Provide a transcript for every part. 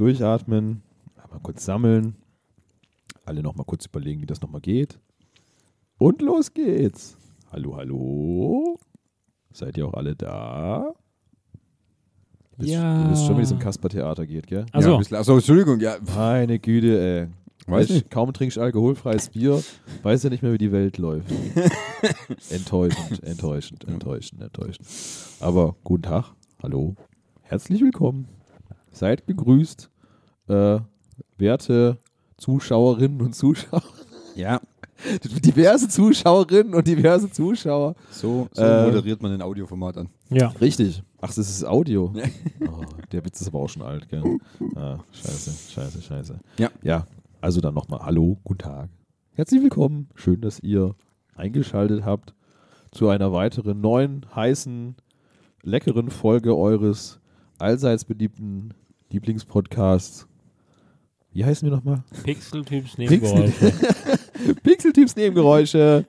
durchatmen, mal kurz sammeln, alle nochmal kurz überlegen, wie das nochmal geht. Und los geht's. Hallo, hallo. Seid ihr auch alle da? Du bist, Ja. Du wisst schon, wie es im Kasper-Theater geht, gell? Ach so. Ja, Achso, Entschuldigung, ja. Meine Güte, ey. Weiß Weißt, nicht. Kaum trinkst du alkoholfreies Bier, weiß ja nicht mehr, wie die Welt läuft. enttäuschend, enttäuschend, enttäuschend, enttäuschend. Aber guten Tag, hallo, herzlich willkommen. Seid gegrüßt, äh, werte Zuschauerinnen und Zuschauer, Ja, diverse Zuschauerinnen und diverse Zuschauer. so, so Äh, moderiert man ein Audioformat an. Ja. Richtig. Ach, das ist Audio. Oh, der Witz ist aber auch schon alt, gell? Ah, scheiße, scheiße, scheiße. Ja. Ja, also dann nochmal Hallo, guten Tag. Herzlich willkommen. Schön, dass ihr eingeschaltet habt zu einer weiteren neuen, heißen, leckeren Folge eures allseits beliebten Lieblingspodcasts. Wie heißen wir nochmal? Pixeltyps Pixel- Nebengeräusche. Pixeltyps Nebengeräusche.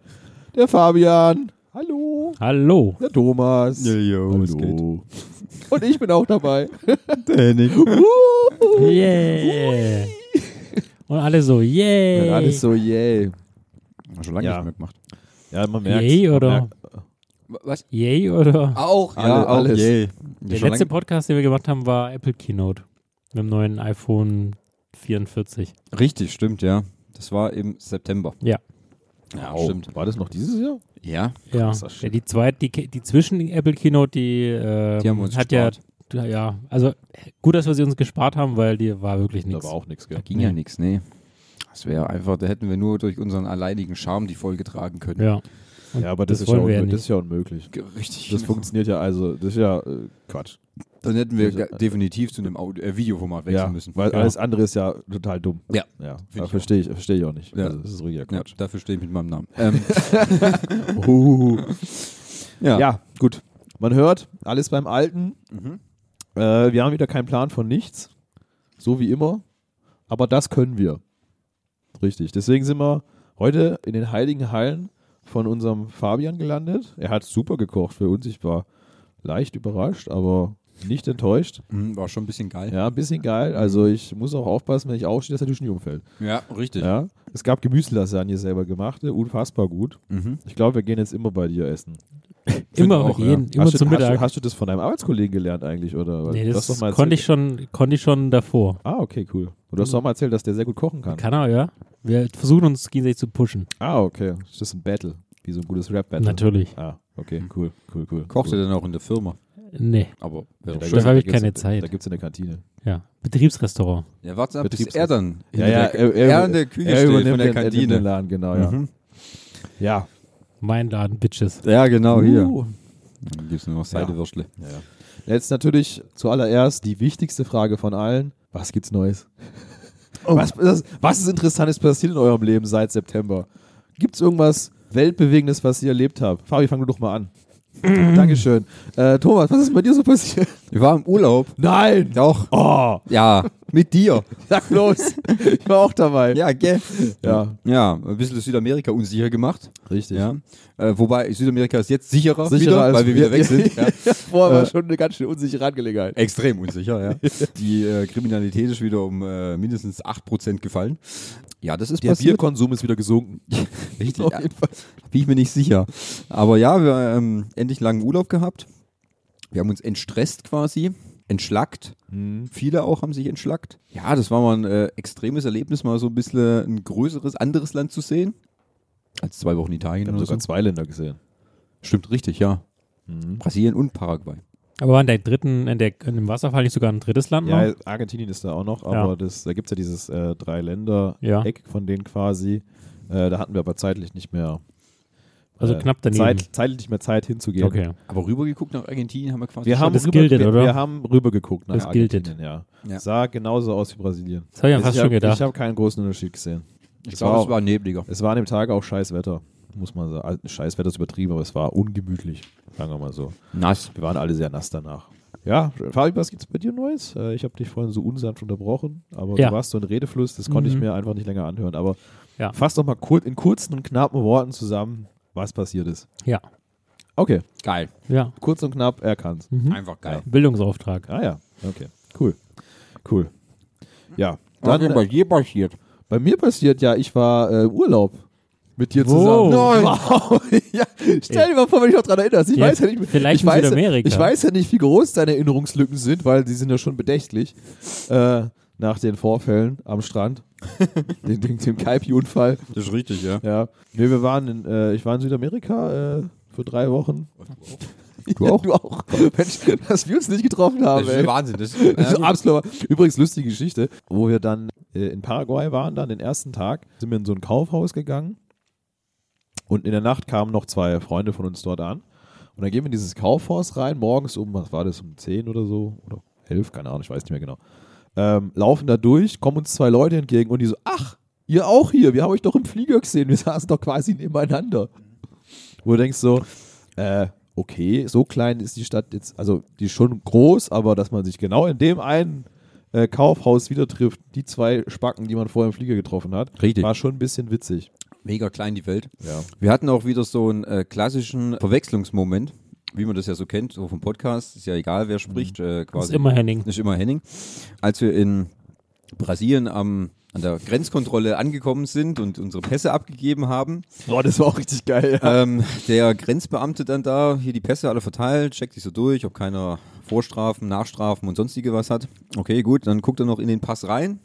Der Fabian. Hallo. Hallo. Der Thomas. Ja, was Hallo. Und ich bin auch dabei. Henning. Yeah. Und alle so, yay. Dann alles so, yay. Schon lange Ja. nicht mehr gemacht. Ja, man merkt. Yay, man oder? Merkt, Was? Yay oder? Auch, Alle- ja, auch, alles. yay. Der schon letzte Podcast, den wir gemacht haben, war Apple Keynote. Mit dem neuen iPhone 44. Richtig, stimmt, ja. Das war im September. Ja. Ja, Wow. stimmt. War das noch dieses Jahr? Ja, Ja. Ja die zweite, die, die zwischen Apple Keynote, die, ähm, Die haben wir uns hat gespart. ja, ja, also gut, dass wir sie uns gespart haben, weil die war wirklich Da nichts. war auch nichts, gell? da ging ja nichts, nee. Das wäre einfach, da hätten wir nur durch unseren alleinigen Charme die Folge tragen können. Ja. Und Ja, aber das, das ist, ja ja unmöglich, das ist ja unmöglich. Richtig. Das genau. funktioniert ja also, das ist ja äh, Quatsch. Dann hätten wir Das- ga- definitiv zu einem Audio äh, Videoformat wechseln Ja, müssen. weil Ja. alles andere ist ja total dumm. Ja. Ja, verstehe ich, verstehe ich auch nicht. Ja. Also, das ist richtiger ja, Quatsch. dafür stehe ich mit meinem Namen. Ähm, ja. ja, gut. Man hört, alles beim Alten. Mhm. Äh, wir haben wieder keinen Plan von nichts. So wie immer. Aber das können wir. Richtig. Deswegen sind wir heute in den heiligen Hallen von unserem Fabian gelandet. Er hat super gekocht für uns. Ich war leicht überrascht, aber nicht enttäuscht. Mhm, War schon ein bisschen geil. Ja, ein bisschen geil. Also ich muss auch aufpassen, wenn ich aufstehe, dass der Tisch nicht umfällt. Ja, richtig. Ja. Es gab Gemüselasagne selber gemachte, unfassbar gut. Mhm. Ich glaube, wir gehen jetzt immer bei dir essen. Immer auch, jeden, ja. immer hast, zum du, hast, Mittag. du, hast du das von deinem Arbeitskollegen gelernt eigentlich? Oder? nee, das hast doch mal konnte ich, schon, konnte ich schon davor. Ah, okay, cool. Und du hast doch mal erzählt, dass der sehr gut kochen kann. Kann er, ja. Wir versuchen uns gegenseitig zu pushen. Ah, okay. Das ist ein Battle. Wie so ein gutes Rap-Battle. Natürlich. Ah, okay, cool, cool, cool. Kocht cool. er dann auch in der Firma? Nee, Aber Ja, da habe ich keine Da Zeit. gibt es in der Kantine. ja. Betriebsrestaurant. Ja, warte ab, bis Betriebs- er dann Ja, ja, der, er- er, er- in der Küche Er steht übernimmt von der den, er nimmt den Kantine. Laden, genau, ja. Mhm. Ja. Mein Laden, Bitches. Ja, genau, hier. Uh. Dann gibt es nur noch Seidewürstle. Ja. Jetzt natürlich zuallererst die wichtigste Frage von allen. Was gibt's Neues? Oh. Was, was, was ist Interessantes passiert in eurem Leben seit September? Gibt's irgendwas Weltbewegendes, was ihr erlebt habt? Fabi, fang du doch mal an. Dankeschön. Äh, Thomas, was ist bei dir so passiert? Ich war im Urlaub. Nein! Doch. Oh, Ja, mit dir. sag bloß. ich war auch dabei. Ja, gell? Ja, Ja, ein bisschen Südamerika unsicher gemacht. richtig. Ja. Äh, wobei Südamerika ist jetzt sicherer, Sicherer wieder, als weil wir wieder weg sind. Ja. Vorher war Äh, schon eine ganz schön unsichere Angelegenheit. Extrem unsicher, ja. Die äh, Kriminalität ist wieder um äh, mindestens 8% gefallen. Ja, das ist Der passiert. Bierkonsum ist wieder gesunken. Richtig, Auf jeden Fall. Bin ich mir nicht sicher. Aber ja, wir haben ähm, endlich langen Urlaub gehabt. Wir haben uns entstresst quasi, entschlackt. Mhm. Viele auch haben sich entschlackt. Ja, das war mal ein äh, extremes Erlebnis, mal so ein bisschen ein größeres, anderes Land zu sehen. Als zwei Wochen Italien Wir haben sogar so. zwei Länder gesehen. Stimmt richtig, ja. Mhm. Brasilien und Paraguay. Aber war in der dritten, in, der, in dem Wasserfall nicht sogar ein drittes Land noch? Ja, Argentinien ist da auch noch, aber Ja. das, da gibt es ja dieses äh, Drei-Länder-Eck Ja. von denen quasi. Äh, da hatten wir aber zeitlich nicht mehr Also äh, knapp daneben. Zeit, zeitlich nicht mehr Zeit hinzugehen. Okay. Aber rübergeguckt nach Argentinien haben wir quasi Wir haben, Das rüber, giltet, wir, oder? wir haben rüber geguckt nach Das giltet. Argentinien, ja. Ja. Sah genauso aus wie Brasilien. Das habe ich ja Also fast ich schon hab- gedacht. Ich habe keinen großen Unterschied gesehen. Ich Es glaube, war es war nebliger. Es war an dem Tag auch scheiß Wetter, muss man sagen. Also, Scheiß Wetter ist übertrieben, aber es war ungemütlich, sagen wir mal so. Nass. Wir waren alle sehr nass danach. Ja, Fabi, was gibt's bei dir Neues? Äh, ich habe dich vorhin so unsanft unterbrochen, aber Ja. du warst so in Redefluss, das konnte ich Mhm. mir einfach nicht länger anhören. Aber Ja. fass doch mal kur in kurzen und knappen Worten zusammen, was passiert ist. Ja. Okay, Geil. Ja. kurz und knapp, er kann's. Mhm. Einfach geil. Bildungsauftrag. Ah ja, okay, cool, cool. Ja, Dann dann bei äh, dir passiert. bei mir passiert ja, ich war äh, Urlaub mit dir zusammen. Nein. Wow. ja, stell dir mal vor, wenn ich noch dran erinnerst. Ich Ja, weiß ja nicht, vielleicht ich in weiß, Südamerika. ich weiß ja nicht, wie groß deine Erinnerungslücken sind, weil die sind ja schon bedächtlich. Äh, nach den Vorfällen am Strand, den, den, dem Kaipi-Unfall. Das ist richtig, ja. Ja, nee, wir waren in, äh, ich war in Südamerika äh, für drei Wochen. Du auch? du auch. Mensch, dass wir uns nicht getroffen haben. Das ey. ist Wahnsinn. Das, Das ist absolut. Übrigens lustige Geschichte, wo wir dann äh, in Paraguay waren, dann den ersten Tag, sind wir in so ein Kaufhaus gegangen und in der Nacht kamen noch zwei Freunde von uns dort an und dann gehen wir in dieses Kaufhaus rein, morgens um, was war das, um 10 oder so oder 11, keine Ahnung, ich weiß nicht mehr genau. Ähm, laufen da durch, kommen uns zwei Leute entgegen und die so, ach, ihr auch hier, wir haben euch doch im Flieger gesehen, wir saßen doch quasi nebeneinander. Wo du denkst so, äh, okay, so klein ist die Stadt jetzt, also die ist schon groß, aber dass man sich genau in dem einen äh, Kaufhaus wieder trifft, die zwei Spacken, die man vorher im Flieger getroffen hat, Richtig. war schon ein bisschen witzig. Mega klein die Welt. Ja. Wir hatten auch wieder so einen äh, klassischen Verwechslungsmoment, wie man das ja so kennt, so vom Podcast. Ist ja egal, wer spricht. Äh, Das quasi. ist immer Henning. Ist immer Henning. Als wir in Brasilien am, an der Grenzkontrolle angekommen sind und unsere Pässe abgegeben haben, Boah, das war auch richtig geil. Ja. ähm, der Grenzbeamte dann da hier die Pässe alle verteilt, checkt sich so durch, ob keiner Vorstrafen, Nachstrafen und sonstige was hat. Okay, gut, dann guckt er noch in den Pass rein,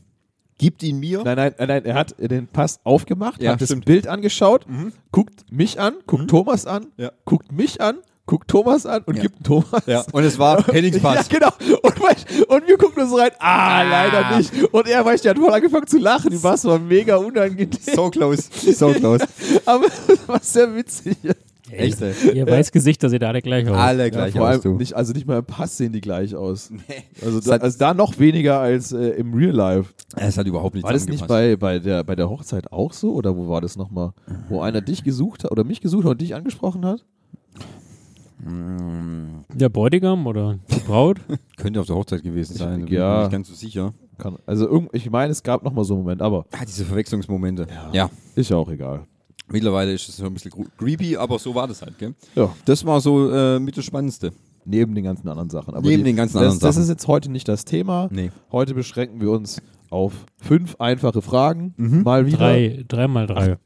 gibt ihn mir. Nein, nein, nein, er hat den Pass aufgemacht, Ja, hat das stimmt. Bild angeschaut, guckt mich an, guckt Thomas an, Ja. guckt mich an, guckt Thomas an und Ja. gibt Thomas. Ja, und es war Hennings Pass. Ja, genau. Und, weißt- und wir gucken uns rein. Ah, leider nicht. Und er, weißt du, der hat voll angefangen zu lachen. Die war war mega unangenehm. So close, so close. Aber das war sehr witzig. Echt, ey. Ihr weiß Gesicht, dass ihr da alle gleich aus. Alle Ja, gleich vor aus, allem du. nicht, also nicht mal im Pass sehen die gleich aus. Also, Es da, also da noch weniger als äh, im Real Life. Es hat überhaupt nicht War das nicht bei, bei, der, bei der Hochzeit auch so? Oder wo war das nochmal? Wo einer dich gesucht hat oder mich gesucht hat und dich angesprochen hat? Der Bräutigam oder die Braut? Könnte auf der Hochzeit gewesen sein, da bin ich Ja. mir nicht ganz so sicher. Kann, also irgend, ich meine, es gab nochmal so einen Moment, aber Ah, diese Verwechslungsmomente. Ja. ist ja auch egal. Mittlerweile ist es so ein bisschen creepy, aber so war das halt, gell? Ja. Das war so äh, mit das Spannendste. Neben den ganzen anderen Sachen. Aber Neben die, den ganzen das, anderen Das Sachen. ist jetzt heute nicht das Thema. Nee. Heute beschränken wir uns auf fünf einfache Fragen. Mhm. Mal wieder. Drei, drei mal drei.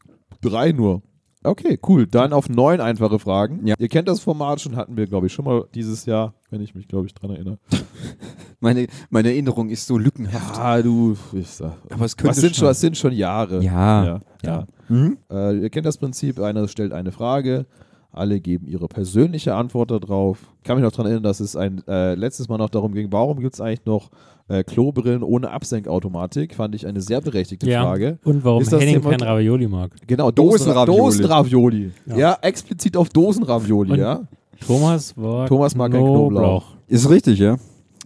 Drei nur. Okay, cool. Dann auf neun einfache Fragen. Ja. Ihr kennt das Format schon, hatten wir, glaube ich, schon mal dieses Jahr, wenn ich mich, glaube ich, dran erinnere. Meine, meine Erinnerung ist so lückenhaft. Ah, du. Ich sag, Aber es könnte was, sind schon. was sind schon Jahre? Ja. ja. ja. Mhm. Äh, ihr kennt das Prinzip, einer stellt eine Frage, alle geben ihre persönliche Antwort darauf. Ich kann mich noch daran erinnern, dass es ein äh, letztes Mal noch darum ging, warum gibt es eigentlich noch äh, Klobrillen ohne Absenkautomatik? Fand ich eine sehr berechtigte Ja. Frage. Und warum Ist das Henning kein Ravioli mag. Genau, Dosenravioli. Dosenravioli. Ja. Ja. explizit auf Dosenravioli, ja. Thomas war Thomas mag kein Knoblauch. Ist richtig, ja?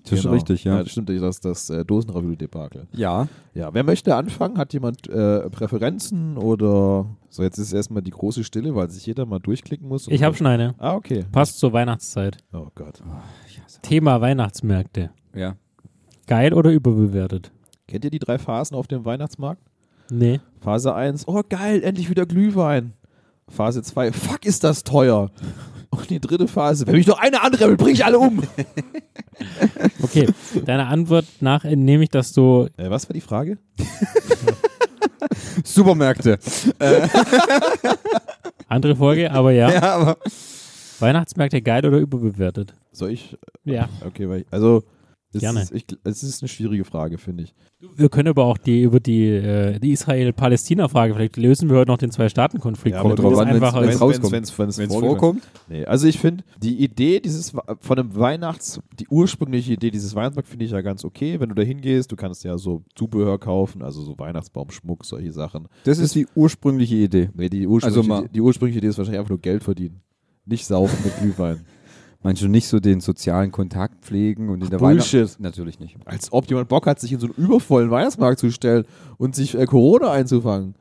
Das ist Genau. richtig, ja. das stimmt, das das äh, Dosenravioli-Debakel. Ja. Ja, wer möchte anfangen? Hat jemand äh, Präferenzen oder so? Jetzt ist erstmal die große Stille, weil sich jeder mal durchklicken muss. Ich habe schon eine. Ah, okay. Passt zur Weihnachtszeit. Oh Gott. Thema Weihnachtsmärkte. Ja. Geil oder überbewertet? Kennt ihr die drei Phasen auf dem Weihnachtsmarkt? Nee. Phase 1, oh geil, endlich wieder Glühwein. Phase 2, fuck, ist das teuer. Und die dritte Phase, wenn mich noch eine andere will, bring ich alle um. Okay, deiner Antwort nach entnehme ich, dass du Äh, was war die Frage? Supermärkte. andere Folge, aber ja. Ja, aber. Weihnachtsmärkte geil oder überbewertet? Soll ich? Ja. Okay, weil ich, also es Gerne. Ist, ich, es ist eine schwierige Frage, finde ich. Wir können aber auch die über die, äh, die Israel-Palästina-Frage, vielleicht lösen wir heute noch den Zwei-Staaten-Konflikt. Ja, aber Das ist drauf an, wenn's als- rauskommt. Wenn's, Wenn es vorkommt. Nee, also ich finde, die Idee dieses von einem Weihnachts, die ursprüngliche Idee dieses Weihnachtsmarkt finde ich ja ganz okay. Wenn du da hingehst, du kannst ja so Zubehör kaufen, also so Weihnachtsbaumschmuck, solche Sachen. Das ist die ursprüngliche Idee. Nee, die ursprüngliche, Also mal- die, die ursprüngliche Idee ist wahrscheinlich einfach nur Geld verdienen. Nicht saufen mit Glühwein. Meinst du nicht so den sozialen Kontakt pflegen und in der Bullshit. Weihnacht- Natürlich nicht. Als ob jemand Bock hat, sich in so einen übervollen Weihnachtsmarkt zu stellen und sich äh, Corona einzufangen.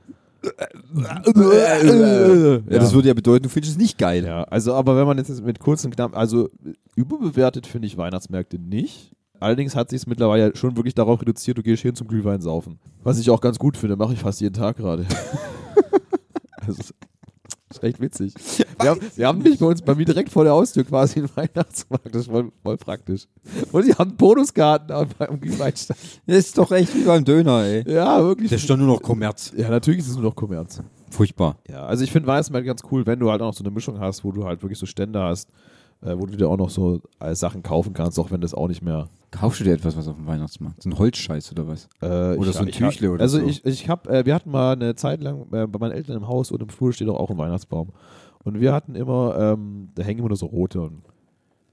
Ja, das würde ja bedeuten, du findest es nicht geil. Ja, also aber wenn man jetzt mit kurzen knapp, also überbewertet finde ich Weihnachtsmärkte nicht. Allerdings hat sich es mittlerweile schon wirklich darauf reduziert, du gehst hin zum Glühwein saufen. Was ich auch ganz gut finde, mache ich fast jeden Tag gerade. also, es- es echt witzig. Wir haben, wir haben nicht bei uns, bei mir direkt vor der Haustür quasi einen Weihnachtsmarkt. Das ist voll, voll praktisch. Und sie haben Bonuskarten am Glühweinstand. Das ist doch echt wie beim Döner, ey. Ja, wirklich. Das ist doch nur noch Kommerz. ja, natürlich ist es nur noch Kommerz. Furchtbar. Ja, also ich finde Weihnachtsmärkte ganz cool, wenn du halt auch noch so eine Mischung hast, wo du halt wirklich so Stände hast, äh, wo du dir auch noch so äh, Sachen kaufen kannst, auch wenn das auch nicht mehr. Kaufst du dir etwas was auf dem Weihnachtsmarkt? So ein Holzscheiß oder was? Äh, Oder ich- so ein ich- Tüchle oder also so. ich, ich habe, äh, wir hatten mal eine Zeit lang äh, bei meinen Eltern im Haus und im Flur steht auch, auch ein Weihnachtsbaum. Und wir hatten immer, ähm, da hängen immer nur so rote und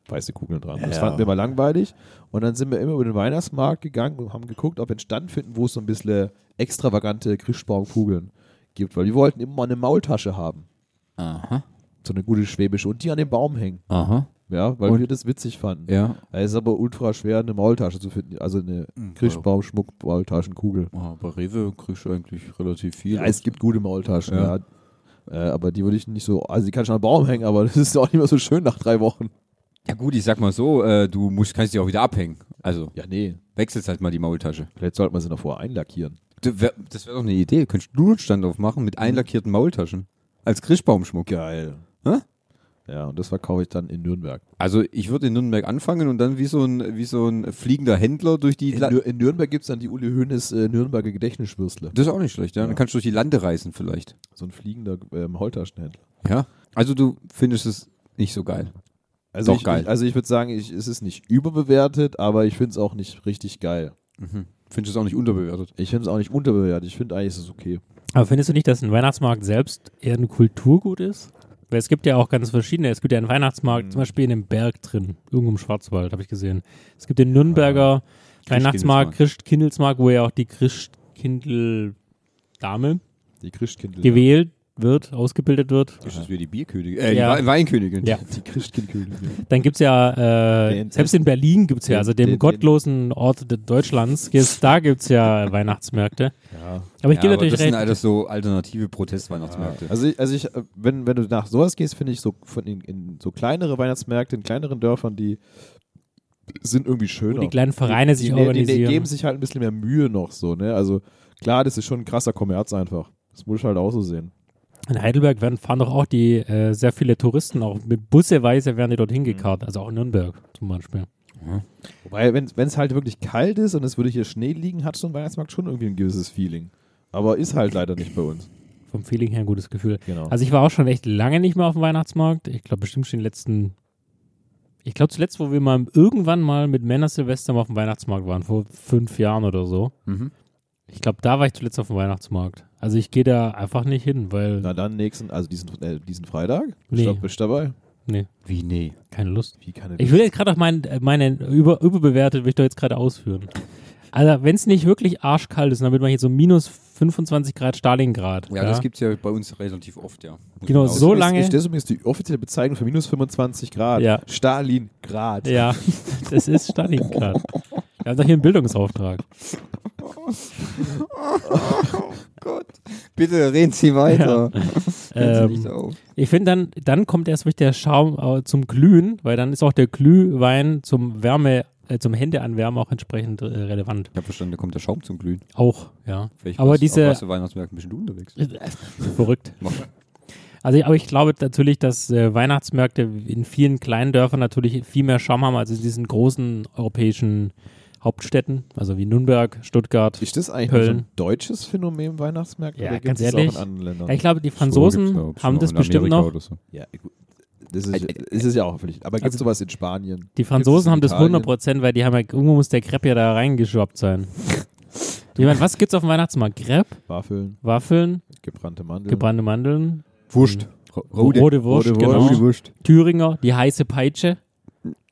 weiße Kugeln dran. Das Ja. fanden wir mal langweilig. Und dann sind wir immer über den Weihnachtsmarkt gegangen und haben geguckt, ob wir einen Stand finden, wo es so ein bisschen extravagante Christbaumkugeln gibt, weil wir wollten immer mal eine Maultasche haben. Aha. So eine gute schwäbische und die an dem Baum hängen. Aha. Ja, weil Und? wir das witzig fanden. Ja. Es ist aber ultra schwer, eine Maultasche zu finden. Also eine Mhm. Christbaumschmuck-Maultaschenkugel. Oh, bei Rewe kriegst du eigentlich relativ viel. Ja, es gibt gute Maultaschen, ja. Ja. Äh, aber die würde ich nicht so, also die kann schon am Baum hängen, aber das ist auch nicht mehr so schön nach drei Wochen. ja gut, ich sag mal so, äh, du musst, kannst die auch wieder abhängen. Also Ja, nee. wechselst halt mal die Maultasche. Vielleicht sollte man sie noch vorher einlackieren. Wär, das wäre doch eine Idee. Könntest du einen Stand aufmachen mit einlackierten Maultaschen? Als Christbaumschmuck. Geil. Hä? Ja, und das verkaufe ich dann in Nürnberg. Also ich würde in Nürnberg anfangen und dann wie so ein, wie so ein fliegender Händler durch die... In, La Nür in Nürnberg gibt es dann die Uli Hoeneß äh, Nürnberger Gedächtnisschwürstle. das ist auch nicht schlecht, ja. Ja. Dann kannst du durch die Lande reisen vielleicht. So ein fliegender ähm, Maultaschenhändler. Ja. Also du findest es nicht so geil. Also Doch ich, geil. Ich, also ich würde sagen, ich, es ist nicht überbewertet, aber ich finde es auch nicht richtig geil. Mhm. Findest du es auch nicht unterbewertet? Ich finde es auch nicht unterbewertet. Ich finde eigentlich, ist es okay. Aber findest du nicht, dass ein Weihnachtsmarkt selbst eher ein Kulturgut ist? Weil es gibt ja auch ganz verschiedene. Es gibt ja einen Weihnachtsmarkt, Mhm. zum Beispiel in einem Berg drin, irgendwo im Schwarzwald, habe ich gesehen. Es gibt den Nürnberger Weihnachtsmarkt, Christkindlesmarkt, wo ja auch die Christkindl-Dame gewählt wird, ausgebildet wird. Das ist wie die Bierkönigin. Äh, Ja. die Wei- Weinkönigin. Ja. Die Christkindkönigin. Dann gibt es ja, äh, selbst in Berlin gibt es ja, also dem den- gottlosen Ort de- Deutschlands, gibt's- da gibt es ja Weihnachtsmärkte. Ja. Aber ich Ja, gebe aber natürlich das sind recht. alles so alternative Protestweihnachtsmärkte. Also, ich, also ich, äh, wenn, wenn du nach sowas gehst, finde ich so von in, in so kleinere Weihnachtsmärkte in kleineren Dörfern, die sind irgendwie schöner. Wo die kleinen Vereine sich die, die, die, die organisieren. geben sich halt ein bisschen mehr Mühe noch so, ne? Also klar, das ist schon ein krasser Kommerz einfach. Das muss ich halt auch so sehen. In Heidelberg werden, fahren doch auch die äh, sehr viele Touristen, auch mit Busseweise werden die dorthin gekarrt, also auch in Nürnberg zum Beispiel. Wobei, wenn es halt wirklich kalt ist und es würde hier Schnee liegen, hat so ein Weihnachtsmarkt schon irgendwie ein gewisses Feeling. Aber ist halt leider nicht bei uns. Vom Feeling her ein gutes Gefühl. Genau. Also ich war auch schon echt lange nicht mehr auf dem Weihnachtsmarkt. Ich glaube bestimmt schon die letzten, ich glaube zuletzt, wo wir mal irgendwann mal mit Männer Silvester mal auf dem Weihnachtsmarkt waren, vor fünf Jahren oder so. Mhm. Ich glaube, da war ich zuletzt auf dem Weihnachtsmarkt. Also ich gehe da einfach nicht hin, weil, Na dann nächsten, also diesen, äh, diesen Freitag? Nee. Bist, du, bist du dabei? nee, Wie, nee. keine Lust. Wie kann Ich will jetzt gerade auch mein, äh, meine über, überbewertet, will ich doch jetzt gerade ausführen. Also wenn es nicht wirklich arschkalt ist, dann wird man hier so minus 25 Grad Stalingrad. Ja, das gibt es ja bei uns relativ oft, ja. Muss Genau, so sagen. lange- Ist das übrigens die offizielle Bezeichnung für minus 25 Grad? Ja. Stalingrad. Ja, das ist Stalingrad. Doch hier einen Bildungsauftrag. Gott. Bitte reden Sie weiter. Sie Ähm, auf. ich finde dann, dann kommt erst wirklich der Schaum äh, zum Glühen, weil dann ist auch der Glühwein zum Wärme, äh, zum Händeanwärmen auch entsprechend äh, relevant. Ich habe verstanden, da kommt der Schaum zum Glühen. Auch, ja. Vielleicht Aber warst- diese- auf was für Weihnachtsmärkten bist du unterwegs? Verrückt. Mach. Also, ich- aber ich glaube natürlich, dass äh, Weihnachtsmärkte in vielen kleinen Dörfern natürlich viel mehr Charme haben als in diesen großen europäischen Hauptstädten, also wie Nürnberg, Stuttgart. Ist das eigentlich so Köln. ein deutsches Phänomen, Weihnachtsmärkte? Ja, oder ganz ehrlich. auch in anderen Ländern? Ja, ich glaube, die So Franzosen bestimmt haben das in bestimmt Amerika noch. oder so. Ja. Das ist, ist es ja auch völlig. Aber gibt es Also- sowas in Spanien? Die Franzosen haben Gibt's das in Italien? 100 Prozent, weil die haben ja, irgendwo muss der Crepe ja da reingeschwappt sein. Ich meine, was gibt's auf dem Weihnachtsmarkt? Crepe, Waffeln, Waffeln, gebrannte Mandeln. gebrannte Mandeln, Wurst. rote, Rote, Wurst, rote genau. Rote Wurst. Thüringer, die heiße Peitsche.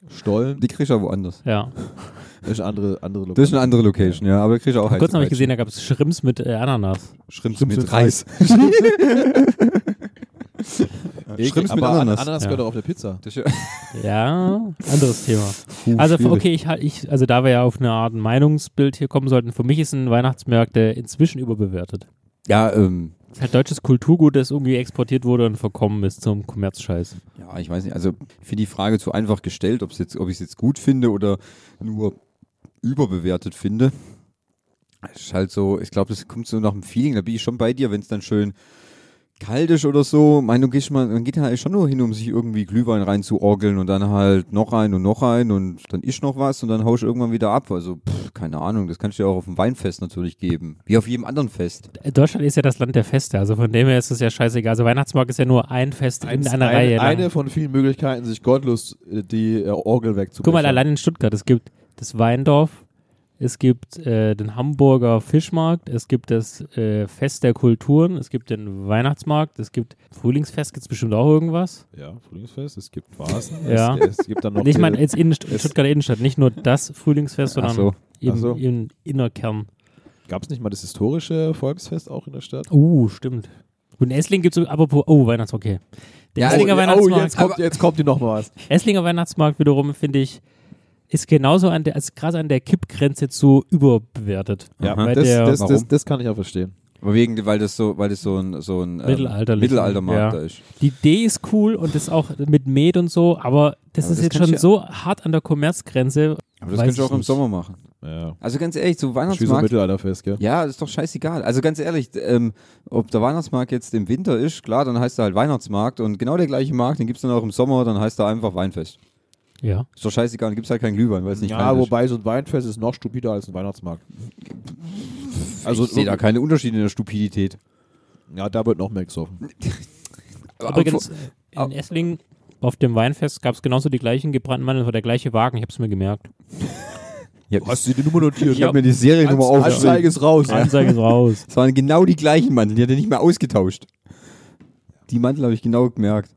Stollen. Die kriegst du ja woanders. Ja. Das ist eine andere, andere Das ist eine andere Location, ja, aber kriegst du auch Kurz habe ich gesehen, da gab es Schrimps mit äh, Ananas. Schrimps, Schrimps mit mit Reis. Schrimps mit aber Ananas. Ananas Ja. gehört auch auf der Pizza. Ja Ja, anderes Thema. Also schwierig. okay, ich, ich, also da wir ja auf eine Art Meinungsbild hier kommen sollten, für mich ist ein Weihnachtsmärkte inzwischen überbewertet. Ja, ähm, Das ist halt deutsches Kulturgut, das irgendwie exportiert wurde und verkommen ist zum Kommerzscheiß. ja, ich weiß nicht, also ich finde die Frage zu einfach gestellt, ob's jetzt, ob ich es jetzt gut finde oder nur überbewertet finde. Es ist halt so, ich glaube, das kommt so nach dem Feeling, da bin ich schon bei dir, wenn es dann schön kalt ist oder so, mein, du gehst mal, man geht ja eigentlich schon nur hin, um sich irgendwie Glühwein reinzuorgeln und dann halt noch ein und noch ein und dann ist noch was und dann haust du irgendwann wieder ab. Also, pff, keine Ahnung, das kannst du ja auch auf dem Weinfest natürlich geben. Wie auf jedem anderen Fest. Deutschland ist ja das Land der Feste, also von dem her ist es ja scheißegal. Also Weihnachtsmarkt ist ja nur ein Fest in Eins- einer eine, Reihe. lang. eine von vielen Möglichkeiten, sich gottlos äh, die äh, Orgel wegzubrechen. Guck mal, allein in Stuttgart, es gibt das Weindorf, es gibt äh, den Hamburger Fischmarkt, es gibt das äh, Fest der Kulturen, es gibt den Weihnachtsmarkt, es gibt Frühlingsfest, gibt es bestimmt auch irgendwas. Ja, Frühlingsfest, es gibt Vasen, Ja. es, es gibt dann noch ich meine, jetzt in Stuttgarter Innenstadt, nicht nur das Frühlingsfest, sondern so. im, so. im Innerkern. Gab es nicht mal das historische Volksfest auch in der Stadt? Uh, stimmt. Und in Essling gibt es, apropos, oh, Weihnachtsmarkt, okay. Der Ja, Esslinger oh, Weihnachtsmarkt, jetzt kommt, jetzt kommt dir noch was. Esslinger Weihnachtsmarkt wiederum, finde ich, ist genauso an der, als gerade an der Kippgrenze zu überbewertet. Ja, Aha. Weil das, der- das, Warum? das, das kann ich auch verstehen. Aber wegen, weil das so, weil das so ein, so ein ähm, Mittelalterlich, Mittelaltermarkt ja. da ist. Die Idee ist cool und das auch mit Met und so, aber das Aber ist das jetzt schon ja- so hart an der Kommerzgrenze. Aber das kannst du auch im nicht. Sommer machen. Ja. Also ganz ehrlich, so Wie so ein Weihnachtsmarkt. Mittelalterfest, gell? Ja, das ist doch scheißegal. Also ganz ehrlich, ähm, ob der Weihnachtsmarkt jetzt im Winter ist, klar, dann heißt er halt Weihnachtsmarkt und genau der gleiche Markt, den gibt es dann auch im Sommer, dann heißt er einfach Weinfest. Ja. Ist doch scheißegal, dann gibt es halt keinen Glühwein, weil es nicht Ja, wobei so ein Weinfest ist noch stupider als ein Weihnachtsmarkt. Also, ich sehe da keine Unterschiede in der Stupidität. ja, da wird noch mehr gesoffen. Aber Übrigens, in Essling auf dem Weinfest gab es genauso die gleichen gebrannten Mandeln, war der gleiche Wagen, ich habe es mir gemerkt. ich habe du die Nummer notiert? hab mir die Seriennummer Anzeige aufgeschrieben. ist raus. Anzeige ist raus. Es waren genau die gleichen Mantel, die hat er nicht mehr ausgetauscht. Die Mantel habe ich genau gemerkt.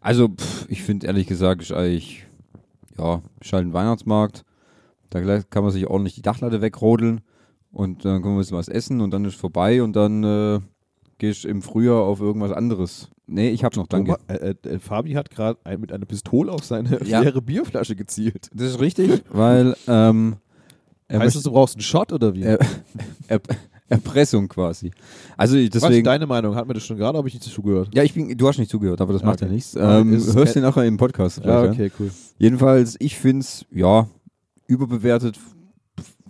Also, pff, ich finde ehrlich gesagt, ist eigentlich, ja, ist halt ein Weihnachtsmarkt. Da kann man sich ordentlich die Dachlatte wegrodeln und dann kann man ein bisschen was essen und dann ist vorbei und dann äh, gehst im Frühjahr auf irgendwas anderes. Nee, ich hab noch, danke. Thomas, äh, äh, Fabi hat gerade ein, mit einer Pistole auf seine Ja. leere Bierflasche gezielt. Das ist richtig, weil ähm, er heißt möchte- du brauchst einen Shot oder wie? er, er, Erpressung quasi. Also ich- Was ist deswegen. deine Meinung? Hat mir das schon gerade, habe ich nicht zugehört? Ja, ich bin, du hast nicht zugehört, aber das Ja, macht ja okay. nichts. Aber Ähm, hörst du nachher im Podcast. Ja, vielleicht, okay, cool. Jedenfalls, ich finde es, ja, überbewertet.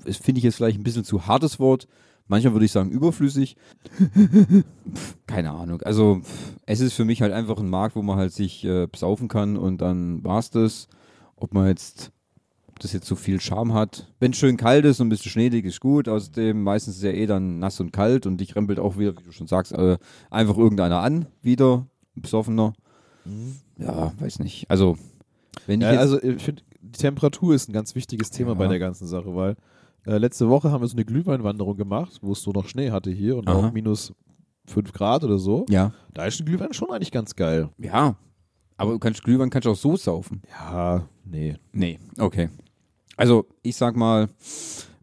Finde ich jetzt vielleicht ein bisschen zu hartes Wort. Manchmal würde ich sagen überflüssig. Pff, Keine Ahnung. Also pff, es ist für mich halt einfach ein Markt, wo man halt sich äh, besaufen kann und dann war's das. Ob man jetzt ob das jetzt so viel Charme hat. Wenn es schön kalt ist und ein bisschen schneedig ist gut. Außerdem meistens ist ja eh dann nass und kalt und dich rempelt auch wieder, wie du schon sagst, äh, einfach irgendeiner an, wieder, ein besoffener. Ja, weiß nicht. Also, wenn ich Ja, also ich finde, die Temperatur ist ein ganz wichtiges Thema Ja. bei der ganzen Sache, weil äh, letzte Woche haben wir so eine Glühweinwanderung gemacht, wo es so noch Schnee hatte hier und Aha. auch minus 5 Grad oder so. ja, Da ist ein Glühwein schon eigentlich ganz geil. ja, aber du kannst Glühwein kannst du auch so saufen. Ja, nee. Nee, okay. Also, ich sag mal,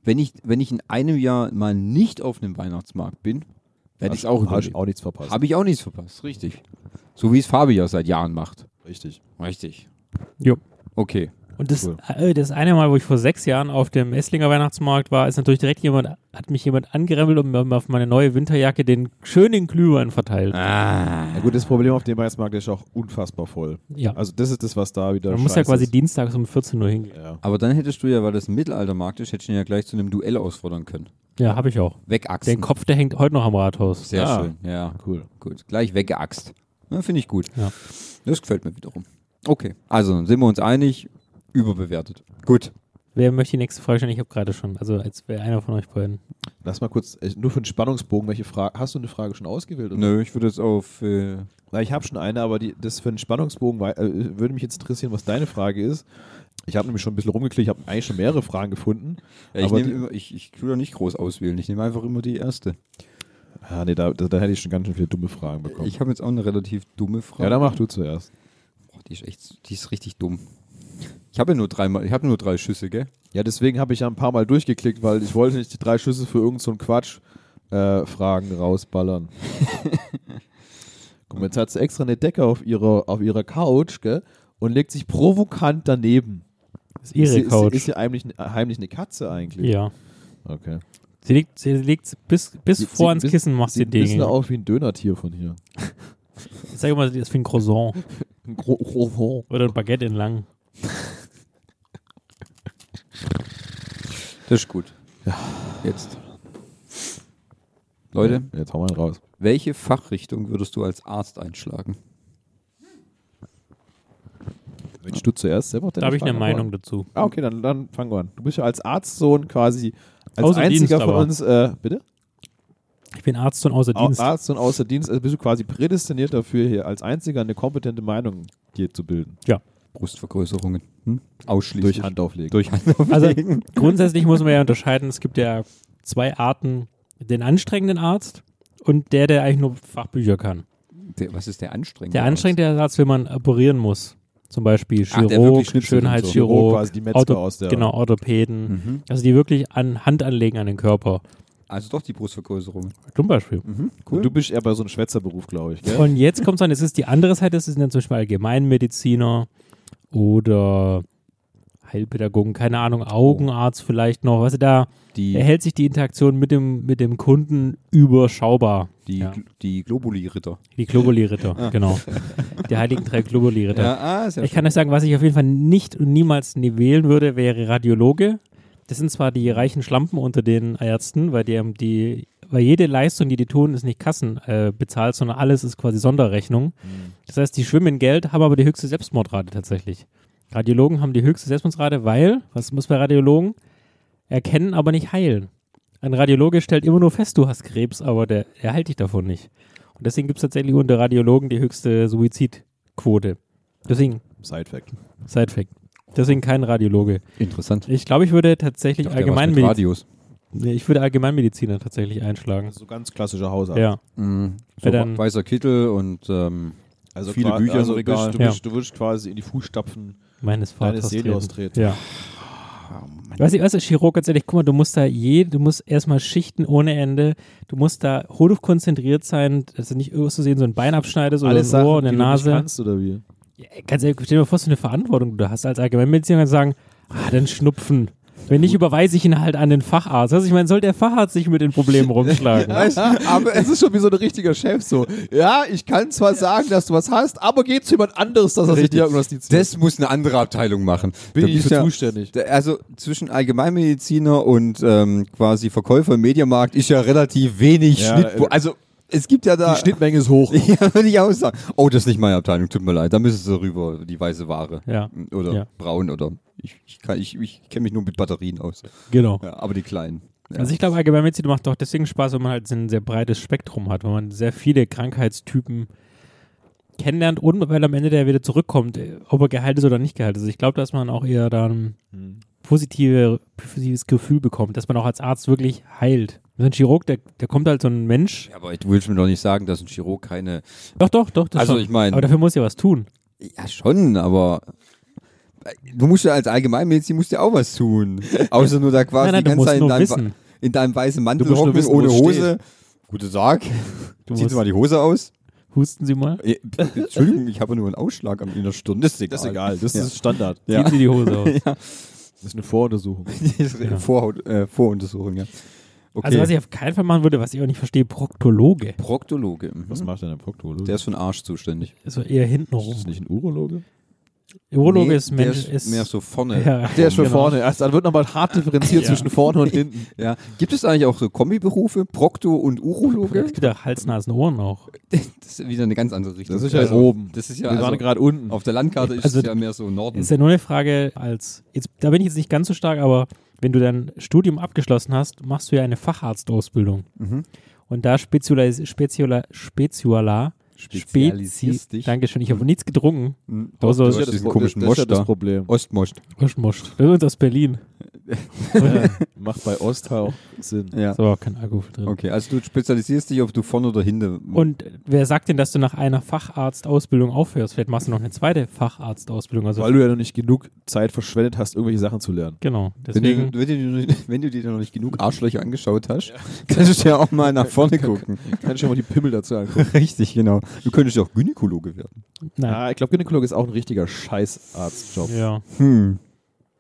wenn ich, wenn ich in einem Jahr mal nicht auf einem Weihnachtsmarkt bin, werde ich auch Hast überleben. auch nichts verpasst. Habe ich auch nichts verpasst, richtig. So wie es Fabi ja seit Jahren macht. Richtig. Richtig. Jo. Okay. Und das, Cool. äh, das eine Mal, wo ich vor sechs Jahren auf dem Esslinger Weihnachtsmarkt war, ist natürlich direkt jemand, hat mich jemand angerempelt und mir auf meine neue Winterjacke den schönen Glühwein verteilt. Ah. Ja gut, das Problem auf dem Weihnachtsmarkt ist auch unfassbar voll. Ja. Also das ist das, was da wieder Man muss ja quasi ist. dienstags um 14 Uhr hingehen. Ja. Aber dann hättest du ja, weil das ein Mittelaltermarkt ist, hättest du ihn ja gleich zu einem Duell ausfordern können. Ja, habe ich auch. Wegachsen. Den Kopf, der hängt heute noch am Rathaus. Sehr Ah. schön. Ja, Cool. gut. Gleich weggeaxt. Finde ich gut. Ja. Das gefällt mir wiederum. Okay, also dann sind wir uns einig, überbewertet. Gut. Wer möchte die nächste Frage stellen? Ich habe gerade schon. Also als wäre einer von euch beiden. Lass mal kurz, äh, nur für den Spannungsbogen, welche Frage, hast du eine Frage schon ausgewählt? Oder? Nö, ich würde jetzt auf. Äh, Na, ich habe schon eine, aber die, das für den Spannungsbogen äh, würde mich jetzt interessieren, was deine Frage ist. Ich habe nämlich schon ein bisschen rumgeklickt, ich habe eigentlich schon mehrere Fragen gefunden. ja, ich, Aber nehm die- immer, ich, ich tue da nicht groß auswählen. Ich nehme einfach immer die erste. Ah, nee, da, da, da hätte ich schon ganz schön viele dumme Fragen bekommen. Ich habe jetzt auch eine relativ dumme Frage. ja, dann mach du zuerst. Boah, die ist echt, die ist richtig dumm. Ich habe ja nur dreimal, ich habe nur drei Schüsse, gell? Ja, deswegen habe ich ja ein paar Mal durchgeklickt, weil ich wollte nicht die drei Schüsse für irgendeinen so Quatsch äh, Fragen rausballern. Guck mal, jetzt hat sie extra eine Decke auf ihrer, auf ihrer Couch gell, und legt sich provokant daneben. Das ist ihre ist, sie- Couch. Ist sie heimlich, heimlich eine Katze eigentlich? ja. Okay. Sie liegt, sie liegt bis, bis Sie- vor sie- ans bis- Kissen, macht sie Sieht ein bisschen Dinge. aus wie ein Dönertier von hier. Ich sage mal, das ist wie ein Croissant Ein Gro Gro oder ein Baguette in lang. Das ist gut. Ja. Jetzt. Leute, Jetzt hau mal raus. welche Fachrichtung würdest du als Arzt einschlagen? Willst du zuerst selber Da habe ich eine Meinung dazu. Ah, okay, dann, dann fangen wir an. Du bist ja als Arztsohn quasi als Außer einziger Dienst von aber. uns, äh, bitte? Ich bin Arzt und außer Au- Dienst. Arzt und außer Dienst, also bist du quasi prädestiniert dafür, hier als einziger eine kompetente Meinung hier zu bilden. Brustvergrößerungen. Hm? Ausschließlich. Durch Handauflegen. Durch Also Handauflegen. grundsätzlich muss man ja unterscheiden, es gibt ja zwei Arten, den anstrengenden Arzt und der, der eigentlich nur Fachbücher kann. Der, was ist der anstrengende? Der anstrengende Arzt, wenn man operieren muss. Zum Beispiel der Chirurg, so. Schönheitschirurg, quasi die Metzger Ortho aus der. genau, Orthopäden. Mhm. Also die wirklich an Hand anlegen an den Körper. Also doch die Brustvergrößerung. Zum Beispiel. Mhm. Und du bist eher bei so einem Schwätzerberuf, glaube ich, gell? Und jetzt kommt es an, es ist die andere Seite, das sind dann zum Beispiel Allgemeinmediziner oder Heilpädagogen, keine Ahnung, Augenarzt vielleicht noch. Weißt du, da Die, erhält sich die Interaktion mit dem, mit dem Kunden überschaubar. die, ja. die Globuli-Ritter. Die Globuli-Ritter, genau. Die heiligen drei Globuli-Ritter. ah, sehr Ich kann euch sagen, was ich auf jeden Fall nicht und niemals nie wählen würde, wäre Radiologe. Das sind zwar die reichen Schlampen unter den Ärzten, weil die, haben die weil jede Leistung, die die tun, ist nicht Kassen äh, bezahlt, sondern alles ist quasi Sonderrechnung. Das heißt, die schwimmen in Geld, haben aber die höchste Selbstmordrate tatsächlich. Radiologen haben die höchste Selbstmordrate, weil, was muss bei Radiologen? Erkennen, aber nicht heilen. Ein Radiologe stellt immer nur fest, du hast Krebs, aber der, er heilt dich davon nicht. Und deswegen gibt es tatsächlich unter Radiologen die höchste Suizidquote. Deswegen Side-Fact. Side-Fact. Deswegen kein Radiologe. Interessant. Ich glaube, ich würde tatsächlich Ich dachte, der war's mit Allgemeinmedizin. Radios. Nee, ich würde Allgemeinmediziner tatsächlich einschlagen. So ganz klassischer Hausarzt. Ja. Mhm. So dann- weißer Kittel und ähm, Also Viele Bücher also im Regal. du, Ja. bist, du wirst quasi in die Fußstapfen Meines deines Vaters. Seniors treten. treten. Ja. Weißt du, als Chirurg ganz ehrlich, guck mal, du musst da je, du musst erstmal schichten ohne Ende, du musst da hochkonzentriert sein, dass du nicht aus Versehen so ein Bein abschneidest oder Alle ein Sachen, eine die du nicht Nase. kannst, oder wie? Ja, ganz ehrlich, stell dir mal vor, so eine Verantwortung du hast als Allgemeinmediziner kannst sagen, ah, dann Schnupfen. Wenn nicht, überweise ich ihn halt an den Facharzt. Also ich meine, soll der Facharzt sich mit den Problemen rumschlagen? aber es ist schon wie so ein richtiger Chef so. Ja, ich kann zwar sagen, dass du was hast, aber geh zu jemand anderes, dass er sich diagnostiziert. das muss eine andere Abteilung machen. bin Da ich für ja- zuständig. Also zwischen Allgemeinmediziner und ähm, quasi Verkäufer im Mediamarkt ist ja relativ wenig Ja, Schnitt. äh, Also es gibt ja da. Die Schnittmenge ist hoch. ja, würde ich auch sagen. Oh, das ist nicht meine Abteilung, tut mir leid. Da müssen sie rüber, die weiße Ware. Ja. Oder Ja. braun oder. Ich, ich, kann- ich, ich kenne mich nur mit Batterien aus. Genau. Ja, aber die kleinen. Ja. Also ich glaube, Allgemeinmedizin macht doch deswegen Spaß, wenn man halt ein sehr breites Spektrum hat, wenn man sehr viele Krankheitstypen kennenlernt und weil am Ende der wieder zurückkommt, ob er geheilt ist oder nicht geheilt ist. Ich glaube, dass man auch eher dann positive, positives Gefühl bekommt, dass man auch als Arzt wirklich heilt. So ein Chirurg, der, der kommt halt so ein Mensch. Ja, aber du willst mir doch nicht sagen, dass ein Chirurg keine. Doch, doch, doch. Das Also schon. ich meine- Aber dafür muss ja was tun. Ja, schon, aber. Du musst ja als Allgemeinmedizin musst ja auch was tun. Außer nur da quasi Nein, nein, die ganze Zeit in deinem, in deinem weißen Mantel hocken, wissen, ohne Hose. Guten Tag. Du Ziehen Sie mal die Hose aus. husten Sie mal. Eh, Entschuldigung, ich habe nur einen Ausschlag am- in der Stirn. Das ist egal. Das ist egal, das Ja. ist Standard. Ja. Ziehen Sie die Hose aus. Das ist eine Voruntersuchung. Das ist Ja. Vorhaut, äh, Voruntersuchung, ja. Okay. Also was ich auf keinen Fall machen würde, was ich auch nicht verstehe, Proktologe. Proktologe. Mhm. Was macht denn ein Proktologe? Der ist für den Arsch zuständig. Also eher hinten ist das rum. nicht ein Urologe? Urologe Nee, ist der Mensch, ist, ist, mehr so vorne. Ja. Der ist schon Genau. vorne. Erst dann wird nochmal hart differenziert Ja. zwischen vorne und hinten. Ja. Gibt es eigentlich auch so Kombiberufe, Prokto und Urologe? Es gibt ja Hals, Nasen, Ohren auch. Das ist wieder eine ganz andere Richtung. Das ist ja Also, oben. Das ist ja Wir waren also, gerade unten. auf der Landkarte ist Also, es ja mehr so Norden. Ist ja nur eine Frage als, jetzt, da bin ich jetzt nicht ganz so stark, aber wenn du dein Studium abgeschlossen hast, machst du ja eine Facharztausbildung. Mhm. Und da Spezialis, Speziala, Speziala, Spezialisierst Spezi, dich. Dankeschön, ich habe nichts getrunken. Mhm. Du hast du ja hast das komischen das ist ja Mosch das da. Problem. Das ist aus Berlin. Macht bei Ost auch Sinn. Ja. So, kein Alkohol drin. Okay, also du spezialisierst dich, ob du vorne oder hinten. Und wer sagt denn, dass du nach einer Facharztausbildung aufhörst? Vielleicht machst du noch eine zweite Facharztausbildung. Also, Weil du ja noch nicht genug Zeit verschwendet hast, irgendwelche Sachen zu lernen. genau. wenn, Deswegen, du, wenn, du, dir noch nicht- wenn du dir noch nicht genug Arschlöcher angeschaut hast, kannst du ja auch mal nach vorne gucken. Kann ich schon mal die Pimmel dazu angucken. Richtig, genau. Du könntest ja auch Gynäkologe werden. nein. Ja, ich glaube, Gynäkologe ist auch ein richtiger Scheißarztjob. Ja. Hm.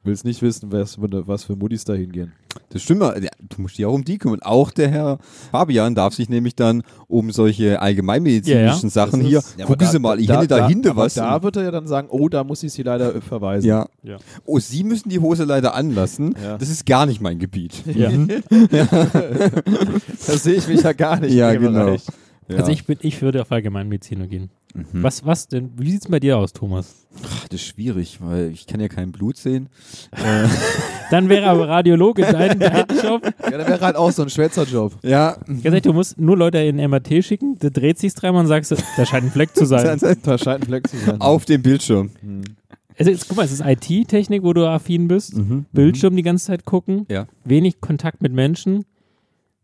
Willst nicht wissen, was, für- was für Muttis da hingehen. Das stimmt. Ja, du musst dich auch um die kümmern. Auch der Herr Fabian darf sich nämlich dann um solche allgemeinmedizinischen Ja, Sachen Das hier. ist- Ja, Gucken Sie mal, ich hätte da, hinten aber was. Da wird er ja dann sagen, oh, da muss ich sie leider äh, verweisen. ja. Ja. Oh, Sie müssen die Hose leider anlassen. Ja. Das ist gar nicht mein Gebiet. Ja. Da sehe ich mich ja gar nicht. Ja, genau. Also ich, bin, ich würde auf Allgemeinmediziner gehen. Mhm. Was, was denn? Wie sieht's bei dir aus, Thomas? Ach, das ist schwierig, weil ich kann ja kein Blut sehen. Dann wäre aber Radiologe dein, dein Job. Ja, dann wäre halt auch so ein Schwätzerjob. Ja. Ganz ehrlich, du musst nur Leute in MRT schicken, der dreht sich dreimal und sagst, da scheint ein Fleck zu sein. Da scheint ein Fleck zu sein. Auf dem Bildschirm. Also jetzt, guck mal, es ist IT-Technik, wo du affin bist. Bildschirm die ganze Zeit gucken. Ja. Wenig Kontakt mit Menschen.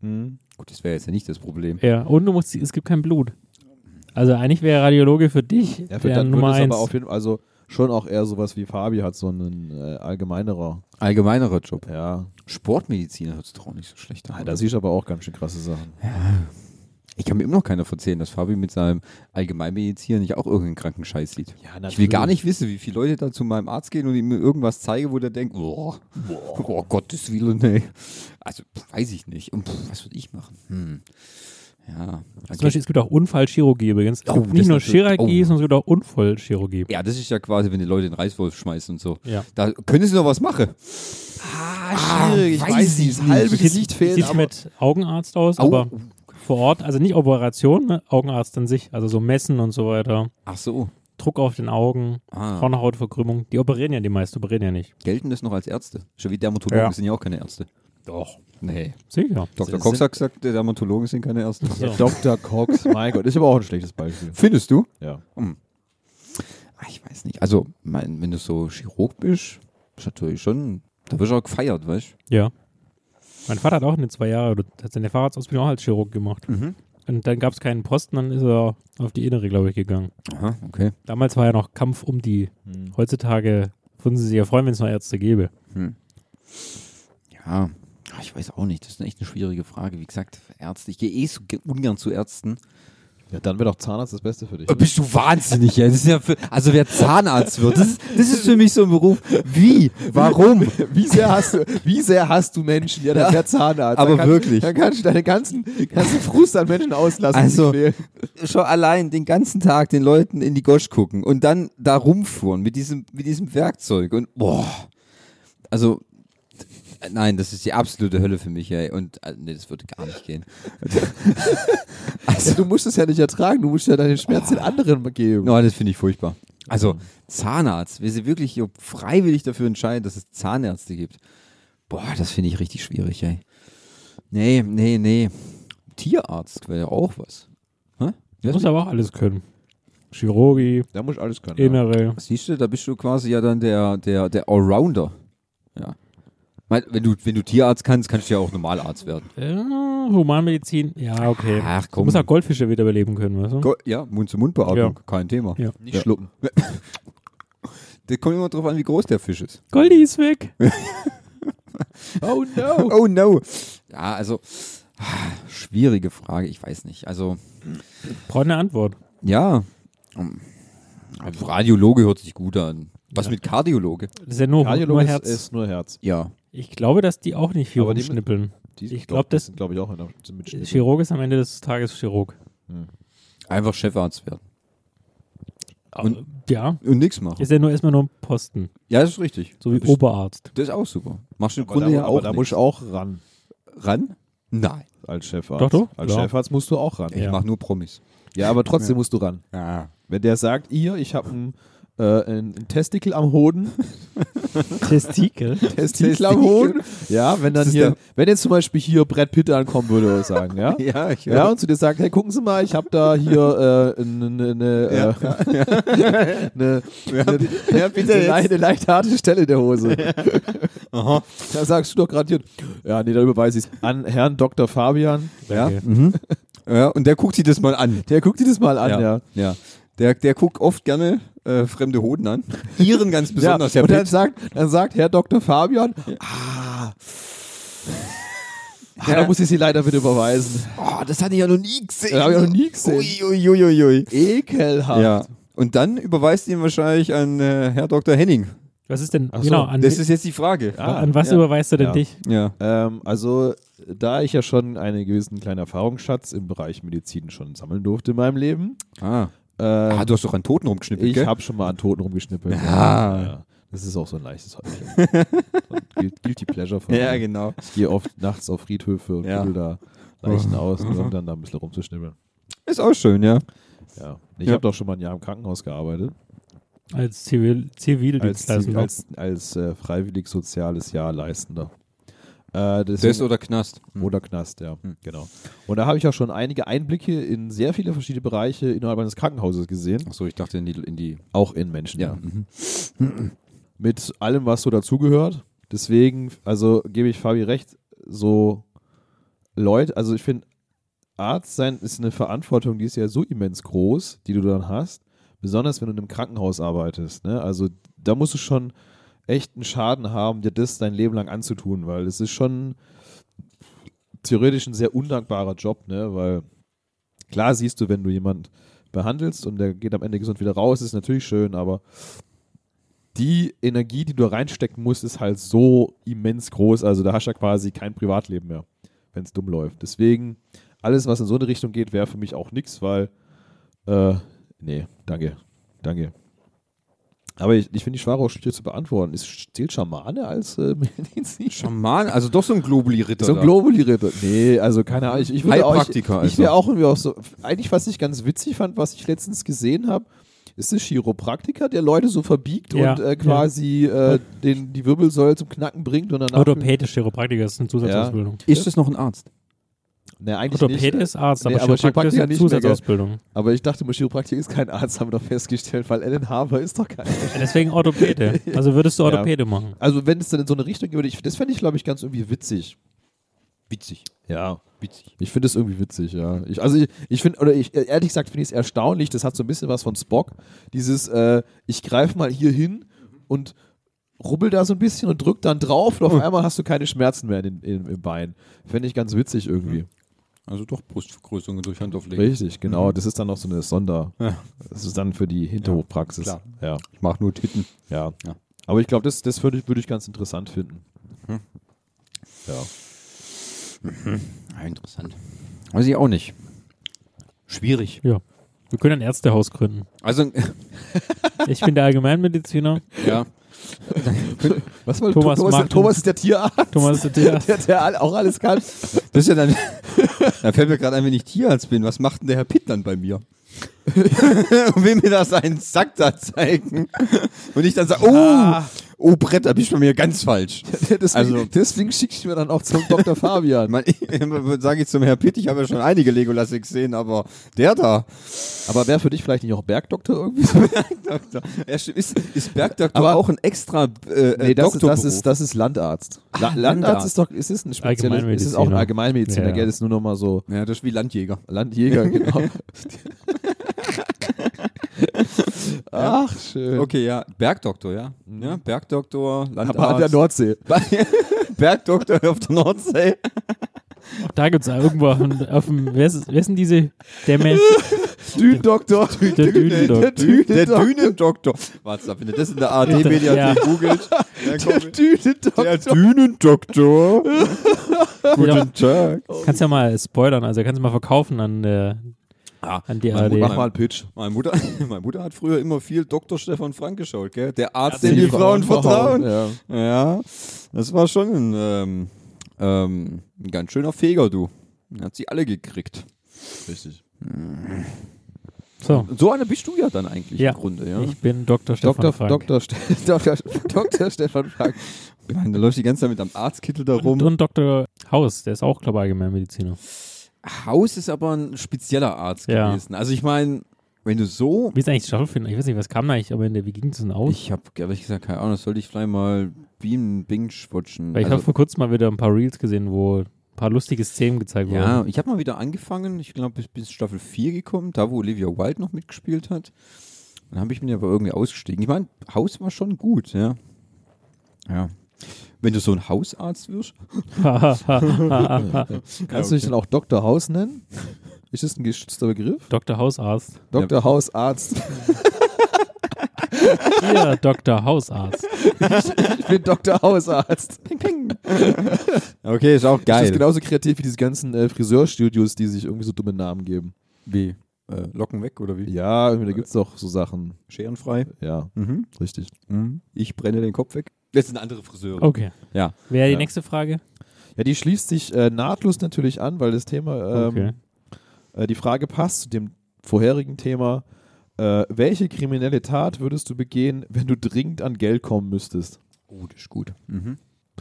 Mhm. Gut, das wäre jetzt ja nicht das Problem. Ja. Und du musst, es gibt kein Blut. Also eigentlich wäre Radiologe für dich Ja, für der dann Nummer eins. aber auf jeden Fall, also schon auch eher sowas wie Fabi hat, so einen äh, allgemeinerer. Allgemeinerer Job. Ja, Sportmediziner hört sich doch auch nicht so schlecht an. Da siehst du aber auch ganz schön krasse Sachen. Ich kann mir immer noch keiner erzählen, dass Fabi mit seinem Allgemeinmediziner nicht auch irgendeinen kranken Scheiß sieht. Ja, Ich will gar nicht wissen, wie viele Leute da zu meinem Arzt gehen und ihm irgendwas zeige, wo der denkt, oh, oh Gottes Willen, nee. Also, pff, weiß ich nicht. Und pff, was würde ich machen? Hm. Ja. Zum Beispiel, es gibt auch Unfallchirurgie übrigens. Es Oh, gibt nicht nur Chirurgie, oh. sondern es gibt auch Unfallchirurgie. Ja, das ist ja quasi, wenn die Leute den Reißwolf schmeißen und so. Ja. Da können sie noch was machen. Ah, schwierig, ich weiß weiß ich nicht. Das halbe Sieht- Gesicht fehlt, Sieht aber mit Augenarzt aus, Au. aber vor Ort, also nicht Operation, ne? Augenarzt an sich, also so Messen und so weiter. Ach so. Druck auf den Augen, Ah. Hornhautverkrümmung. Die operieren ja die meisten, operieren ja nicht. Gelten das noch als Ärzte? Schon wie Dermatologen Ja. sind ja auch keine Ärzte. Doch. Nee. Sicher. Dr. Cox hat gesagt, der Dermatologen sind keine Ärzte. So. Dr. Cox, mein Gott, ist aber auch ein schlechtes Beispiel. Findest du? Ja. Ah, Ich weiß nicht. Also, mein, wenn du so Chirurg bist, ist natürlich schon, da wirst du auch gefeiert, weißt Ja. Mein Vater hat auch eine zwei Jahre, oder hat seine Fahrradsausbildung auch als Chirurg gemacht. du? Mhm. Und dann gab es keinen Posten, dann ist er auf die Innere, glaube ich, gegangen. Aha, okay. Damals war ja noch Kampf um die. Hm. Heutzutage würden sie sich ja freuen, wenn es noch Ärzte gäbe. Hm. Ja, ich weiß auch nicht. Das ist echt eine schwierige Frage. Wie gesagt, Ärzte. Ich gehe eh so ge- ungern zu Ärzten. Ja, dann wäre doch Zahnarzt das Beste für dich. Äh, Bist du wahnsinnig, ja? Das ist ja für, also wer Zahnarzt wird, das ist, das ist für mich so ein Beruf. Wie? Warum? Wie sehr hast du, wie sehr hast du Menschen? Ja, dann der Zahnarzt. aber dann kann, wirklich. Dann kannst du deinen ganzen, ganzen Frust an Menschen auslassen. die Also- dich quälen. Schon allein den ganzen Tag den Leuten in die Gosch gucken und dann da rumfuhren mit diesem, mit diesem Werkzeug und boah. Also, nein, das ist die absolute Hölle für mich, ey. Und äh, nee, das würde gar nicht gehen. also, du musst es ja nicht ertragen, du musst ja deinen Schmerz den anderen geben. No, das finde ich furchtbar. Also, Zahnarzt, wer sich wirklich hier freiwillig dafür entscheidet, dass es Zahnärzte gibt. Boah, das finde ich richtig schwierig, ey. Nee, nee, nee. Tierarzt wäre ja auch was. Hä? Du musst aber auch alles können. Chirurgie, Da musst du alles können. Ja. Innere. Siehst du, da bist du quasi ja dann der, der, der Allrounder. Wenn, du, wenn du Tierarzt kannst, kannst du ja auch Normalarzt werden. Ja, Humanmedizin, ja, okay. Ach Du komm. musst auch Goldfische wiederbeleben können, weißt du? Go ja, Mund-zu-Mund-Beatmung, Ja. kein Thema. Ja. Nicht Ja. schlucken. Das kommt immer drauf an, wie groß der Fisch ist. Goldi ist weg. Oh no. Oh no. Ja, also, ah, schwierige Frage, ich weiß nicht. Also, Braucht eine Antwort. ja. also Radiologe hört sich gut an. Was Ja. mit Kardiologe? Das ist ja nur, nur Kardiologe ist, Herz. ist nur Herz. Ja. Ich glaube, dass die auch nicht viel Aber die- rumschnippeln. Die, Ich glaub, das- sind, glaube ich, auch in der, sind mit. Chirurg ist am Ende des Tages Chirurg. Einfach Chefarzt werden. Und- ja, Und nichts machen. ist ja nur erstmal nur ein Posten. Ja, das ist richtig. So wie das, Oberarzt. das ist auch super. Machst du im Aber Grunde da, ja aber auch da nichts. musst du auch ran. ran? Nein. Als Chefarzt. Doch, doch, Als klar. Chefarzt musst du auch ran. Ich Ja. mache nur Promis. Ja, aber trotzdem musst du ran. Ja. Wenn der sagt, ihr, ich habe ein, äh, ein, ein Testikel am Hoden, Testikel. Testikel am Hoden, ja, wenn dann hier, wenn jetzt zum Beispiel hier Brad Pitt ankommen würde oder sagen, ja, Ja, ich ja, und zu dir sagt, hey, gucken Sie mal, ich habe da hier eine, eine, eine, leicht harte Stelle der Hose. Aha. Da sagst du doch gerade hier, ja, nee, da überweise ich es an Herrn Dr. Fabian. Ja. Mhm. ja, und der guckt sich das mal an. Der guckt dir das mal an, ja. ja. ja. Der, der guckt oft gerne äh, fremde Hoden an. Ihren ganz besonders, ja, Herr und dann sagt, dann sagt Herr Dr. Fabian, ah, ah, da muss ich Sie leider wieder überweisen. Oh, das hatte ich ja noch nie gesehen. Das hab ich noch nie gesehen. Ui, ui, ui, ui. Ekelhaft. Ja. Und dann überweist ihn wahrscheinlich an äh, Herr Dr. Henning. Was ist denn, Ach so, genau, an, Das ist jetzt die Frage. Ah, an was ja. überweist du denn Ja. dich? Ja. Ähm, also, da ich ja schon einen gewissen kleinen Erfahrungsschatz im Bereich Medizin schon sammeln durfte in meinem Leben, Ah. Äh, ah, du hast doch an Toten rumgeschnippelt, ich habe schon mal an Toten rumgeschnippelt. Ja. Ja. Das ist auch so ein leichtes Häufchen. Guilty Pleasure von Ja, mir. genau. Ich gehe oft nachts auf Friedhöfe und Ja. ja. da Leichen aus, nur Mhm. um dann da ein bisschen rumzuschnippeln. Ist auch schön, ja. Ja. Ich Ja. habe doch schon mal ein Jahr im Krankenhaus gearbeitet. Als Zivil Als, Zivildienstleister. als, als äh, freiwillig soziales Jahr Äh, Das deswegen- oder Knast. Hm. Oder Knast, ja, Hm. genau. Und da habe ich auch schon einige Einblicke in sehr viele verschiedene Bereiche innerhalb eines Krankenhauses gesehen. Achso, ich dachte in die. In die Auch in Menschen, ja. Mhm. Mit allem, was so dazugehört. Deswegen, also gebe ich Fabi recht, so Leute, also ich finde, Arzt sein ist eine Verantwortung, die ist ja so immens groß, die du dann hast. Besonders wenn du in einem Krankenhaus arbeitest. Ne? Also da musst du schon echt einen Schaden haben, dir das dein Leben lang anzutun, weil es ist schon theoretisch ein sehr undankbarer Job, ne? Weil klar siehst du, wenn du jemand behandelst und der geht am Ende gesund wieder raus, ist natürlich schön, aber die Energie, die du reinstecken musst, ist halt so immens groß. Also da hast du ja quasi kein Privatleben mehr, wenn es dumm läuft. Deswegen, alles, was in so eine Richtung geht, wäre für mich auch nichts, weil, äh, nee, danke, danke. Aber ich, ich finde die Schwere auch schwierig zu beantworten. Ist, zählt Schamane als äh, Medizin? Schaman, also doch so ein Globuli-Ritter. So ein. Globuli-Ritter. Nee, also keine Ahnung. Ich, ich würde auch, ich, ich also. wäre auch irgendwie auch so. Eigentlich, was ich ganz witzig fand, was ich letztens gesehen habe, ist ein Chiropraktiker, der Leute so verbiegt Ja, und äh, quasi äh, den, die Wirbelsäule zum Knacken bringt und danach. Orthopädisch Chiropraktiker ist eine Zusatzausbildung. Ist das noch ein Arzt? Nee, eigentlich Orthopäde nicht. ist Arzt, Nee, aber aber Chiropraktiker ist eine nicht mehr? Zusatzausbildung. Aber ich dachte, Chiropraktiker ist kein Arzt, haben wir doch festgestellt, weil Ellen Harper ist doch kein Deswegen Orthopäde. Also würdest du Ja. Orthopäde machen. Also, wenn es dann in so eine Richtung geht, ich, das fände ich, glaube ich, ganz irgendwie witzig. Witzig. Ja. Witzig. Ich finde es irgendwie witzig, ja. Ich, also ich, ich finde, oder ich, ehrlich gesagt finde ich es erstaunlich, das hat so ein bisschen was von Spock. Dieses, äh, ich greife mal hier hin und rubbel da so ein bisschen und drück dann drauf und auf einmal hast du keine Schmerzen mehr in, in, im Bein. Fände ich ganz witzig irgendwie. Also doch Brustvergrößerung durch Handauflegen. Richtig, genau. Das ist dann noch so eine Sonder. Ja. Das ist dann für die Hinterhofpraxis. klar. Ja, Ich mache nur Titten. ja. Ja. Aber ich glaube, das, das würde ich, würde ich ganz interessant finden. Mhm. Ja. Ja, interessant. Weiß ich auch nicht. Schwierig. Ja. Wir können ein Ärztehaus gründen. Also, Ich bin der Allgemeinmediziner. ja. Was war Thomas Thomas. Thomas ist der Tierarzt, Thomas ist der der, der all- auch alles kann. Das ist ja dann. da fällt mir gerade ein, wenn ich Tierarzt bin. Was macht denn der Herr Pitt dann bei mir? Und will mir da seinen Sack da zeigen. Und ich dann sage, oh, Ah. oh Brett, da bist du bei mir ganz falsch. deswegen, Also- deswegen schicke ich mir dann auch zum Dr. Fabian. Man, sage ich zum Herr Pitt, ich habe ja schon einige Legolasse gesehen, aber der da, Aber wäre für dich vielleicht nicht auch Bergdoktor irgendwie? Doktor, ja, stimmt, ist, ist Bergdoktor Aber- auch ein extra äh, Nee, das ist, das, ist, das ist Landarzt. La Landarzt Landarzt. ist doch, ist es ein spezielles, ist es auch ein Allgemeinmediziner. Allgemeinmediziner, Ja, ja. gell? Das ist nur nochmal so ja, das ist wie Landjäger. Landjäger, genau. Ach, schön. Okay, ja, Bergdoktor, ja. ja Bergdoktor, Landarzt. Aber an der Nordsee. Bergdoktor auf der Nordsee. Auch da gibt es irgendwo auf, dem- auf dem, wer ist, wer ist denn diese Dämme? Dünendoktor. Der Dünendoktor. Der Der Dünendoktor. Warte, wenn ihr das in der ARD-Mediathek Ja. googelt, Der Dünendoktor. der Dünendoktor. Guten Tag. Kannst ja mal spoilern, also kannst du mal verkaufen an, Ah, an die meine. Mach mal einen Pitch. Meine Mutter, meine Mutter hat früher immer viel Dr. Stefan Frank geschaut, gell? Der Arzt, Ja, dem die Frauen vertrauen. Ja. Ja, das war schon ein, ähm, ähm, ein ganz schöner Feger, du. Den hat sie alle gekriegt. Richtig. So, So eine bist du ja dann eigentlich Ja. im Grunde, ja. ich bin Dr. Stefan Dr. Frank. Dr. Ste Dr. Dr. Stefan Frank. Ich meine, der läuft die ganze Zeit mit einem Arztkittel da rum. Und, und Dr. Haus, der ist auch, glaube ich, Allgemeinmediziner. Haus ist aber ein spezieller Arzt Ja. gewesen. Also ich meine, wenn du so... Wie ist eigentlich Staffelfinder? Ich weiß nicht, was kam da eigentlich am Ende? Wie ging das denn aus? Ich habe ehrlich gesagt keine Ahnung, das sollte ich vielleicht mal Beam Binge watchen. Weil ich habe Also, vor kurzem mal wieder ein paar Reels gesehen, wo ein paar lustige Szenen gezeigt ja, wurden. ich habe mal wieder angefangen, ich glaube bis, bis Staffel 4 gekommen, da wo Olivia Wilde noch mitgespielt hat. Dann habe ich mich aber irgendwie ausgestiegen. Ich meine, Haus war schon gut, ja. Ja. Wenn du so ein Hausarzt wirst, Kannst du dich dann auch Dr. Haus nennen? Ist das ein geschützter Begriff? Dr. Hausarzt. Dr. Hausarzt. Ihr Dr. Hausarzt. Ich bin Dr. Hausarzt. Ping, ping. Okay, ist auch Das geil. ist genauso kreativ wie diese ganzen äh, Friseurstudios, die sich irgendwie so dumme Namen geben. Wie? Äh, Locken weg oder wie? Ja, da gibt es doch so Sachen. Scherenfrei. Ja, Mhm. richtig. Mhm. Ich brenne den Kopf weg. Das sind andere Friseure. Okay. Ja. Wäre die Ja. nächste Frage? Ja, die schließt sich äh, nahtlos natürlich an, weil das Thema, ähm, Okay. äh, die Frage passt zu dem vorherigen Thema. Äh, welche kriminelle Tat würdest du begehen, wenn du dringend an Geld kommen müsstest? Oh, das ist gut. Mhm.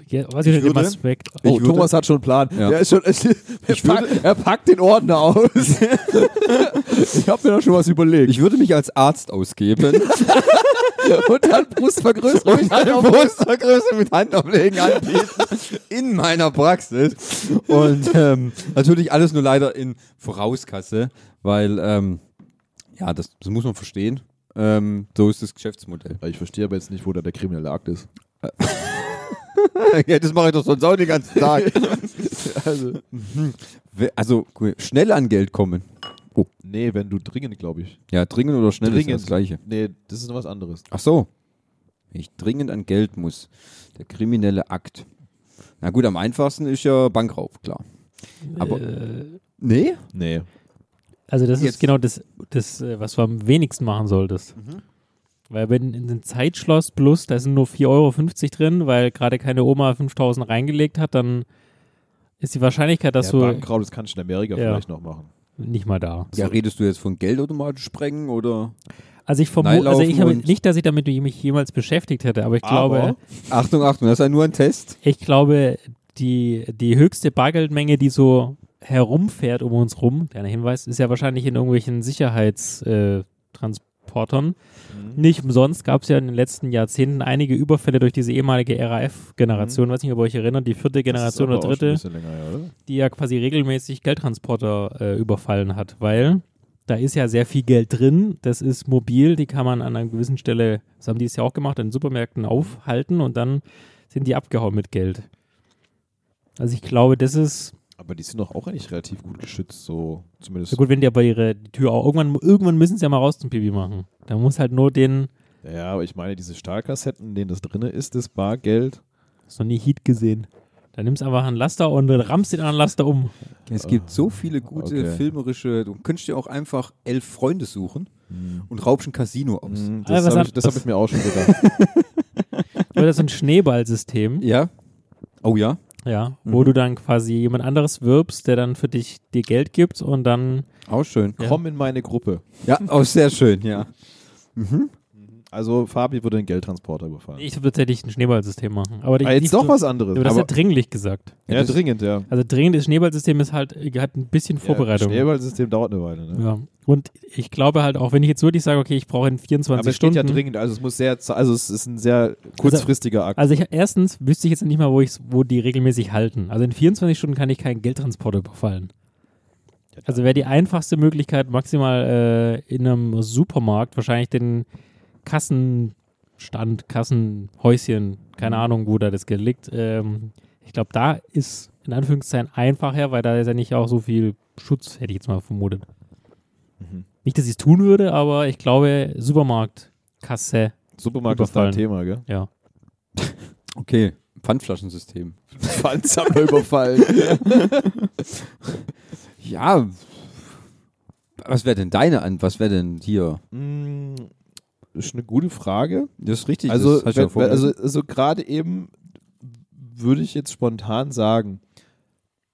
Ja, was ist Ich würde- Aspekt? Oh, Ich würde- Thomas hat schon einen Plan. Ja. Er, ist schon, er, Ich packt, er packt den Ordner aus. ich habe mir doch schon was überlegt. Ich würde mich als Arzt ausgeben. Und dann Brustvergrößerung. und eine Brustvergrößerung mit Handauflegen anbieten in meiner Praxis. Und ähm, natürlich alles nur leider in Vorauskasse, weil, ähm, ja, das, das muss man verstehen. Ähm, so ist das Geschäftsmodell. Ich verstehe aber jetzt nicht, wo da der kriminelle Akt ist. ja, das mache ich doch sonst auch den ganzen Tag. Also, Also, cool. schnell an Geld kommen. Nee, wenn du dringend, glaube ich. Ja, dringend oder schnell ist ja Dringend. das Gleiche. Nee, das ist noch was anderes. Ach so. Wenn ich dringend an Geld muss. Der kriminelle Akt. Na gut, am einfachsten ist ja Bankraub, klar. Aber. Äh, nee? Nee. also das Jetzt- ist genau das, das, äh, was du am wenigsten machen solltest. Mhm. Weil wenn in ein Zeitschloss plus, da sind nur 4,50 Euro drin, weil gerade keine Oma 5000 reingelegt hat, dann ist die Wahrscheinlichkeit, dass ja, du Bankraub, das kannst du in Amerika Ja. vielleicht noch machen. Nicht mal da. Ja, redest du jetzt von Geldautomaten sprengen oder? Also ich vermute, also ich habe nicht, dass ich damit mich jemals beschäftigt hätte, aber ich glaube, Aber- Achtung, Achtung, das ist ja nur ein Test. ich glaube, die, die höchste Bargeldmenge, die so herumfährt um uns rum, kleiner Hinweis, ist ja wahrscheinlich in irgendwelchen Sicherheitstransportern. Äh, Transportern. Nicht umsonst gab es ja in den letzten Jahrzehnten einige Überfälle durch diese ehemalige RAF-Generation, weiß nicht, ob ihr euch erinnert, die vierte Generation oder dritte, länger, her, oder? die ja quasi regelmäßig Geldtransporter äh, überfallen hat, weil da ist ja sehr viel Geld drin, das ist mobil, die kann man an einer gewissen Stelle, das haben die es ja auch gemacht, in Supermärkten aufhalten und dann sind die abgehauen mit Geld. Also ich glaube, das ist, Aber die sind doch auch eigentlich relativ gut geschützt, so zumindest. ja gut, wenn die aber ihre die Tür auch, irgendwann, irgendwann müssen sie ja mal raus zum Pipi machen. Da muss halt nur den, Ja, aber ich meine, diese Stahlkassetten, in denen das drin ist, das Bargeld. hast du noch nie Heat gesehen. Dann nimmst du einfach einen Laster und dann rammst den anderen Laster um. Es gibt so viele gute Okay. filmerische, du könntest dir auch einfach elf Freunde suchen und raubst ein Casino aus. Hm, Ah, Das was habe ich, hab ich mir auch schon gedacht. Oder das ist ein Schneeballsystem. Ja? Oh ja? Ja, wo Mhm. du dann quasi jemand anderes wirbst, der dann für dich dir Geld gibt und dann, Auch schön. Ja. Komm in meine Gruppe. Ja, auch sehr schön, ja. Mhm. Also Fabi würde einen Geldtransporter überfallen. ich würde tatsächlich ein Schneeballsystem machen. Aber ah, jetzt doch so, was anderes. Aber das ist ja dringlich gesagt. ja, Ja, dringend, ja. Also dringendes Schneeballsystem ist halt, hat ein bisschen Vorbereitung. Ja, Schneeballsystem dauert eine Weile. Ne? ja. Und ich glaube halt auch, wenn ich jetzt wirklich sage, okay, ich brauche in 24 Aber es steht Stunden. ja dringend, also es muss sehr, also es ist ein sehr kurzfristiger Akt. Also ich, erstens wüsste ich jetzt nicht mal, wo, ich's- wo die regelmäßig halten. Also in 24 Stunden kann ich keinen Geldtransporter überfallen. Also wäre die einfachste Möglichkeit, maximal äh, in einem Supermarkt wahrscheinlich den Kassenstand, Kassenhäuschen, keine Mhm. Ahnung, wo da das Geld liegt. Ähm, ich glaube, da ist in Anführungszeichen einfacher, weil da ist ja nicht auch so viel Schutz, hätte ich jetzt mal vermutet. Mhm. Nicht, dass ich es tun würde, aber ich glaube, Supermarktkasse, Supermarkt ist dein überfallen. Thema, gell? ja. Okay, Pfandflaschensystem. Pfandsammler überfallen. Ja, was wäre denn deine an? Was wäre denn hier? Ist eine gute Frage. Das ist richtig. Also, ja also, also gerade eben würde ich jetzt spontan sagen,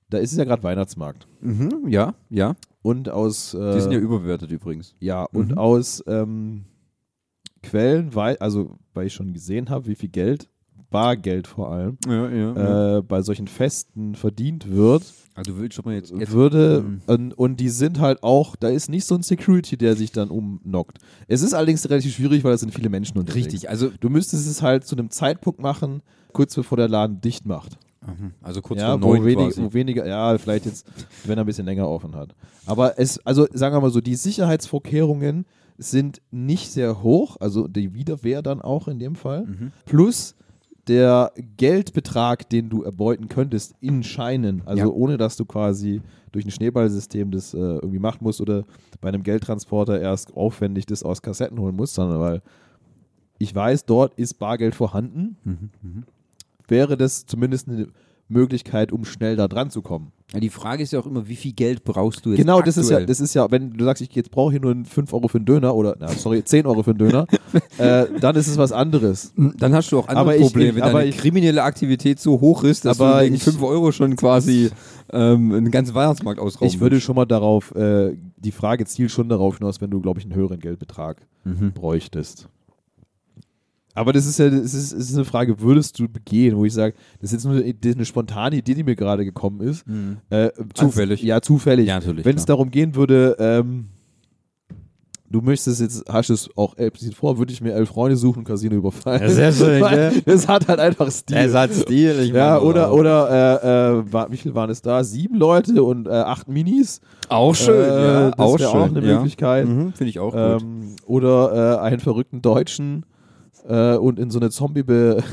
da ist es ja gerade Weihnachtsmarkt. mhm, ja, ja. Und aus äh, Die sind ja überbewertet übrigens. Ja, und Mhm. aus ähm, Quellen, weil, also weil ich schon gesehen habe, wie viel Geld, Bargeld vor allem, Ja, ja. äh, bei solchen Festen verdient wird, also du willst schon mal jetzt, jetzt würde, Mhm. und, und die sind halt auch, da ist nicht so ein Security, der sich dann umnockt. Es ist allerdings relativ schwierig, weil da sind viele Menschen unterwegs. richtig. Also, Du müsstest es halt zu einem Zeitpunkt machen, kurz bevor der Laden dicht macht. mhm, also kurz ja, vor wo, neun wenig, wo weniger, ja, vielleicht jetzt, wenn er ein bisschen länger offen hat. Aber es, also sagen wir mal so, die Sicherheitsvorkehrungen sind nicht sehr hoch, also die Wiederwehr dann auch in dem Fall. Mhm. Plus der Geldbetrag, den du erbeuten könntest in Scheinen, also Ja. ohne dass du quasi durch ein Schneeballsystem das äh, irgendwie machen musst oder bei einem Geldtransporter erst aufwendig das aus Kassetten holen musst, sondern weil ich weiß, dort ist Bargeld vorhanden, Mhm, wäre das zumindest eine Möglichkeit, um schnell da dran zu kommen. Ja, die Frage ist ja auch immer, wie viel Geld brauchst du jetzt Genau, das ist ja, das ist ja, wenn du sagst, ich jetzt brauche hier nur 5 Euro für einen Döner oder, na, sorry, 10 Euro für einen Döner, äh, dann ist es was anderes. Dann hast du auch andere Aber Probleme, ich- wenn aber deine ich- kriminelle Aktivität so hoch ist, dass Aber du wegen ich- 5 Euro schon quasi ähm, einen ganzen Weihnachtsmarkt ausrauben Ich würde schon mal darauf, äh, die Frage zielt schon darauf hinaus, wenn du, glaube ich, einen höheren Geldbetrag Mhm. bräuchtest. Aber das ist ja, das ist, ist eine Frage, würdest du begehen, wo ich sage, das ist jetzt nur eine, eine spontane Idee, die mir gerade gekommen ist. Äh, Zufällig. Also, ja, zufällig. Ja, natürlich, Wenn es darum gehen würde, ähm, du möchtest jetzt, hast es auch explizit vor, würde ich mir elf Freunde suchen und Casino überfallen. Ja, sehr schön, gell? Das hat halt einfach Stil. Es hat Stil, ich ja, meine, oder, auch. oder äh, äh, war, wie viel waren es da? Sieben Leute und äh, acht Minis. Auch schön, Äh, ja, das schön. auch eine ja. Möglichkeit. Mhm, Finde ich auch gut. Ähm, oder äh, einen verrückten Deutschen äh, und in so eine Zombie be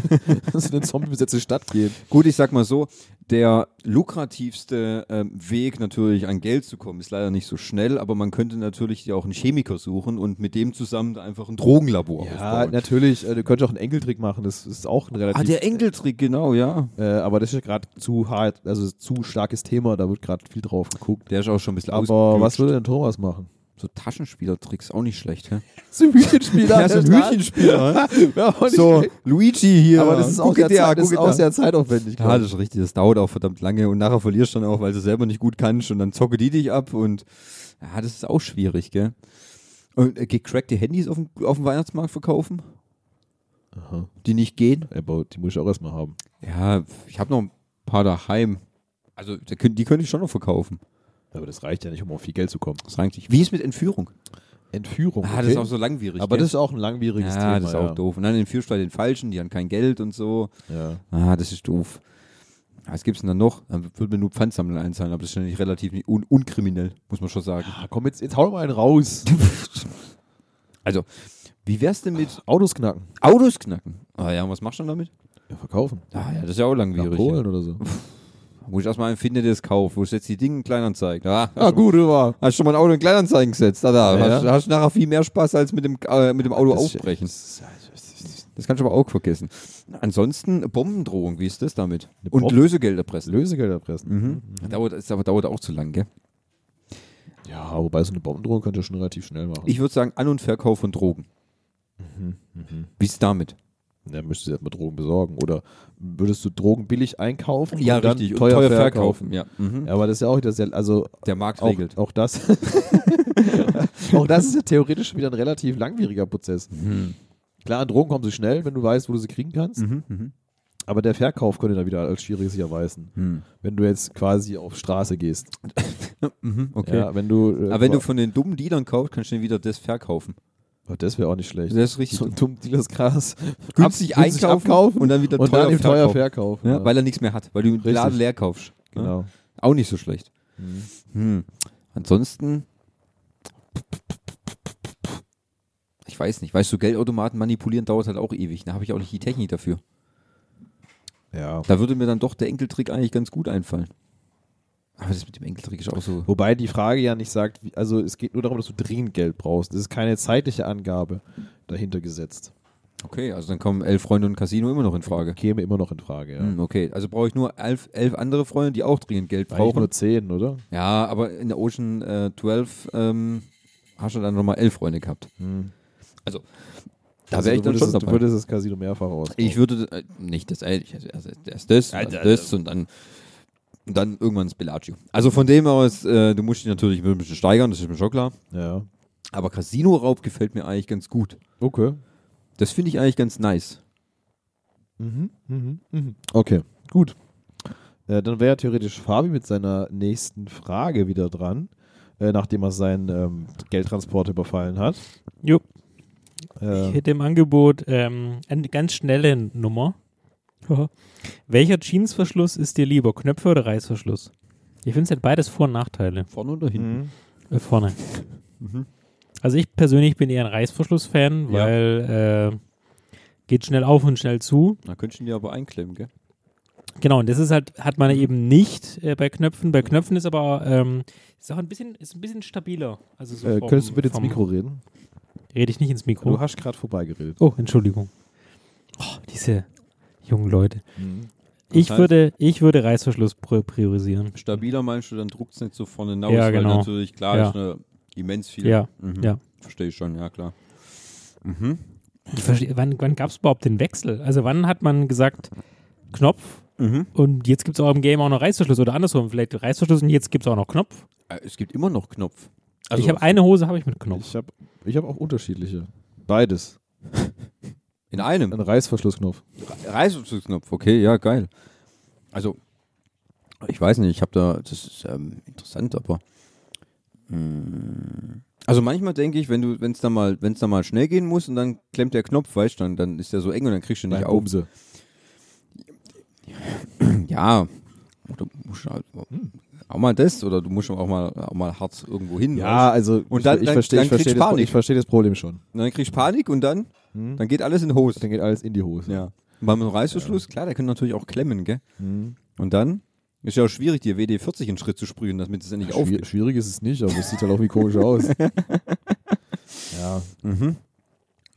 so eine zombie-besetzte Stadt gehen. Gut, ich sag mal so, der lukrativste ähm, Weg natürlich an Geld zu kommen, ist leider nicht so schnell, aber man könnte natürlich ja auch einen Chemiker suchen und mit dem zusammen einfach ein Drogenlabor Ja, aufbauen. natürlich. Äh, du könntest auch einen Enkeltrick machen. Das ist auch ein relativ. Ah, der Enkeltrick, genau, ja. äh, aber das ist ja gerade zu hart, also zu starkes Thema. Da wird gerade viel drauf geguckt. Der ist auch schon ein bisschen Aber was würde denn Thomas machen? So Taschenspielertricks, auch nicht schlecht, hä? So ein Hütchenspieler. Ja, so ein Hütchenspieler, So, schlecht. Luigi hier. aber das ist auch, sehr, der, Zeit, das ist auch der. sehr zeitaufwendig. Ja, das ist richtig, das dauert auch verdammt lange und nachher verlierst du dann auch, weil du selber nicht gut kannst und dann zocke die dich ab und ja, das ist auch schwierig, gell? Und äh, gecrackte Handys auf dem, auf dem Weihnachtsmarkt verkaufen, Aha. die nicht gehen? Aber die muss ich auch erstmal haben. Ja, ich habe noch ein paar daheim. Also die könnte ich schon noch verkaufen. Aber das reicht ja nicht, um auf viel Geld zu kommen. Das reicht nicht. Wie ist mit Entführung? Entführung. Ah, okay. das ist auch so langwierig. aber gell? das ist auch ein langwieriges ja, Thema. das ist auch doof. Und dann entführst du halt den Falschen, die haben kein Geld und so. Ja. Ah, das ist doof. Ja, Was gibt's denn dann noch? Dann würde mir nur Pfandsammeln einzahlen, aber das ist ja nicht relativ nicht un unkriminell, muss man schon sagen. Ah, komm, jetzt, jetzt hau doch mal einen raus. Also, wie wär's denn mit Autos knacken. Autos knacken? Ah ja, und was machst du dann damit? Ja, verkaufen. Ah ja, das ist ja auch Nach langwierig. Polen oder so. Wo ich erstmal einen finde, der es kauft. Wo ich jetzt die Dinge in Kleinanzeigen. Ah, Ah, gut, war. Hast du schon mal ein Auto in Kleinanzeigen gesetzt? Da, da. Ja, hast, hast du nachher viel mehr Spaß als mit dem, äh, mit dem Auto Das aufbrechen. das ist- Das kannst du aber auch vergessen. Ansonsten Bombendrohung, wie ist das damit? Und Bombe- Lösegeld erpressen. Lösegeld erpressen. Mhm. Dauert, ist aber dauert auch zu lang, gell? Ja, wobei so eine Bombendrohung könnt ihr schon relativ schnell machen. Ich würde sagen, An- und Verkauf von Drogen. Mhm, Wie ist damit? Ja, müsstest du erstmal Drogen besorgen. Oder würdest du Drogen billig einkaufen und dann Und teuer, verkaufen? Ja. Mhm. Ja, aber das ist ja auch wieder sehr, also Der Markt auch, regelt. auch das. auch das ist ja theoretisch wieder ein relativ langwieriger Prozess. Mhm. Klar, an Drogen kommen sie schnell, wenn du weißt, wo du sie kriegen kannst. Mhm. Mhm. Aber der Verkauf könnte da wieder als schwierig sich erweisen. Mhm. Wenn du jetzt quasi auf Straße gehst. Mhm. Okay. Ja, wenn du, äh, Aber wenn du von den dummen Dealern kaufst, kannst du dann wieder das verkaufen. Oh, das wäre auch nicht schlecht. Das ist richtig. So ein dumm Dealers Gras. günstig Ab- einkaufen abkaufen und dann wieder und teuer dann teuer verkaufen. verkaufen. Ja, Weil er nichts mehr hat, weil du den. Laden leer kaufst. Ja. genau. Auch nicht so schlecht. Mhm. Hm. Ansonsten, ich weiß nicht, weißt du, Geldautomaten manipulieren dauert halt auch ewig. Da habe ich auch nicht die Technik dafür. Ja. Da würde mir dann doch der Enkeltrick eigentlich ganz gut einfallen. Aber das mit dem Enkeltrick ist auch so. Wobei die Frage ja nicht sagt, wie, also es geht nur darum, dass du dringend Geld brauchst. Es ist keine zeitliche Angabe dahinter gesetzt. Okay, also dann kommen elf Freunde und Casino immer noch in Frage. Käme immer noch in Frage, ja. Hm, okay, also brauche ich nur elf, elf andere Freunde, die auch dringend Geld Eigentlich brauchen. nur zehn, oder? Ja, aber in der Ocean äh, 12 ähm, hast du dann nochmal elf Freunde gehabt. Also, da Also wäre ich du dann schon dabei. Du würdest das Casino mehrfach aus. Ich würde äh, nicht das, äh, also erst erst das, dann das und dann, und dann irgendwann das Bellagio. Also von dem aus, äh, du musst dich natürlich ein bisschen steigern, das ist mir schon klar. Ja. Aber Casino-Raub gefällt mir eigentlich ganz gut. Okay. Das finde ich eigentlich ganz nice. Mhm, mhm, mhm. Okay, gut. Äh, dann wäre theoretisch Fabi mit seiner nächsten Frage wieder dran, äh, nachdem er seinen ähm, Geldtransport überfallen hat. Jo. Äh, Ich hätte im Angebot ähm, eine ganz schnelle Nummer. Welcher Jeansverschluss ist dir lieber, Knöpfe oder Reißverschluss? Ich finde es hat beides Vor- und Nachteile. Vorne oder hinten? Äh, vorne. Mhm. Also ich persönlich bin eher ein Reißverschluss-Fan, Ja. weil äh, geht schnell auf und schnell zu. Da könntest du die aber einklemmen, gell? Genau, und das ist halt, hat man eben nicht äh, bei Knöpfen. Bei Knöpfen ist aber ähm, ist auch ein bisschen, ist ein bisschen stabiler. Also so äh, vom- könntest du bitte ins Mikro reden? Rede ich nicht ins Mikro. Du hast gerade vorbeigeredet. Oh, Entschuldigung. Oh, diese jungen Leute. Mhm. Ich heißt- würde, ich würde Reißverschluss pri- priorisieren. Stabiler meinst du, dann druckt es nicht so vorne hinaus, Ja, weil genau. natürlich, klar, Ja. ist eine immens viel. Ja, Mhm. ja. Verstehe ich schon, ja klar. Mhm. Ich verstehe, wann wann gab es überhaupt den Wechsel? Also wann hat man gesagt, Knopf Mhm. und jetzt gibt es auch im Game auch noch Reißverschluss oder andersrum, vielleicht Reißverschluss und jetzt gibt es auch noch Knopf. Äh, Es gibt immer noch Knopf. ich habe eine Hose habe ich mit Knopf. Ich habe ich hab auch unterschiedliche. Beides. In einem. Ein Reißverschlussknopf. Reißverschlussknopf, okay, ja, geil. Also, ich weiß nicht, ich habe da, das ist ähm, interessant, aber. mh, also manchmal denke ich, wenn du, wenn es da mal, wenn es da mal schnell gehen muss und dann klemmt der Knopf, weißt du, dann, dann ist der so eng und dann kriegst du nicht Nein, auf. Bumse. Ja, oder musst halt auch mal das oder du musst auch mal, auch mal hart irgendwo hin. Ja, also Und ich, dann- ich verstehe ich verstehe kriegst das, ich verstehe das Problem schon. Und dann kriegst du Panik und dann, Hm? dann geht alles in die Hose. Dann geht alles in die Hose. Ja. Und beim Reißverschluss, klar, der kann natürlich auch klemmen, gell? Hm. Und dann ist ja auch schwierig, dir WD-40 in Schritt zu sprühen, damit es endlich Schwier aufgeht. schwierig ist es nicht, aber es sieht halt auch wie komisch aus. ja, Mhm.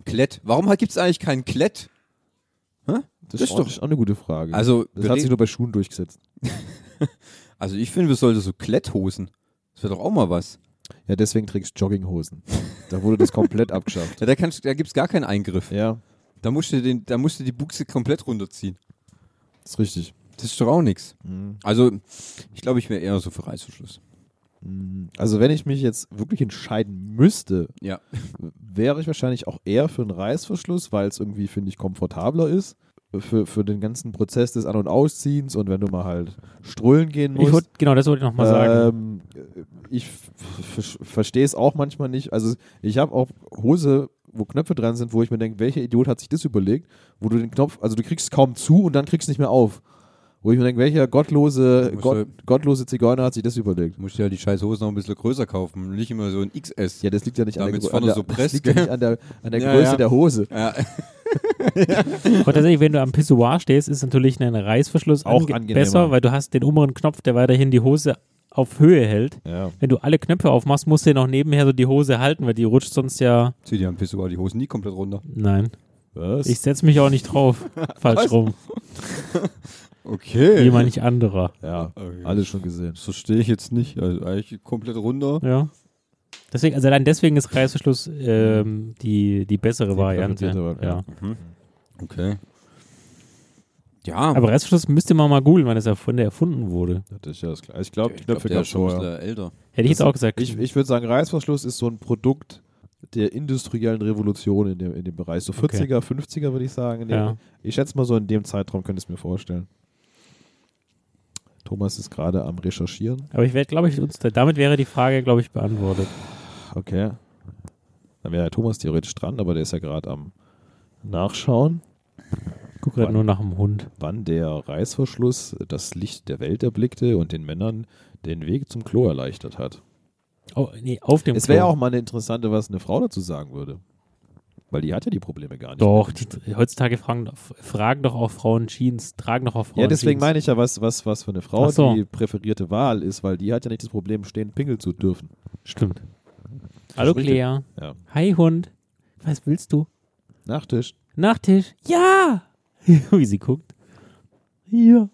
Klett. Warum gibt es eigentlich keinen Klett? das, Das ist doch auch eine gute Frage. Also, das hat sich nur bei Schuhen durchgesetzt. also ich finde, wir sollten so Kletthosen. Das wäre doch auch mal was. Ja, deswegen trägst du Jogginghosen. Da wurde das komplett abgeschafft. Ja, da, kannst, da gibt es gar keinen Eingriff. Ja, Da musst, du den, da musst du die Buchse komplett runterziehen. ist richtig. Das ist doch auch nichts. Mhm. Also, ich glaube, ich wäre eher so für Reißverschluss. Mhm. Also wenn ich mich jetzt wirklich entscheiden müsste, Ja. wäre ich wahrscheinlich auch eher für einen Reißverschluss, weil es irgendwie, finde ich, komfortabler ist. Für, für den ganzen Prozess des An- und Ausziehens und wenn du mal halt strullen gehen Ich musst. wollt, genau, das wollte ich nochmal sagen. Ich verstehe es auch manchmal nicht. Also ich habe auch Hose, wo Knöpfe dran sind, wo ich mir denke, welcher Idiot hat sich das überlegt, wo du den Knopf, also du kriegst kaum zu und dann kriegst du nicht mehr auf. Wo ich mir denke, welcher gottlose, Du Gott, gottlose Zigeuner hat sich das überlegt? Du musst ja die scheiß Hose noch ein bisschen größer kaufen. Nicht immer so ein XS. Ja, das liegt ja nicht an der, an der, so das presst, liegt ja nicht an der, an der Ja, Größe ja. der Hose. Ja. Aber tatsächlich, wenn du am Pissoir stehst, ist natürlich ein Reißverschluss Auch ange- angenehmer. besser, weil du hast den oberen Knopf, der weiterhin die Hose auf Höhe hält. Ja. Wenn du alle Knöpfe aufmachst, musst du ja noch nebenher so die Hose halten, weil die rutscht sonst ja. Zieh dir am Pissoir die Hosen nie komplett runter. Nein. Was? Ich setze mich auch nicht drauf. Falsch rum. Okay. Wie manch anderer. ja, Okay. alles schon gesehen. Das verstehe ich jetzt nicht. Also eigentlich komplett runter. Ja. Deswegen, also allein deswegen ist Reißverschluss ähm, die, die bessere Die Variante. Ja. Variante. Mhm. Okay. Ja, Aber Reißverschluss müsste man mal googeln, wann es erfunden, erfunden wurde. Das ist ja das klar. Ich glaube, die ich glaub, Knöpfe der gab ist schon ein vorher. älter. Hätte ich jetzt Das- auch gesagt. Ich, ich würde sagen, Reißverschluss ist so ein Produkt der industriellen Revolution in dem, in dem Bereich. So Okay. 40er, 50er würde ich sagen. Dem, ja. Ich schätze mal so in dem Zeitraum könnte ich es mir vorstellen. Thomas ist gerade am Recherchieren. Aber ich werde, glaube ich, uns, damit wäre die Frage, glaube ich, beantwortet. Okay. Dann wäre ja Thomas theoretisch dran, aber der ist ja gerade am Nachschauen, Guck gerade nur nach dem Hund. wann der Reißverschluss das Licht der Welt erblickte und den Männern den Weg zum Klo erleichtert hat. Oh, nee, auf dem Es wäre auch mal eine interessante, was eine Frau dazu sagen würde. Weil die hat ja die Probleme gar nicht. Doch, die, heutzutage fragen, fragen doch auch Frauen Jeans, tragen doch auch Frauen Ja, deswegen Jeans. meine ich ja, was, was, was für eine Frau so. die präferierte Wahl ist, weil die hat ja nicht das Problem, stehen pinkeln zu dürfen. Stimmt. Hallo. Claire. Ja. Hi Hund. Was willst du? Nachtisch. Nachtisch? Ja! Wie sie guckt. Ja.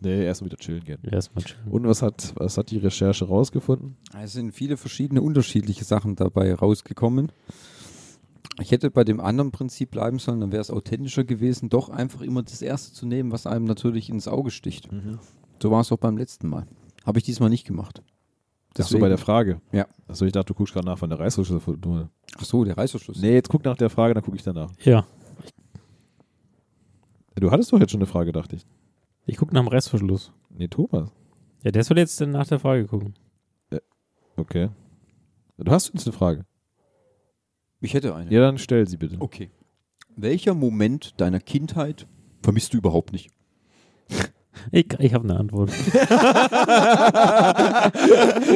Nee, erstmal wieder chillen gehen. Erstmal chillen. Und was hat, was hat die Recherche rausgefunden? Es sind viele verschiedene unterschiedliche Sachen dabei rausgekommen. Ich hätte bei dem anderen Prinzip bleiben sollen, dann wäre es authentischer gewesen, doch einfach immer das Erste zu nehmen, was einem natürlich ins Auge sticht. So war es auch beim letzten Mal. Habe ich diesmal nicht gemacht. Das so bei der Frage. Ja. Achso, ich dachte, du guckst gerade nach von der Reißverschluss. Ach so, der Reißverschluss. Nee, jetzt guck nach der Frage, dann gucke ich danach. Ja. Du hattest doch jetzt schon eine Frage, dachte ich. Ich gucke nach dem Restverschluss. Nee, Thomas. Ja, der soll jetzt nach der Frage gucken. Okay. Du hast uns eine Frage. Ich hätte eine. Ja, dann stell sie bitte. Okay. Welcher Moment deiner Kindheit vermisst du überhaupt nicht? Ich, ich habe eine Antwort.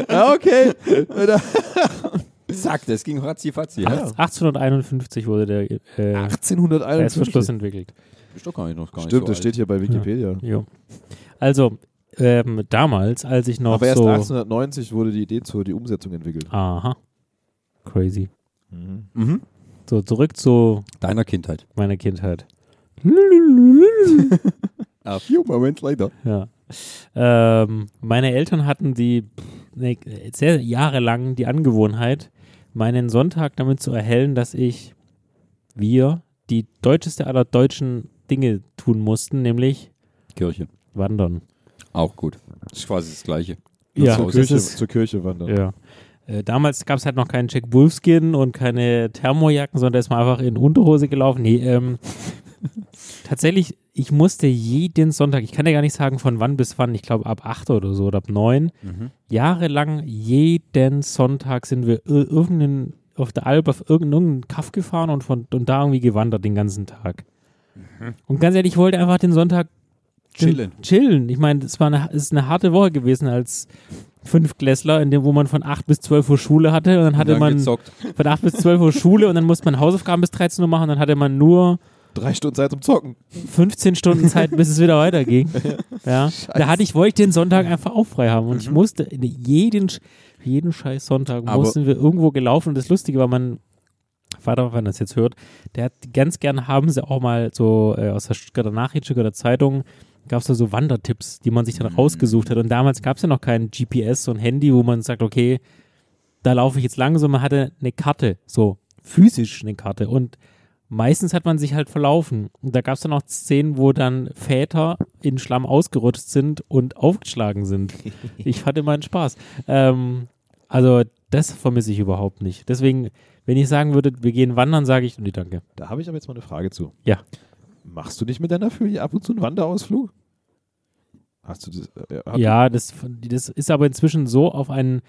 Ja, okay. Zack, das ging ratzi fatzi. Ja. 1851 wurde der äh, 1851. Reißverschluss entwickelt. Ist doch gar nicht noch gar nicht Stimmt, so das steht hier bei Wikipedia. Jo. Also, ähm, damals, als ich noch Aber erst so... 1890 wurde die Idee zur die Umsetzung entwickelt. Aha. Crazy. Mhm. alt. Mhm. So, zurück zu Deiner Kindheit. meiner Kindheit. A few moments later. Ja. Ähm, meine Eltern hatten die pff, ne, sehr jahrelang die Angewohnheit, meinen Sonntag damit zu erhellen, dass ich, wir, die deutscheste aller deutschen Dinge tun mussten, nämlich Kirche. wandern. Auch gut. Das ist quasi das Gleiche. Ja, zur, Kirche, zur Kirche wandern. Ja. Äh, damals gab es halt noch keinen Jack Wolfskin und keine Thermojacken, sondern da ist man einfach in Unterhose gelaufen. Nee, ähm, tatsächlich, ich musste jeden Sonntag, ich kann dir gar nicht sagen, von wann bis wann, ich glaube ab 8 oder so oder ab 9, Mhm. jahrelang jeden Sonntag sind wir ir- irgendeinen, auf der Alp auf irgendeinen Kaff gefahren und, von, und da irgendwie gewandert den ganzen Tag. Und ganz ehrlich, ich wollte einfach den Sonntag Chillen. Chillen. Ich meine, es war eine, es ist eine harte Woche gewesen als Fünftklässler, in dem, wo man von 8 bis 12 Uhr Schule hatte und dann hatte dann man gezockt. von 8 bis 12 Uhr Schule und dann musste man Hausaufgaben bis 13 Uhr machen und dann hatte man nur Drei Stunden Zeit zum Zocken. 15 Stunden Zeit, bis es wieder weiterging. Ja. Da hatte ich, wollte ich den Sonntag einfach auch frei haben. Und ich musste in jeden, jeden scheiß Sonntag Aber- mussten wir irgendwo gelaufen. Und das Lustige war, mein Vater, wenn er das jetzt hört, der hat ganz gern haben sie auch mal so äh, aus der Stuttgarter Nachricht, Stuttgarter Zeitung, gab es da so Wandertipps, die man sich dann rausgesucht hat. Und damals gab es ja noch kein GPS und Handy, wo man sagt, okay, da laufe ich jetzt lang, sondern man hatte eine Karte, so physisch eine Karte. Und meistens hat man sich halt verlaufen. Und da gab es dann auch Szenen, wo dann Väter in Schlamm ausgerutscht sind und aufgeschlagen sind. Ich hatte meinen Spaß. Ähm, also das vermisse ich überhaupt nicht. Deswegen, wenn ich sagen würde, wir gehen wandern, sage ich, nee, danke. Da habe ich aber jetzt mal eine Frage zu. Ja. Machst du nicht mit deiner Familie ab und zu einen Wanderausflug? Hast du das? Äh, habt Ja, das, das ist aber inzwischen so auf ein,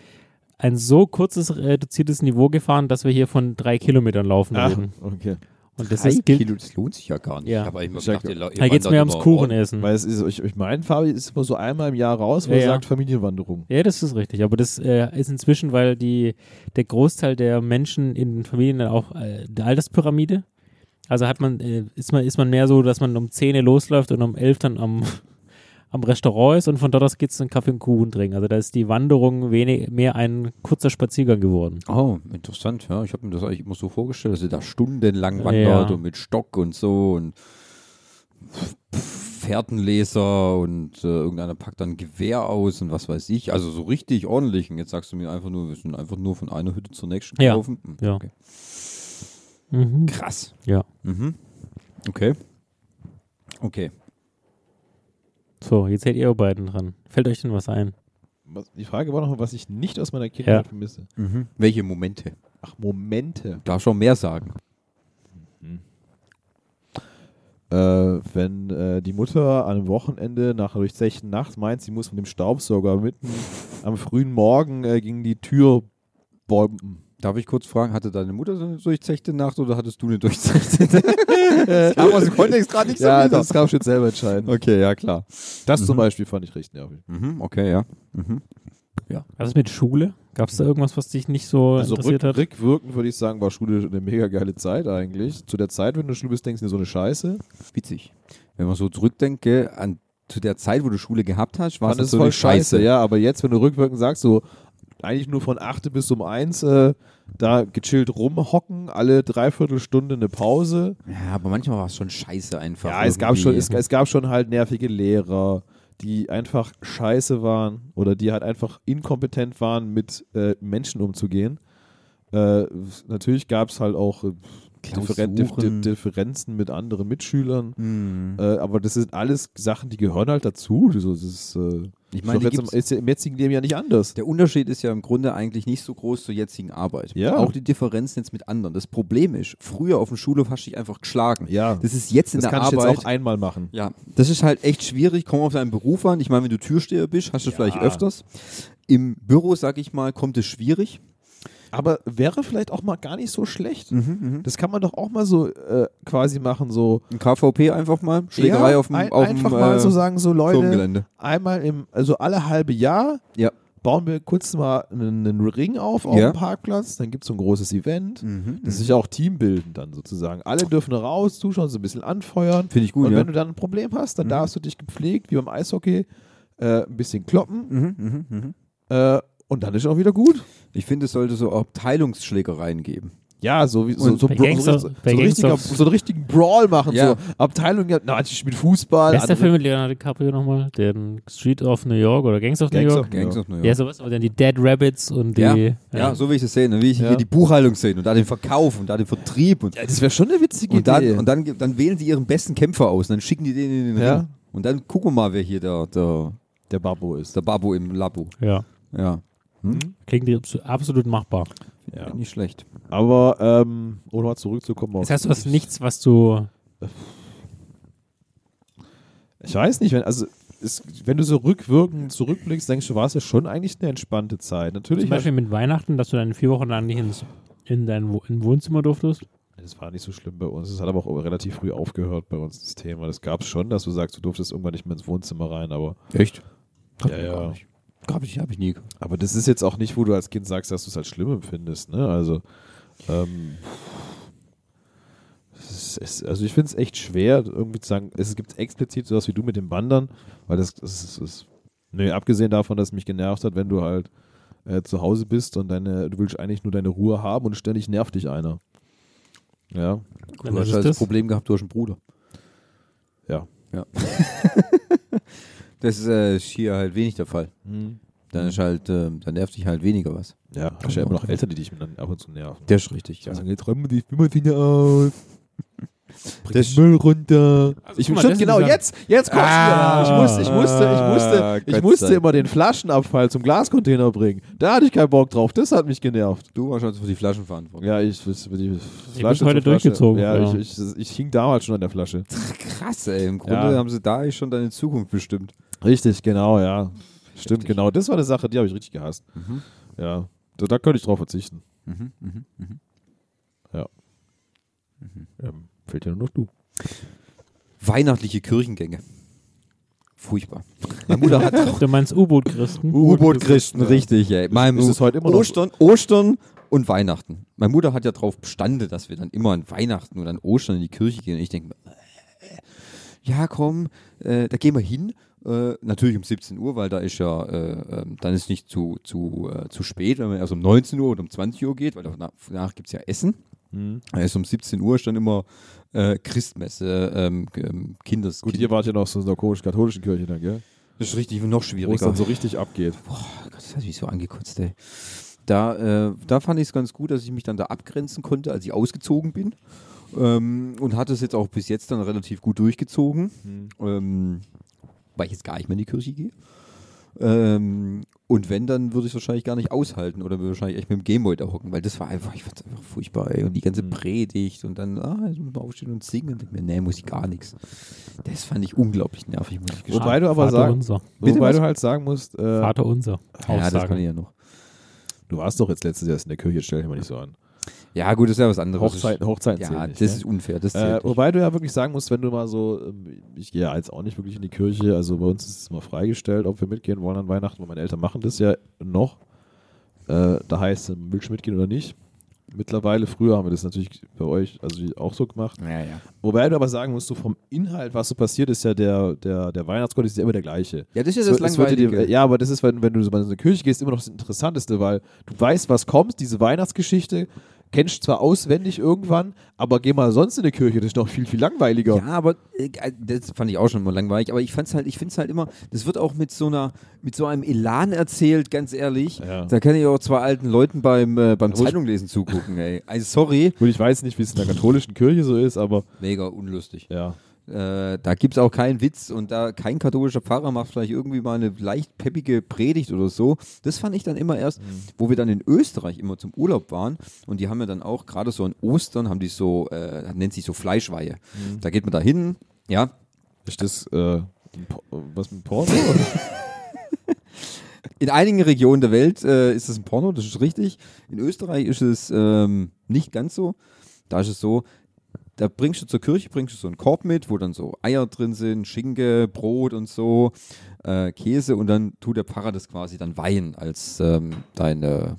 ein so kurzes, reduziertes Niveau gefahren, dass wir hier von drei Kilometern laufen ihr- reden. Ach, okay. Und das Drei ist, Kilo, das lohnt sich ja gar nicht. Ja. Aber ich gedacht, ihr ihr da geht es mehr ums Kuchenessen. Weil es ist, ich, ich meine, Fabi ist immer so einmal im Jahr raus, wo Ja, er ja. sagt Familienwanderung. Ja, das ist richtig. Aber das äh, ist inzwischen, weil die, der Großteil der Menschen in den Familien dann auch äh, der Alterspyramide. Also hat man, äh, ist man, ist man mehr so, dass man um 10 Uhr losläuft und um 11 dann am, am Restaurant ist und von dort aus geht es dann Kaffee und Kuchen trinken. Also da ist die Wanderung wenig, mehr ein kurzer Spaziergang geworden. Oh, interessant, ja. Ich habe mir das eigentlich immer so vorgestellt, dass ihr da stundenlang wandert Ja. und mit Stock und so und Fährtenleser und äh, irgendeiner packt dann ein Gewehr aus und was weiß ich. Also so richtig ordentlich. Und jetzt sagst du mir einfach nur, wir sind einfach nur von einer Hütte zur nächsten Ja. gelaufen. Hm, Ja. Okay. Mhm. Krass. Ja. Mhm. Okay. Okay. So, jetzt seid ihr beiden dran. Fällt euch denn was ein? Was, die Frage war noch, was ich nicht aus meiner Kindheit Ja. vermisse. Mhm. Welche Momente? Ach, Momente. Darf schon mehr sagen. Äh, wenn äh, die Mutter an einem Wochenende nach einer durchzechten Nacht meint, sie muss mit dem Staubsauger mitten am frühen Morgen äh, gegen die Tür bomben. Darf ich kurz fragen, hatte deine Mutter so eine durchzechte Nacht oder hattest du eine durchzechte? Aber aus dem Kontext gerade nicht so Ja, wieder. das kann ich jetzt selber entscheiden. Okay, ja klar. Das zum Mhm. Beispiel fand ich richtig nervig. Mhm, okay, ja. Mhm. Was ist mit Schule? Gab es da irgendwas, was dich nicht so Also interessiert rück, hat? rückwirkend würde ich sagen, war Schule eine mega geile Zeit eigentlich. Zu der Zeit, wenn du in der Schule bist, denkst du dir so eine Scheiße. Witzig. Wenn man so zurückdenkt, gell, an zu der Zeit, wo du Schule gehabt hast, war Fand es so voll eine scheiße. Scheiße. Ja, aber jetzt, wenn du rückwirkend sagst, so eigentlich nur von 8 bis um 1 äh, da gechillt rumhocken, alle dreiviertel Stunde eine Pause. Ja, aber manchmal war es schon scheiße einfach. Ja, es gab, schon, es, irgendwie. es gab schon halt nervige Lehrer, die einfach scheiße waren oder die halt einfach inkompetent waren, mit äh, Menschen umzugehen. Äh, natürlich gab es halt auch äh, Differen Dif Klausuren. Dif Differenzen mit anderen Mitschülern. Hm. Äh, aber das sind alles Sachen, die gehören halt dazu. Das ist, äh, Ich ist, meine, gibt's- im, ist ja im jetzigen Leben ja nicht anders. Der Unterschied ist ja im Grunde eigentlich nicht so groß zur jetzigen Arbeit. Ja. Auch die Differenzen jetzt mit anderen. Das Problem ist, früher auf dem Schulhof hast du dich einfach geschlagen. Ja, Das ist jetzt in das der kann ich Arbeit. jetzt auch einmal machen. Ja, das ist halt echt schwierig. Komm auf deinen Beruf an. Ich meine, wenn du Türsteher bist, hast du Ja. vielleicht öfters. Im Büro, sag ich mal, kommt es schwierig. Aber wäre vielleicht auch mal gar nicht so schlecht. Mhm, Das kann man doch auch mal so äh, quasi machen, so Ein KVP einfach mal. Schlägerei Ja, auf dem, ein, auf dem einfach mal äh, so sagen, so Leute, einmal im, also alle halbe Jahr Ja. bauen wir kurz mal einen, einen Ring auf auf Ja. dem Parkplatz, dann gibt es so ein großes Event. Mhm, Das ist ja auch teambildend dann sozusagen. Alle dürfen raus, Zuschauer so ein bisschen anfeuern. Finde ich gut, Und ja. wenn du dann ein Problem hast, dann Mhm. darfst du dich gepflegt, wie beim Eishockey, äh, ein bisschen kloppen Mhm, mhm, mhm. äh, und dann ist auch wieder gut. Ich finde, es sollte so Abteilungsschlägereien geben. Ja, so wie so, so, bei Bra- Gangster- so, so, bei so, richtiger, so einen richtigen Brawl machen. Ja. So Abteilung, ja, na, ich spiele Fußball. Wer ist der Film mit Leonardo DiCaprio nochmal? Der Street of New York oder Gangs of New Gangs York? of- Gangs of New York. Ja, sowas, aber dann die Dead Rabbits und die. Ja, ja, so wie ich es sehe, ne? wie ich Ja. hier die Buchhaltung sehe und da den Verkauf und da den Vertrieb und, Ja, das wäre schon eine witzige und, dann, Idee. und dann, dann wählen sie ihren besten Kämpfer aus und dann schicken die den in den Ja. Ring. Und dann gucken wir mal, wer hier der, der, der Babbo ist. der Babo im Labo. ja. Ja, Klingt abso- absolut machbar. Ja. nicht schlecht. Aber, ähm, um mal zurückzukommen auf. Das heißt, du hast nichts, was du. Ich weiß nicht, wenn, also, es, wenn du so rückwirkend zurückblickst, denkst du, war es ja schon eigentlich eine entspannte Zeit. Natürlich. Zum Beispiel mit Weihnachten, dass du dann vier Wochen lang nicht ins, in dein Wo in Wohnzimmer durftest. Das war nicht so schlimm bei uns. Es hat aber auch relativ früh aufgehört bei uns, das Thema. Das gab es schon, dass du sagst, du durftest irgendwann nicht mehr ins Wohnzimmer rein, aber. Echt? Ja, ja. Gab ich, hab ich nie. Aber das ist jetzt auch nicht, wo du als Kind sagst, dass du es als schlimm empfindest, ne? Also, ähm, es ist, also ich finde es echt schwer, irgendwie zu sagen, es gibt explizit sowas wie du mit den Wandern, weil das, das ist, ist nee, abgesehen davon, dass es mich genervt hat, wenn du halt äh, zu Hause bist und deine, du willst eigentlich nur deine Ruhe haben und ständig nervt dich einer. Ja, Du hast halt das das. Problem gehabt, du hast einen Bruder. ja. Das ist äh, hier halt wenig der Fall. Dann ist halt, äh, dann nervt dich halt weniger was. Ja, hast ja immer noch Eltern, die dich dann ab und zu nerven. Der ist richtig, Ja. Sagen, jetzt räumen wir die Spülmaschine aus. Den Müll runter. ich guck mal, stimmt, das genau, ja- jetzt, jetzt kommt's Ah. wieder. Ich musste, ich musste, ich musste, Ah, ich musste immer den Flaschenabfall zum Glascontainer bringen. Da hatte ich keinen Bock drauf. Das hat mich genervt. Du warst also für die Flaschen verantwortlich. Ja, ich, ich, die bist Flasche heute durchgezogen, Ja, ja. Ich, ich, ich hing damals schon an der Flasche. Krass, ey. Im Grunde Ja. haben sie da eigentlich schon deine Zukunft bestimmt. Richtig, genau, ja. Stimmt, Heftig. genau. Das war eine Sache, die habe ich richtig gehasst. Mhm. Ja, da, da könnte ich drauf verzichten. Mhm, mhm, mhm. Ähm, fehlt ja nur noch du. Weihnachtliche Kirchengänge. Furchtbar. Meine Mutter hat Du meinst U-Boot-Christen? U-Boot-Christen, Ja. richtig, ey. Mein ist es heute immer noch Ostern, Ostern und Weihnachten. Meine Mutter hat ja darauf bestanden, dass wir dann immer an Weihnachten und an Ostern in die Kirche gehen. Und ich denke, mir, äh, ja komm, äh, da gehen wir hin. Äh, natürlich um 17 Uhr, weil da ist ja, äh, ähm, dann ist nicht zu, zu, äh, zu spät, wenn man erst um 19 Uhr oder um 20 Uhr geht, weil danach, danach gibt es ja Essen. Hm. Erst um 17 Uhr ist dann immer äh, Christmesse, ähm, ähm, Kinders. Gut, ihr wart ja noch so in der katholischen Kirche dann, gell? das ist richtig noch Wo es schwieriger. dann so richtig abgeht. Boah, Gott, das hat mich so angekotzt, ey. Da, äh, da fand ich es ganz gut, dass ich mich dann da abgrenzen konnte, als ich ausgezogen bin. Ähm, und hatte es jetzt auch bis jetzt dann relativ gut durchgezogen, ähm, weil ich jetzt gar nicht mehr in die Kirche gehe. Ähm, und wenn, dann würde ich es wahrscheinlich gar nicht aushalten oder würde wahrscheinlich echt mit dem Gameboy da hocken, weil das war einfach, ich fand einfach furchtbar, ey. Und die ganze Mhm. Predigt und dann, ah, jetzt muss man aufstehen und singen. Und ich mir, nee, muss ich gar nichts. Das fand ich unglaublich nervig, muss ich gestehen. Wobei du aber Vater sagen, unser. Wobei du halt sagen musst, äh, Vater unser. ja, das kann ich ja noch. du warst doch jetzt letztes Jahr in der Kirche, stell dich mal nicht so an. Ja, gut, das ist ja was anderes. Hochzeiten, Hochzeiten Ja, zählen das nicht, ist ne? unfair. Das äh, nicht. wobei du ja wirklich sagen musst, wenn du mal so, ähm, ich gehe ja jetzt auch nicht wirklich in die Kirche, also bei uns ist es mal freigestellt, ob wir mitgehen wollen an Weihnachten, weil meine Eltern machen das ja noch. Äh, da heißt es, willst du mitgehen oder nicht? Mittlerweile, früher haben wir das natürlich bei euch also auch so gemacht. ja, ja. Wobei du aber sagen musst, so vom Inhalt, was so passiert, ist ja der, der, der Weihnachtsgottesdienst ja immer der gleiche. Ja, das ist ja das wird Langweilige. dir- Ja, aber das ist, wenn, wenn du so in eine Kirche gehst, immer noch das Interessanteste, weil du weißt, was kommt, diese Weihnachtsgeschichte, kennst zwar auswendig irgendwann, aber geh mal sonst in eine Kirche, das ist noch viel, viel langweiliger. Ja, aber äh, das fand ich auch schon mal langweilig. Aber ich fand's halt, ich finde es halt immer, das wird auch mit so einer, mit so einem Elan erzählt, ganz ehrlich. Ja. Da kann ich auch zwei alten Leuten beim, äh, beim Zeitunglesen zugucken, ey. Also sorry. Gut, ich weiß nicht, wie es in der katholischen Kirche so ist, aber Mega unlustig. ja. Äh, da gibt's auch keinen Witz und da kein katholischer Pfarrer macht vielleicht irgendwie mal eine leicht peppige Predigt oder so. Das fand ich dann immer erst, wo wir dann in Österreich immer zum Urlaub waren und die haben ja dann auch gerade so an Ostern haben die so, äh, nennt sich so Fleischweihe. Da geht man da hin, ja, Ist das äh, was mit Porno? In einigen Regionen der Welt äh, ist es ein Porno, das ist richtig. In Österreich ist es ähm, nicht ganz so. Da ist es so, da bringst du zur Kirche, bringst du so einen Korb mit, wo dann so Eier drin sind, Schinke, Brot und so, äh, Käse und dann tut der Pfarrer das quasi dann weihen als ähm, deine,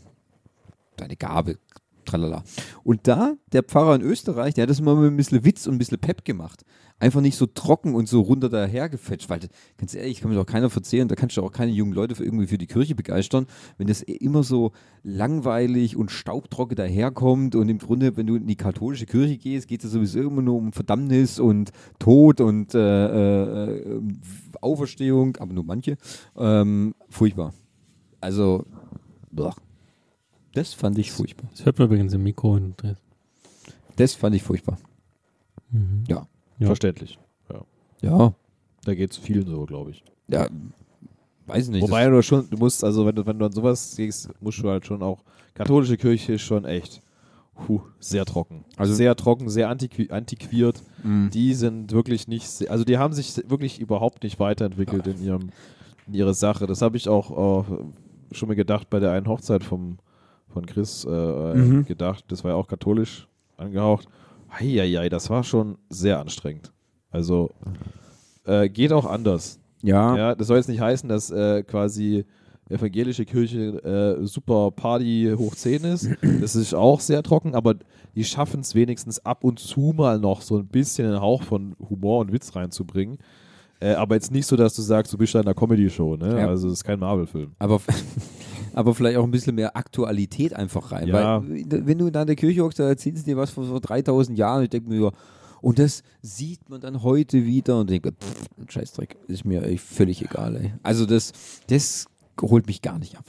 deine Gabe. tralala. Und da, der Pfarrer in Österreich, der hat das immer mit ein bisschen Witz und ein bisschen Pep gemacht. Einfach nicht so trocken und so runter dahergefetscht, weil, ganz ehrlich, kann mir doch keiner verzählen, da kannst du auch keine jungen Leute für irgendwie für die Kirche begeistern, wenn das immer so langweilig und staubtrocken daherkommt und im Grunde, wenn du in die katholische Kirche gehst, geht es sowieso immer nur um Verdammnis und Tod und äh, äh, Auferstehung, aber nur manche. Ähm, furchtbar. Also, boah. das fand ich furchtbar. Das hört man übrigens im Mikro. Und Das fand ich furchtbar. mhm. Ja. Ja. Verständlich. Ja. Da geht es vielen so, glaube ich. Ja. Weiß nicht. Wobei du schon, du musst, also wenn du, wenn du an sowas gehst, musst du halt schon auch, katholische Kirche ist schon echt, puh, sehr trocken. Also- sehr trocken, sehr antiqui antiquiert. Mhm. Die sind wirklich nicht, also die haben sich wirklich überhaupt nicht weiterentwickelt in ihrem, in ihrer Sache. Das habe ich auch äh, schon mal gedacht bei der einen Hochzeit vom, von Chris äh, Mhm. gedacht. Das war ja auch katholisch angehaucht. Heieiei, das war schon sehr anstrengend. Also äh, geht auch anders. ja. Ja, das soll jetzt nicht heißen, dass äh, quasi evangelische Kirche äh, super Party hoch 10 ist. Das ist auch sehr trocken, aber die schaffen es wenigstens ab und zu mal noch so ein bisschen einen Hauch von Humor und Witz reinzubringen. Äh, aber jetzt nicht so, dass du sagst, du bist da in einer Comedy-Show, ne? Ja. Also es ist kein Marvel-Film. Aber, aber vielleicht auch ein bisschen mehr Aktualität einfach rein. Ja. Weil, wenn du da in der Kirche hockst, da erzählen sie dir was von vor 3000 Jahren. Ich denke mir, ja, und das sieht man dann heute wieder und denke, pff, Scheißdreck, ist mir ey, völlig egal. Ey. Also das, das holt mich gar nicht ab.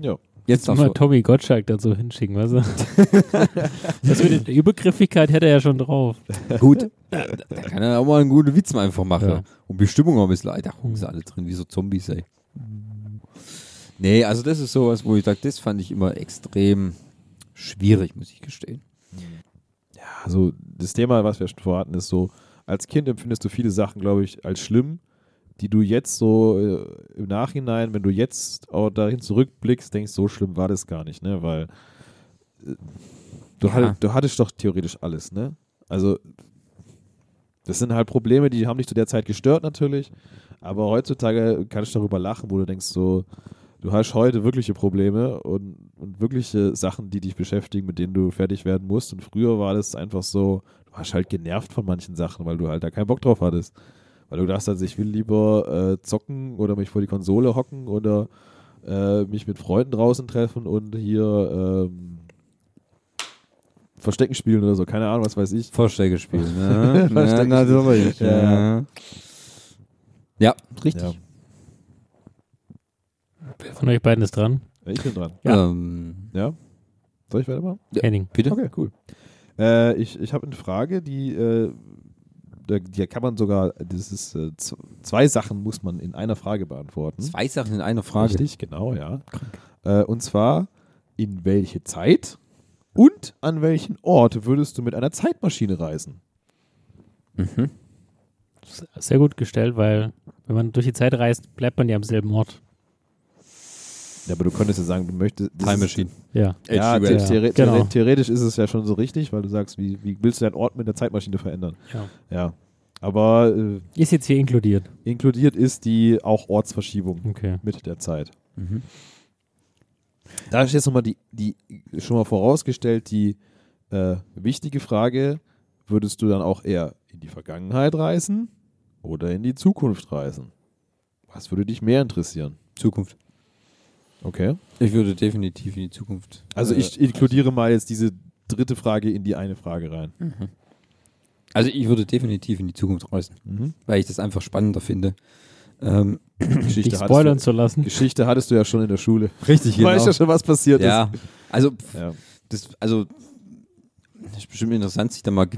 Ja. Jetzt Mal. Tommy Gottschalk dazu hinschicken, weißt du? das mit der Übergriffigkeit hätte er ja schon drauf. Gut, da, da kann er auch mal einen guten Witz mal einfach machen. Ja. Und Bestimmung auch ein bisschen, Alter, gucken sie alle drin, wie so Zombies, ey. Nee, also das ist sowas, wo ich sage, das fand ich immer extrem schwierig, muss ich gestehen. Also das Thema, was wir schon vorhatten, ist so, als Kind empfindest du viele Sachen, glaube ich, als schlimm, die du jetzt so äh, im Nachhinein, wenn du jetzt auch dahin zurückblickst, denkst, so schlimm war das gar nicht, ne? Weil äh, du, Ja. hatt, du hattest doch theoretisch alles, ne? Also das sind halt Probleme, die haben dich zu der Zeit gestört natürlich, aber heutzutage kannst du darüber lachen, wo du denkst so, du hast heute wirkliche Probleme und, und wirkliche Sachen, die dich beschäftigen, mit denen du fertig werden musst. Und früher war das einfach so, du hast halt genervt von manchen Sachen, weil du halt da keinen Bock drauf hattest. Weil du dachtest, also ich will lieber äh, zocken oder mich vor die Konsole hocken oder äh, mich mit Freunden draußen treffen und hier ähm, Verstecken spielen oder so. Keine Ahnung, was weiß ich. Vorstecke spielen, ne? Verstecken ja. Ja. Ja, ja richtig. Ja. Wer von euch beiden ist dran? Ich bin dran. Ja. Ähm, Ja? Soll ich weitermachen? Ja. Henning. bitte? Okay, cool. Äh, ich ich habe eine Frage, die, äh, da, die kann man sogar, das ist, äh, zwei Sachen muss man in einer Frage beantworten. Zwei Sachen in einer Frage. Richtig, genau, ja. Äh, und zwar, in welche Zeit und an welchen Ort würdest du mit einer Zeitmaschine reisen? Mhm. Sehr gut gestellt, weil wenn man durch die Zeit reist, bleibt man ja am selben Ort. Ja, aber du könntest ja sagen, du möchtest. Time Machine. Ja. Ja, the theore Genau. theore- theoretisch ist es ja schon so richtig, weil du sagst, wie, wie willst du deinen Ort mit der Zeitmaschine verändern? ja. Ja. Aber äh, Ist jetzt hier inkludiert. inkludiert ist die auch Ortsverschiebung Okay. mit der Zeit. Mhm. Da ist jetzt nochmal die, die, schon mal vorausgestellt, die äh, wichtige Frage, würdest du dann auch eher in die Vergangenheit reisen oder in die Zukunft reisen? Was würde dich mehr interessieren? Zukunft. Okay. Ich würde definitiv in die Zukunft. Also äh, ich inkludiere mal jetzt diese dritte Frage in die eine Frage rein. Also ich würde definitiv in die Zukunft reisen, Mhm. weil ich das einfach spannender finde. Ähm, Geschichte, Dich spoilern hattest zu lassen. du, Geschichte hattest du ja schon in der Schule. richtig, Du weißt ja schon, was passiert Ja, also ist. Ja. das, also das ist bestimmt interessant, sich da mal.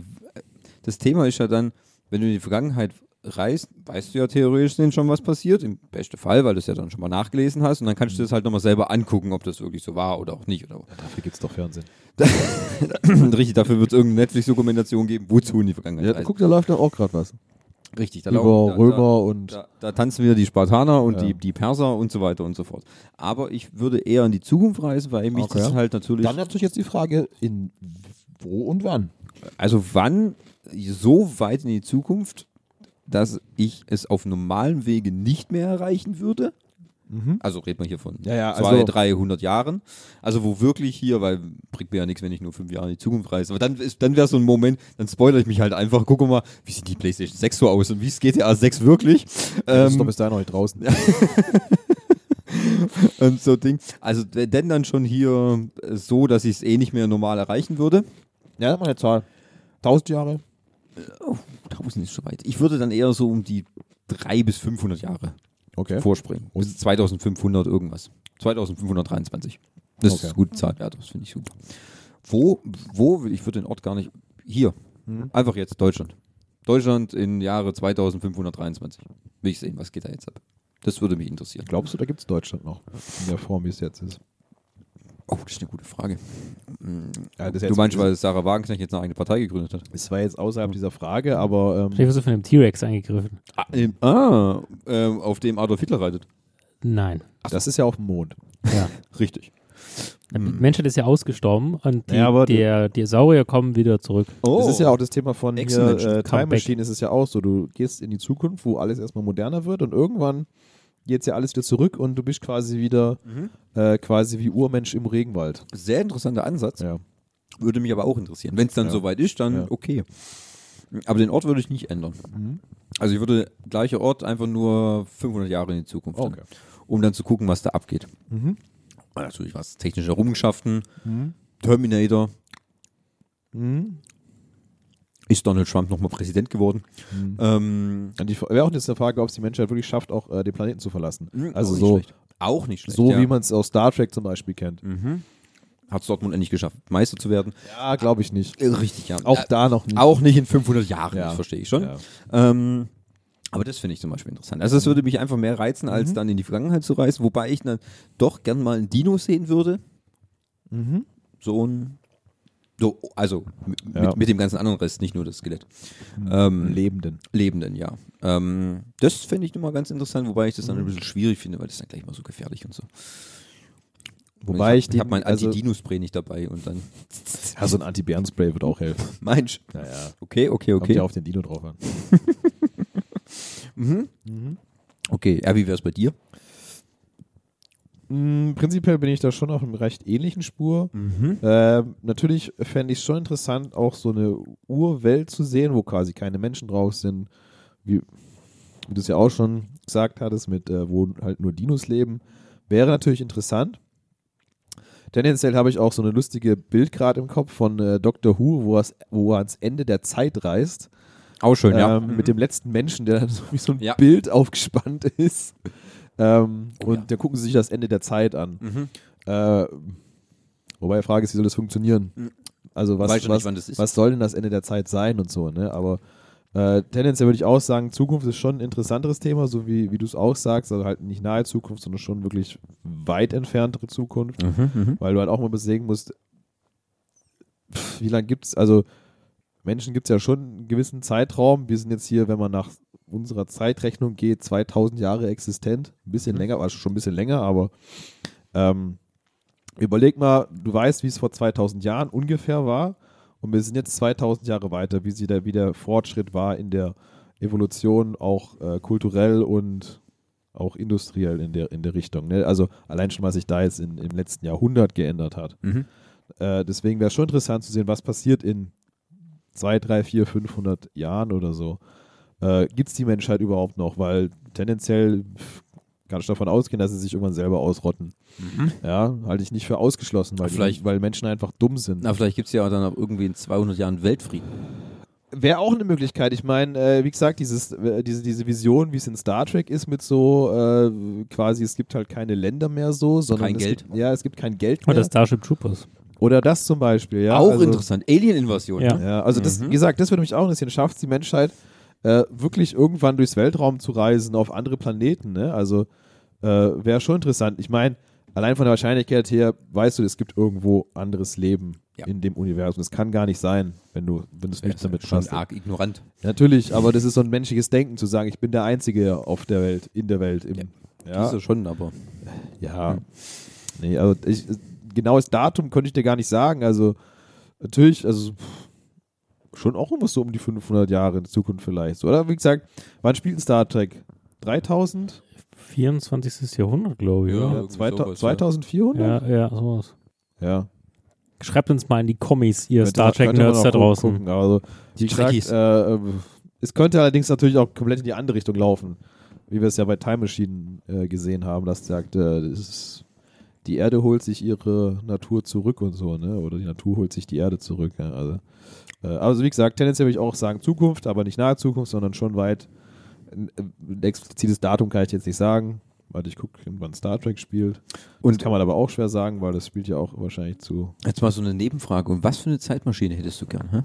Das Thema ist ja dann, wenn du in die Vergangenheit reist, weißt du ja theoretisch denn schon, was passiert. Im besten Fall, weil du es ja dann schon mal nachgelesen hast und dann kannst du das halt nochmal selber angucken, ob das wirklich so war oder auch nicht. Oder Dafür gibt es doch Fernsehen. Richtig, dafür wird es irgendeine Netflix-Dokumentation geben, wozu in die Vergangenheit Ja, guck, da läuft doch auch gerade was. Richtig, da Über da- Römer und Da, da tanzen wieder die Spartaner und Ja. die, die Perser und so weiter und so fort. Aber ich würde eher in die Zukunft reisen, weil mich Okay. das halt natürlich. Dann natürlich jetzt die Frage, in wo und wann? also wann so weit in die Zukunft, dass ich es auf normalen Wege nicht mehr erreichen würde. Also reden wir hier von Ja, ja, 200, also- 300 Jahren. Also wo wirklich hier, weil bringt mir ja nichts, wenn ich nur fünf Jahre in die Zukunft reise. Aber dann, ist- dann wäre so ein Moment, dann spoilere ich mich halt einfach. Gucke mal, wie sieht die PlayStation 6 so aus und wie ist GTA 6 wirklich? Das ist Ähm, doch bis dahin noch nicht draußen. und so Ding. Also denn dann schon hier äh, so, dass ich es eh nicht mehr normal erreichen würde. Ja, sag mal eine Zahl. 1000 Jahre? Tausend ist schon weit. Ich würde dann eher so um die 300 bis 500 Jahre Okay. vorspringen. Bis 2500 irgendwas. 2523. Das Okay. ist eine gute Zahl. Ja, das finde ich super. Wo, wo, ich würde den Ort gar nicht, hier. Mhm. Einfach jetzt Deutschland. Deutschland im Jahre 2523. Will ich sehen, was geht da jetzt ab. Das würde mich interessieren. Glaubst du, da gibt es Deutschland noch? In der Form, wie es jetzt ist. Oh, das ist eine gute Frage. Ja, du meinst, weil Sarah Wagenknecht jetzt eine eigene Partei gegründet hat? Es war jetzt außerhalb dieser Frage, aber ähm, Vielleicht wirst du von einem T-Rex angegriffen. Ah, ähm, ah ähm, auf dem Adolf Hitler reitet. Nein. das ist ja auf dem Mond. Ja. Richtig. Die Menschheit ist ja ausgestorben und die, Ja, aber- der, die Saurier kommen wieder zurück. Oh. Das ist ja auch das Thema von hier, äh, Time. Machine ist es ja auch so. Du gehst in die Zukunft, wo alles erstmal moderner wird und irgendwann geht ja alles wieder zurück und du bist quasi wieder äh, quasi wie Urmensch im Regenwald. Sehr interessanter Ansatz. Ja. Würde mich aber auch interessieren. Wenn es dann Ja. soweit ist, dann Ja. okay. Aber den Ort würde ich nicht ändern. Mhm. Also ich würde gleicher Ort einfach nur 500 Jahre in die Zukunft, Okay. dann, um dann zu gucken, was da abgeht. Mhm. Natürlich was technische Errungenschaften, Mhm. Terminator. Mhm. Ist Donald Trump nochmal Präsident geworden? Mhm. Ähm, Und die wäre auch jetzt eine Frage, ob es die Menschheit wirklich schafft, auch äh, den Planeten zu verlassen. Also auch nicht so, schlecht. Auch nicht schlecht. so ja. wie man es aus Star Trek zum Beispiel kennt. Mhm. Hat es Dortmund endlich geschafft, Meister zu werden? Ja, glaube ich nicht. Äh, Richtig, ja. Auch Äh, da noch nicht. Auch nicht in 500 Jahren, Ja. das verstehe ich schon. Ja. Ähm, aber das finde ich zum Beispiel interessant. Also das würde mich einfach mehr reizen, als Mhm. dann in die Vergangenheit zu reisen, wobei ich dann doch gern mal einen Dino sehen würde. Mhm. So ein, so, also mit, Ja. Mhm. mit, mit dem ganzen anderen Rest, nicht nur das Skelett. Ähm, Lebenden. Lebenden, ja. Ähm, das fände ich nochmal ganz interessant, wobei ich das Mhm. dann ein bisschen schwierig finde, weil das dann gleich mal so gefährlich und so. Wobei ich, ich habe den- mein also- Anti-Dino-Spray nicht dabei und dann Ja, so ein Anti-Bären-Spray wird auch helfen. Mensch. Naja, Okay, okay, kommt okay. ja auf den Dino drauf an. Mhm. Okay, ja, wie wäre es bei dir? Mm, prinzipiell bin ich da schon auf einer recht ähnlichen Spur. Mhm. Ähm, natürlich fände ich es schon interessant, auch so eine Urwelt zu sehen, wo quasi keine Menschen drauf sind, wie, wie du es ja auch schon gesagt hattest, mit äh, wo halt nur Dinos leben. Wäre natürlich interessant. Tendenziell habe ich auch so eine lustige Bild gerade im Kopf von äh, Doctor Who, wo, wo er ans Ende der Zeit reist. Auch schön, ja. ähm, Mit dem letzten Menschen, der dann so wie so ein Ja. Bild aufgespannt ist. Ähm, Oh und ja. da gucken sie sich das Ende der Zeit an. Mhm. Äh, wobei die Frage ist, wie soll das funktionieren? Mhm. Also was, schon nicht, was, was soll denn das Ende der Zeit sein und so, ne? Aber äh, tendenziell würde ich auch sagen, Zukunft ist schon ein interessanteres Thema, so wie, wie du es auch sagst, also halt nicht nahe Zukunft, sondern schon wirklich weit entferntere Zukunft, Mhm, mhm. weil du halt auch mal überlegen musst, pff, wie lange gibt es, also Menschen gibt es ja schon einen gewissen Zeitraum, wir sind jetzt hier, wenn man nach unserer Zeitrechnung geht, 2000 Jahre existent, ein bisschen Mhm. länger, also schon ein bisschen länger, aber ähm, überleg mal, du weißt, wie es vor 2000 Jahren ungefähr war und wir sind jetzt 2000 Jahre weiter, wie, sie der, wie der Fortschritt war in der Evolution, auch äh, kulturell und auch industriell in der, in der Richtung. Ne? Also allein schon, was sich da jetzt in, im letzten Jahrhundert geändert hat. Mhm. Äh, deswegen wäre es schon interessant zu sehen, was passiert in 2, 3, 4, 500 Jahren oder so. Äh, Gibt es die Menschheit überhaupt noch? Weil tendenziell kann ich davon ausgehen, dass sie sich irgendwann selber ausrotten. Ja, halte ich nicht für ausgeschlossen, weil, Vielleicht- die, weil Menschen einfach dumm sind. Na, vielleicht gibt es ja dann auch irgendwie in 200 Jahren Weltfrieden. Wäre auch eine Möglichkeit. Ich meine, äh, wie gesagt, dieses, äh, diese, diese Vision, wie es in Star Trek ist, mit so äh, quasi, es gibt halt keine Länder mehr so, sondern Kein es Geld. Gibt, ja, es gibt kein Geld Oder mehr. Starship Troopers. Oder das zum Beispiel, ja. auch also, interessant. Alien-Invasion. Ja. Ja, also das, Mhm. wie gesagt, das würde mich auch interessieren. Schafft es die Menschheit äh, wirklich irgendwann durchs Weltraum zu reisen auf andere Planeten? Ne? Also äh, wäre schon interessant. Ich meine, allein von der Wahrscheinlichkeit her, weißt du, es gibt irgendwo anderes Leben Ja. in dem Universum. Das kann gar nicht sein, wenn du, wenn du es Das nicht damit schaffst. arg ignorant. Natürlich, aber das ist so ein menschliches Denken, zu sagen, ich bin der Einzige auf der Welt, in der Welt. Im, Ja. ja, Ist schon, aber. ja. Nee, also ich, genaues Datum könnte ich dir gar nicht sagen. Also natürlich, also pff, schon auch irgendwas so um die 500 Jahre in Zukunft vielleicht. Oder wie gesagt, wann spielt ein Star Trek? 3000? 24. Jahrhundert, glaube ich. Ja. oder? Ja, irgendwie zweita- sowas, ja. 2400? Ja, ja, sowas. Ja. Schreibt uns mal in die Kommis, ihr Könnte Star Trek-Nerds da draußen. Gucken. Also, Die Trekkies. äh, es könnte allerdings natürlich auch komplett in die andere Richtung laufen. Wie wir es ja bei Time Machine äh, gesehen haben, dass sagt, äh, das ist, die Erde holt sich ihre Natur zurück und so, ne? Oder die Natur holt sich die Erde zurück. Ja? Also, äh, also wie gesagt, tendenziell würde ich auch sagen Zukunft, aber nicht nahe Zukunft, sondern schon weit. Ein, ein explizites Datum kann ich jetzt nicht sagen, weil ich gucke, wann Star Trek spielt. Und das kann man aber auch schwer sagen, weil das spielt ja auch wahrscheinlich zu jetzt mal so eine Nebenfrage. Und was für eine Zeitmaschine hättest du gern? Hä?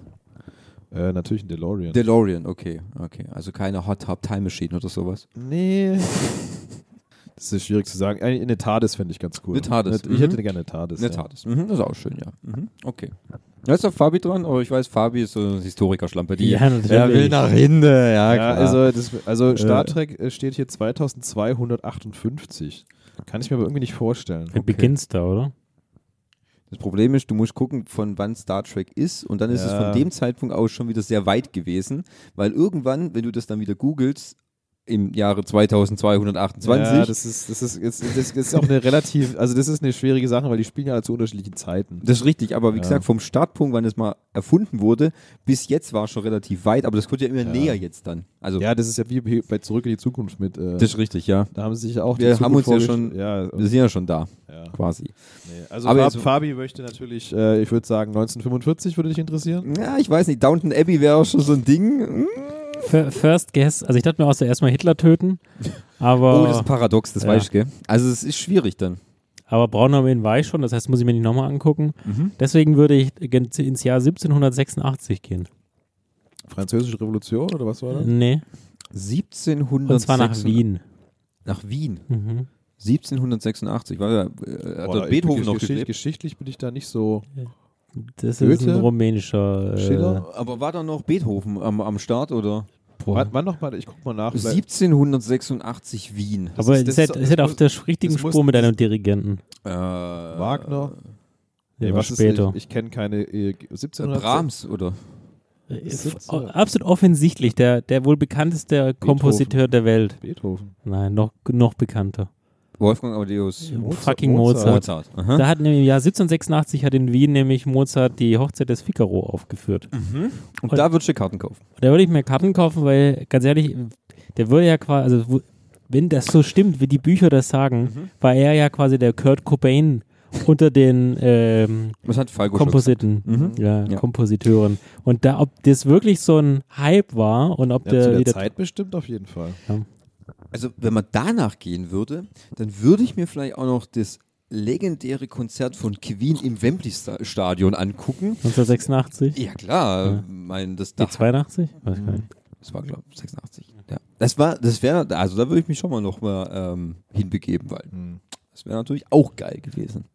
äh, natürlich ein DeLorean. DeLorean, okay, okay. Also keine Hot Tub Time Machine oder sowas. Nee. Das ist schwierig zu sagen. Eigentlich eine TARDIS fände ich ganz cool. Eine TARDIS, Ich mhm. hätte gerne eine TARDIS. Eine ja. TARDIS. Mhm, das ist auch schön, ja. Mhm, okay. Da ist doch Fabi dran, aber ich weiß, Fabi ist so eine Historikerschlampe. Die Ja, natürlich. Er will nach hinten, ja, Ja, klar. also, das, also Star Äh. Trek äh, steht hier 2258. Kann ich mir aber irgendwie nicht vorstellen. Du beginnst da, oder? Das Problem ist, du musst gucken, von wann Star Trek ist und dann ist es Ja. von dem Zeitpunkt aus schon wieder sehr weit gewesen, weil irgendwann, wenn du das dann wieder googelst, im Jahre 2228, Ja, das ist, das, ist, das, ist, das ist auch eine relativ, also das ist eine schwierige Sache, weil die spielen ja alle zu unterschiedlichen Zeiten. Das ist richtig, aber wie Ja. gesagt, vom Startpunkt, wann es mal erfunden wurde, bis jetzt war es schon relativ weit, aber das wird ja immer Ja. näher jetzt dann. Also, Ja, das ist ja wie bei Zurück in die Zukunft mit. Äh, das ist richtig, ja. da haben sie sich ja auch Wir die haben uns ja schon- Ja, Wir sind ja schon da, ja. quasi. Nee. Also Aber Fab, Fabi möchte natürlich, äh, ich würde sagen 1945 würde dich interessieren. Ja, ich weiß nicht, Downton Abbey wäre auch schon so ein Ding. Hm? Fir- First Guess, also ich dachte mir auch so erstmal Hitler töten, aber, Oh, das ist paradox, das Ja. weißt du, gell? Also es ist schwierig dann. aber Braunarmeen war ich schon, das heißt, muss ich mir nicht nochmal angucken. Mhm. Deswegen würde ich ins Jahr 1786 gehen. Französische Revolution oder was war das? Nee, 1786. und zwar nach Wien. Nach Wien. Mhm. 1786. War ja, äh, hat Boah, ich Beethoven noch geschicht-? Geschichtlich bin ich da nicht so. Das ist Goethe? ein rumänischer. Äh, Schiller? Aber war da noch Beethoven am, am Start oder? boah. Wann, wann noch mal? Ich guck mal nach. Vielleicht- 1786 Wien. Aber ist- das, das ist, ist- das ist das auf der richtigen das muss- Spur mit das- einem Dirigenten. Äh, Wagner. Nee, war was ist- später. ich ich kenne keine. Äh, 1700 Brahms oder? Äh, ist. Absolut offensichtlich, der, der wohl bekannteste Kompositeur der Welt. Beethoven. Nein, noch, noch bekannter. Wolfgang Amadeus Mozart- Fucking Mozart. Mozart. Da hat nämlich im Jahr 1786 hat in Wien nämlich Mozart die Hochzeit des Figaro aufgeführt. Und da würdest du Karten kaufen. Da würde ich mir Karten kaufen, weil ganz ehrlich, der würde ja quasi, also wenn das so stimmt, wie die Bücher das sagen, war er ja quasi der Kurt Cobain unter den ähm, Kompositen, Mhm. ja, Ja. Kompositeuren. Und da, ob das wirklich so ein Hype war und ob Ja, der zu der Zeit bestimmt auf jeden Fall. Also, wenn man danach gehen würde, dann würde ich mir vielleicht auch noch das legendäre Konzert von Queen im Wembley-Stadion angucken. 1986, Ja, klar. Ja. Mein, das, die da, 82, weiß ich gar nicht. das war, glaube ich, 86. Ja. Das war, das wäre, also da würde ich mich schon mal noch mal ähm, hinbegeben, weil Hm. das wäre natürlich auch geil gewesen.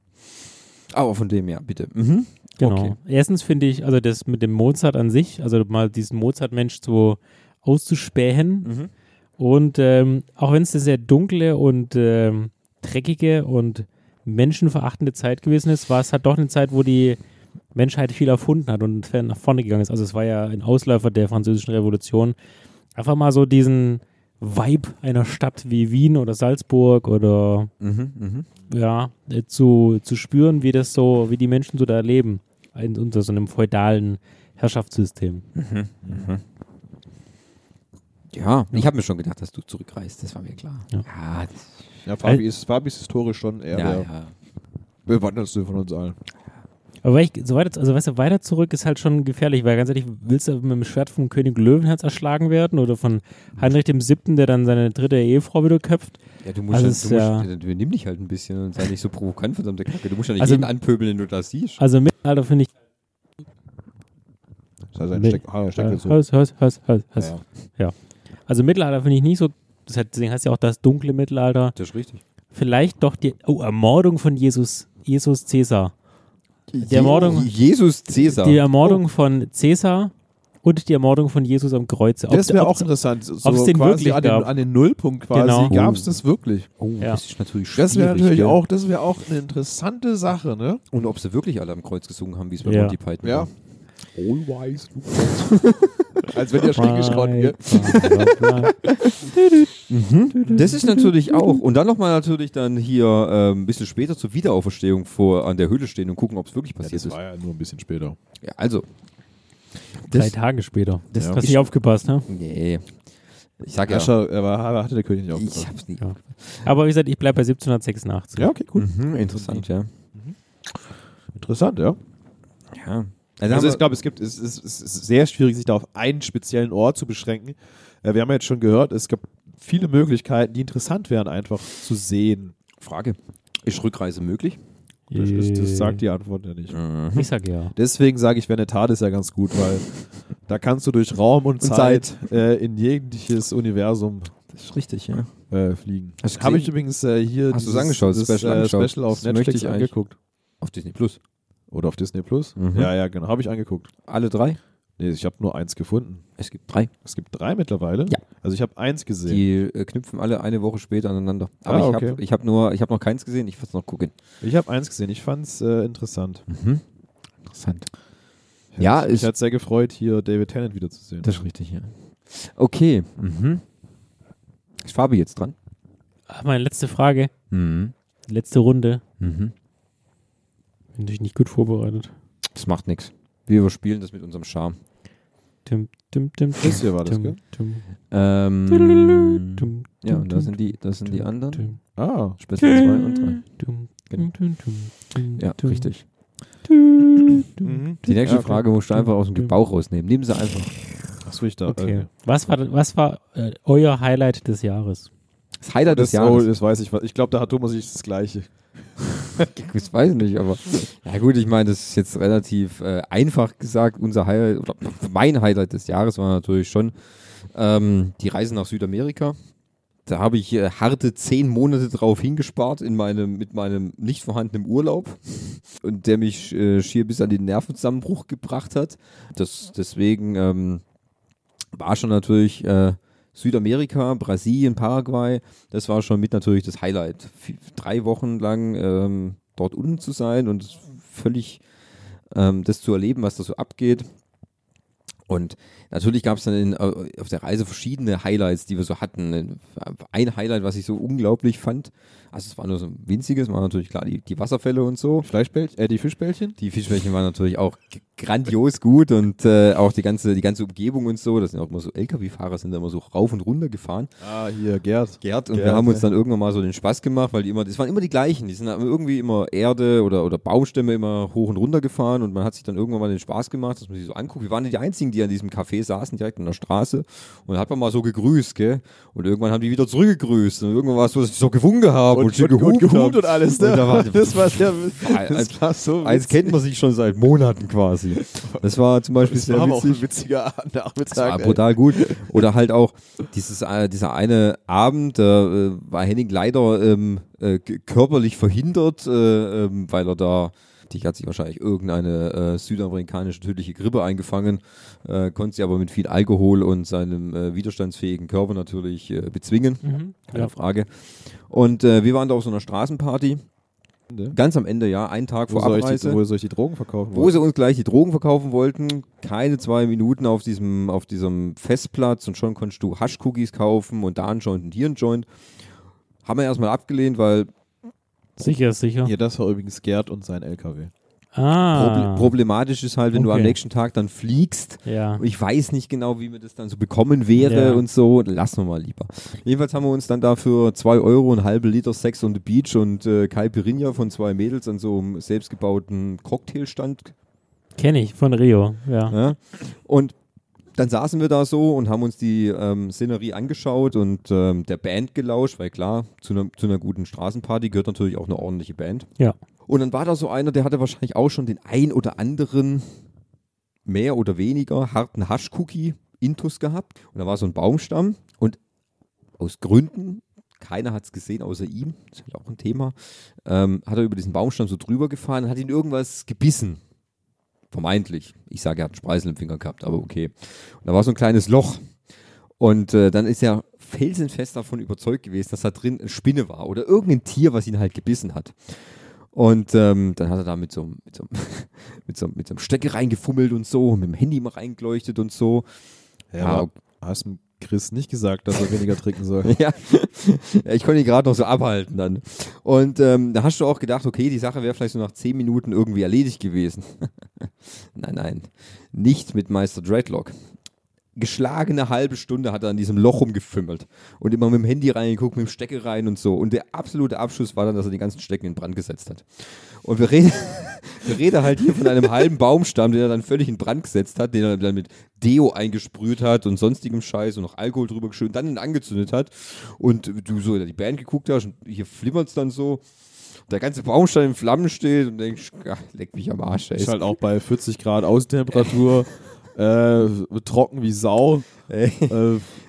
Aber von dem her, bitte. Mhm. Genau. Okay. Erstens finde ich, also das mit dem Mozart an sich, also mal diesen Mozart-Mensch so auszuspähen Mhm. Und ähm, auch wenn es eine sehr dunkle und ähm, dreckige und menschenverachtende Zeit gewesen ist, war es halt doch eine Zeit, wo die Menschheit viel erfunden hat und nach vorne gegangen ist. Also es war ja ein Ausläufer der französischen Revolution. Einfach mal so diesen Vibe einer Stadt wie Wien oder Salzburg oder Mhm. Mhm. ja, äh, zu, zu spüren, wie das so, wie die Menschen so da leben, in, unter so einem feudalen Herrschaftssystem. Ja, ich habe mir schon gedacht, dass du zurückreist. Das war mir klar. Ja. ja, Ja, Fabi ist, Fabi ist historisch schon eher ja, der ja. bewandertste von uns allen. Aber ich, so weiter, also weißt du, weiter zurück ist halt schon gefährlich, weil ganz ehrlich, willst du mit dem Schwert vom König Löwenherz erschlagen werden oder von Heinrich dem Siebten, der dann seine dritte Ehefrau wieder köpft? Ja, du musst, Also ja, es du ist musst ja- du, nimm dich halt ein bisschen und sei nicht so provokant, verdammte Kacke. Du musst ja nicht Also- jeden anpöbeln, den du da siehst. Also Mittelalter finde ich. Das heißt, ein Nee. Steck, ah, Äh, Steck so. Hals, Hals, Hals, Hals, Ja, Hals. ja. Also Mittelalter finde ich nicht so. Das hat, deswegen heißt ja auch das dunkle Mittelalter. Das ist richtig. Vielleicht doch die oh, Ermordung von Jesus, Jesus Caesar. Die Ermordung- Jesus Cäsar. Die Ermordung von Caesar und die Ermordung von Jesus am Kreuz. Ob- Das wäre ob- auch interessant. So ob's den quasi wirklich an den, gab. an den Nullpunkt quasi Genau. gab es das wirklich. oh, Ja. das ist natürlich Das wäre schwierig, natürlich gell? auch, das wäre auch eine interessante Sache, ne? Und ob sie wirklich alle am Kreuz gesungen haben, wie es bei Ja. Monty Python Ja. war. All wise Lukas. Als wenn der Schlingisch kann, gell? Das ist natürlich auch. Und dann nochmal natürlich dann hier ähm, ein bisschen später zur Wiederauferstehung vor an der Höhle stehen und gucken, ob es wirklich Ja, passiert das war ja nur ein bisschen später. ist. Ja, also, Drei das, Tage später. das Hast nicht aufgepasst, ne? Nee. Ich sag ja, Herrscher, aber hatte der König nicht ich aufgepasst. hab's nie. Ja. Aber wie gesagt, ich bleibe bei 1786. Ja, okay, cool. Mhm, interessant, ja. Interessant, ja. Ja. Also Also, ich glaube, es gibt, es ist, es ist sehr schwierig, sich da auf einen speziellen Ort zu beschränken. Äh, wir haben ja jetzt schon gehört, es gibt viele Möglichkeiten, die interessant wären, einfach zu sehen. Frage. Ist Rückreise möglich? Das, ist, das sagt die Antwort ja nicht. Ich sag ja. Deswegen sage ich, Venetat ist ja ganz gut, weil da kannst du durch Raum und, Und Zeit, Äh, in jegliches Universum Das ist richtig, ja. äh, fliegen. Habe ich übrigens äh, hier Hast du angeschaut, das das Special äh, angeschaut? Special auf Das Netflix angeguckt. Auf Disney Plus. Oder auf Disney Plus? Mhm. Ja, ja, genau. Habe ich angeguckt. Alle drei? Nee, ich habe nur eins gefunden. Es gibt drei. Es gibt drei mittlerweile. Ja. Also ich habe eins gesehen. Die äh, knüpfen alle eine Woche später aneinander. Aber Ah, ich okay. habe ich hab nur, ich habe noch keins gesehen, ich werde es noch gucken. Ich habe eins gesehen. Ich fand es äh, interessant. Mhm. Interessant. Ich Ja, hat, ist- mich hat sehr gefreut, hier David Tennant wiederzusehen. Das ist richtig, ja. Okay. Mhm. Ist Fabi jetzt dran? Ach, meine letzte Frage. Mhm. Letzte Runde. Mhm. Bin ich nicht gut vorbereitet. Das macht nichts. Wir überspielen das mit unserem Charme. Tim, tim, tim, Das hier war das, tim, gell? tim, Ähm, tim, ja, und da sind die, das sind die anderen. tim, Ah, Special 2 und 3. tim, Genau. Ja, tim, richtig. tim, tim. mhm. Die nächste okay. Frage musst du einfach aus dem Bauch rausnehmen. Nehmen sie einfach. Achso, ich da. Okay. äh, Was war, was war äh, euer Highlight des Jahres? Das Highlight des das, oh, Jahres. das weiß ich. Ich glaube, da hat Thomas sich das Gleiche. Ich weiß nicht, aber ja gut, ich meine, das ist jetzt relativ äh, einfach gesagt. Unser Highlight oder mein Highlight des Jahres war natürlich schon ähm, die Reise nach Südamerika. Da habe ich äh, harte zehn Monate drauf hingespart in meinem, mit meinem nicht vorhandenen Urlaub und der mich äh, schier bis an den Nervenzusammenbruch gebracht hat. Das, deswegen ähm, war schon natürlich äh, Südamerika, Brasilien, Paraguay, das war schon mit natürlich das Highlight. Drei Wochen lang ähm, dort unten zu sein und völlig ähm, das zu erleben, was da so abgeht. Und natürlich gab es dann in, äh, auf der Reise verschiedene Highlights, die wir so hatten. Ein Highlight, was ich so unglaublich fand, also es war nur so ein winziges, war natürlich klar die, die Wasserfälle und so. Fleischbällchen, äh, die Fischbällchen? Die Fischbällchen waren natürlich auch grandios gut und äh, auch die ganze, die ganze Umgebung und so. Das sind auch immer so LKW-Fahrer, sind da immer so rauf und runter gefahren. Ah, hier, Gerd. Gerd und Gerd, wir haben uns dann irgendwann mal so den Spaß gemacht, weil die immer, das waren immer die gleichen. Die sind irgendwie immer Erde oder, oder Baumstämme immer hoch und runter gefahren und man hat sich dann irgendwann mal den Spaß gemacht, dass man sich so anguckt. Wir waren die einzigen, die an diesem Café saßen, direkt an der Straße und hat man mal so gegrüßt, gell? Und irgendwann haben die wieder zurückgegrüßt und irgendwann war es so, dass sie so gewunken haben und, schon gehupt, haben. und alles, Und ne? da war- das war sehr, als- das war so Eins kennt man sich schon seit Monaten quasi. Das war zum Beispiel Das sehr war aber auch ein witzig. witziger Nachmittag. Das war ey. brutal gut. Oder halt auch dieses, äh, dieser eine Abend, äh, war Henning leider ähm, äh, körperlich verhindert, äh, ähm, weil er da, die hat sich wahrscheinlich irgendeine äh, südamerikanische tödliche Grippe eingefangen, äh, konnte sie aber mit viel Alkohol und seinem äh, widerstandsfähigen Körper natürlich äh, bezwingen. Mhm. Keine Ja. Frage. Und äh, wir waren da auf so einer Straßenparty, ganz am Ende, ja, einen Tag Wo vor soll, ich die, Abreise. wo soll ich die Drogen verkaufen? Wo sie uns gleich die Drogen verkaufen wollten, keine zwei Minuten auf diesem, auf diesem Festplatz und schon konntest du Haschcookies kaufen und da einen Joint und hier einen Joint. Haben wir erstmal abgelehnt, weil Sicher, sicher. Hier, das war übrigens Gerd und sein LKW. Ah. proble problematisch ist halt, wenn du am Okay. nächsten Tag dann fliegst. ja. Ich weiß nicht genau, wie mir das dann so bekommen wäre Ja. und so. Lassen wir mal lieber. Jedenfalls haben wir uns dann dafür zwei Euro einen halben Liter Sex on the Beach und äh, Caipirinha von zwei Mädels an so einem selbstgebauten Cocktailstand Kenne ich von Rio. Ja. Ja? Und dann saßen wir da so und haben uns die ähm, Szenerie angeschaut und ähm, der Band gelauscht, weil klar, zu einer, guten Straßenparty gehört natürlich auch eine ordentliche Band. Ja. Und dann war da so einer, der hatte wahrscheinlich auch schon den ein oder anderen mehr oder weniger harten Haschcookie intus gehabt. Und da war so ein Baumstamm und aus Gründen, keiner hat es gesehen außer ihm, das ist halt auch ein Thema, ähm, hat er über diesen Baumstamm so drüber gefahren und hat ihn irgendwas gebissen. Vermeintlich. Ich sage, er hat einen Spreisel im Finger gehabt, aber okay. Und da war so ein kleines Loch. Und äh, dann ist er felsenfest davon überzeugt gewesen, dass da drin eine Spinne war oder irgendein Tier, was ihn halt gebissen hat. Und ähm, dann hat er da mit so, einem- mit, so, mit, so, mit so einem Stecker reingefummelt und so, mit dem Handy mal reingeleuchtet und so. Ja, aber hast dem Chris nicht gesagt, dass er weniger trinken soll. ja. ich konnte ihn gerade noch so abhalten dann. Und ähm, da hast du auch gedacht, okay, die Sache wäre vielleicht so nach zehn Minuten irgendwie erledigt gewesen. nein, nein, nicht mit Meister Dreadlock. Geschlagene halbe Stunde hat er an diesem Loch rumgefimmelt und immer mit dem Handy reingeguckt, mit dem Stecker rein und so. Und der absolute Abschluss war dann, dass er die ganzen Stecken in Brand gesetzt hat. Und wir reden, wir reden halt hier von einem halben Baumstamm, den er dann völlig in Brand gesetzt hat, den er dann mit Deo eingesprüht hat und sonstigem Scheiß und noch Alkohol drüber geschüttet, dann ihn angezündet hat. Und du so in die Band geguckt hast und hier flimmert es dann so. Der ganze Baumstamm in Flammen steht und denkst, leck mich am Arsch. ey. Ist halt auch bei 40 Grad Außentemperatur, äh, trocken wie Sau. Äh,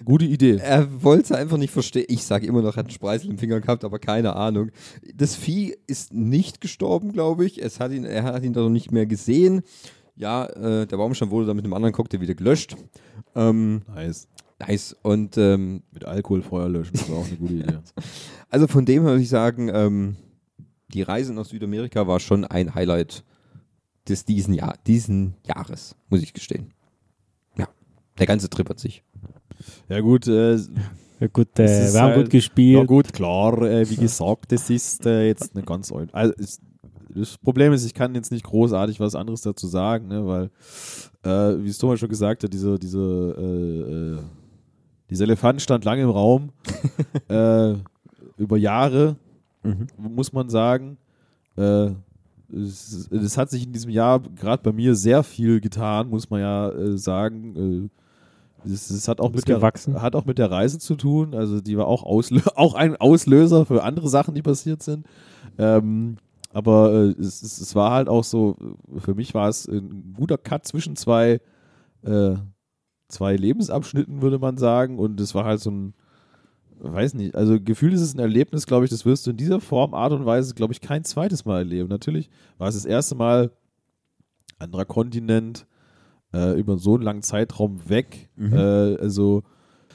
gute Idee. Er wollte es einfach nicht verstehen. Ich sage immer noch, er hat einen Spreißel im Finger gehabt, aber keine Ahnung. Das Vieh ist nicht gestorben, glaube ich. Es hat ihn, er hat ihn da noch nicht mehr gesehen. Ja, äh, der Baumstamm wurde dann mit einem anderen Cocktail wieder gelöscht. Ähm, Nice. nice. Und ähm, Mit Alkohol Feuer löschen, das war auch eine gute Idee. also von dem her würde ich sagen, ähm, die Reise nach Südamerika war schon ein Highlight des diesen, Jahr, diesen Jahres, muss ich gestehen. Der ganze Trip hat sich. Ja gut, äh, Ja, gut, äh, ist wir haben halt- gut gespielt. ja gut, klar, äh, wie gesagt, das ist äh, jetzt eine ganz... Also, es, das Problem ist, ich kann jetzt nicht großartig was anderes dazu sagen, ne, weil, äh, wie es Thomas schon gesagt hat, diese, diese, äh, äh, dieser Elefant stand lange im Raum, äh, über Jahre, muss man sagen. Es, es hat sich in diesem Jahr gerade bei mir sehr viel getan, muss man ja äh, sagen. Es, es hat auch mit der gewachsen. hat auch mit der Reise zu tun. Also die war auch, Auslö auch ein Auslöser für andere Sachen, die passiert sind. Ähm, aber äh, es, es, es war halt auch so, für mich war es ein guter Cut zwischen zwei, äh, zwei Lebensabschnitten, würde man sagen. Und es war halt so ein, weiß nicht, also gefühlt ist es ein Erlebnis, glaube ich, das wirst du in dieser Form, Art und Weise, glaube ich, kein zweites Mal erleben. Natürlich war es das erste Mal anderer Kontinent, äh, über so einen langen Zeitraum weg. Äh, also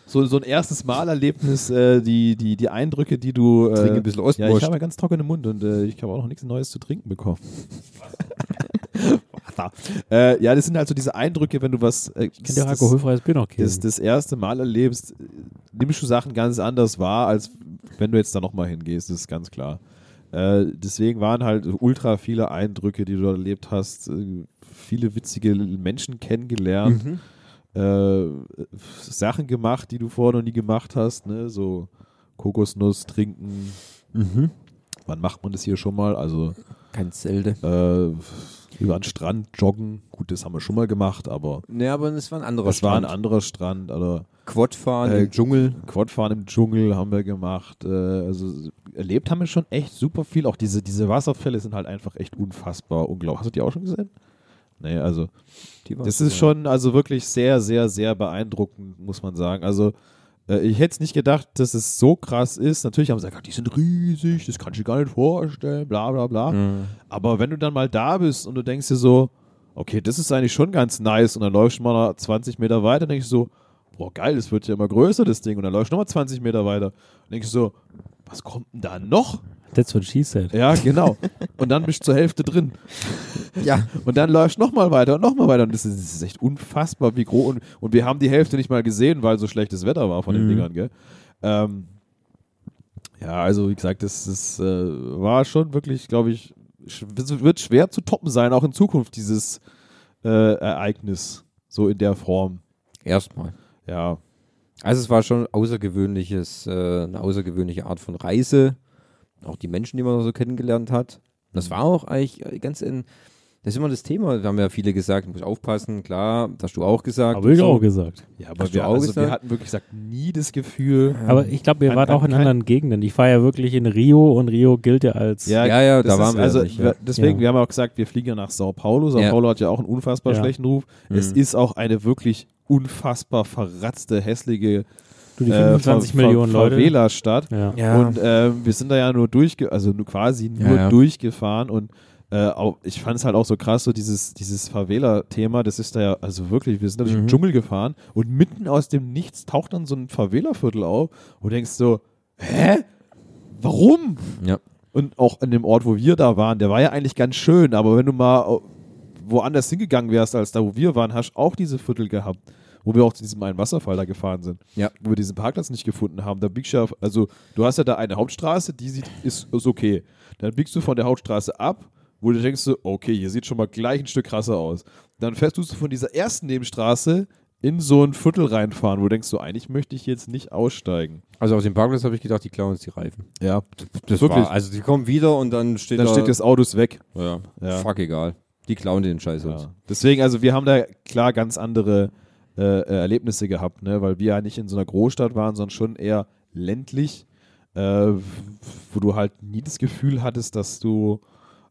so, so ein erstes Mal-Erlebnis, äh, die, die, die Eindrücke, die du. Äh, Trinke ein bisschen ja, ich Ostwurst. habe einen ganz trockenen Mund und äh, ich habe auch noch nichts Neues zu trinken bekommen. Äh, ja, das sind halt so diese Eindrücke, wenn du was. Äh, Ich kann dir alkoholfreies Bier noch geben. das, das erste Mal erlebst, äh, nimmst du Sachen ganz anders wahr, als wenn du jetzt da nochmal hingehst, das ist ganz klar. Äh, deswegen waren halt ultra viele Eindrücke, die du dort erlebt hast, äh, viele witzige Menschen kennengelernt, Mhm. äh, Sachen gemacht, die du vorher noch nie gemacht hast, ne? so Kokosnuss trinken. Mhm. Wann macht man das hier schon mal? Also Ganz selten. äh, über den Strand joggen, gut, das haben wir schon mal gemacht, aber Ja, aber es war ein anderer das war ein Strand. anderer Strand oder Quadfahren Äh, im Dschungel. Quadfahren im Dschungel haben wir gemacht. Äh, also erlebt haben wir schon echt super viel. Auch diese, diese Wasserfälle sind halt einfach echt unfassbar unglaublich. Hast du die auch schon gesehen? Nee, also das ist schon also wirklich sehr, sehr, sehr beeindruckend, muss man sagen. Also äh, ich hätte es nicht gedacht, dass es so krass ist. Natürlich haben sie gesagt, die sind riesig, das kannst du dir gar nicht vorstellen, bla bla bla. Mhm. Aber wenn du dann mal da bist und du denkst dir so, okay, das ist eigentlich schon ganz nice und dann läufst du mal 20 Meter weiter, denkst du so, boah geil, das wird ja immer größer, das Ding. Und dann läufst du nochmal 20 Meter weiter und denkst du so, was kommt denn da noch? That's what she said. Ja, genau. Und dann bist du zur Hälfte drin. Ja, Und dann läufst du nochmal weiter und nochmal weiter. Und das ist, das ist echt unfassbar, wie groß. Und, und wir haben die Hälfte nicht mal gesehen, weil so schlechtes Wetter war von den Mhm. Dingern, gell? Ähm, ja, also wie gesagt, das, das äh, war schon wirklich, glaube ich, sch wird schwer zu toppen sein, auch in Zukunft, dieses äh, Ereignis. So in der Form. erstmal. Ja. Also es war schon außergewöhnliches, äh, eine außergewöhnliche Art von Reise. Auch die Menschen, die man so kennengelernt hat. Das war auch eigentlich äh, ganz in, das ist immer das Thema. Da haben ja viele gesagt, du musst aufpassen, klar, das hast du auch gesagt. Habe ich So. auch gesagt. Ja, aber wir, auch also wir hatten wirklich gesagt, nie das Gefühl. Aber ich glaube, wart an auch in anderen Gegenden. Ich war ja wirklich in Rio und Rio gilt ja als. Ja, ja, das da waren wir also, nicht, ja. wir- Deswegen, Ja. wir haben auch gesagt, wir fliegen ja nach Sao Paulo. Sao Ja. Paulo hat ja auch einen unfassbar Ja. schlechten Ruf. Es Mhm. ist auch eine wirklich unfassbar verratzte, hässliche du, die äh, 25 Ver- Millionen Ver- Leute. Favela-Stadt. Ja. Ja. Und ähm, wir sind da ja nur durchge, also nur quasi nur Ja, ja. durchgefahren und äh, auch, ich fand es halt auch so krass, so dieses, dieses Favela-Thema, das ist da ja, also wirklich, wir sind da durch den Mhm. Dschungel gefahren und mitten aus dem Nichts taucht dann so ein Favela-Viertel auf und du denkst so, hä? Warum? Ja. Und auch an dem Ort, wo wir da waren, der war ja eigentlich ganz schön, aber wenn du mal äh, woanders hingegangen wärst, als da, wo wir waren, hast du auch diese Viertel gehabt, wo wir auch zu diesem einen Wasserfall da gefahren sind. Ja. Wo wir diesen Parkplatz nicht gefunden haben. Da biegst du ja, also du hast ja da eine Hauptstraße, die sieht, ist, ist okay. Dann biegst du von der Hauptstraße ab, wo du denkst, okay, hier sieht schon mal gleich ein Stück krasser aus. Dann fährst du von dieser ersten Nebenstraße in so ein Viertel reinfahren, wo du denkst, so eigentlich möchte ich jetzt nicht aussteigen. Also auf dem Parkplatz habe ich gedacht, die klauen uns die Reifen. Ja, Das Wirklich. War, also die kommen wieder und dann steht dann da, steht das Autos weg. ja, Ja. fuck egal. Die klauen den Scheiß uns. Ja. Deswegen, also wir haben da klar ganz andere äh, äh, Erlebnisse gehabt, ne? weil wir ja nicht in so einer Großstadt waren, sondern schon eher ländlich, äh, wo du halt nie das Gefühl hattest, dass du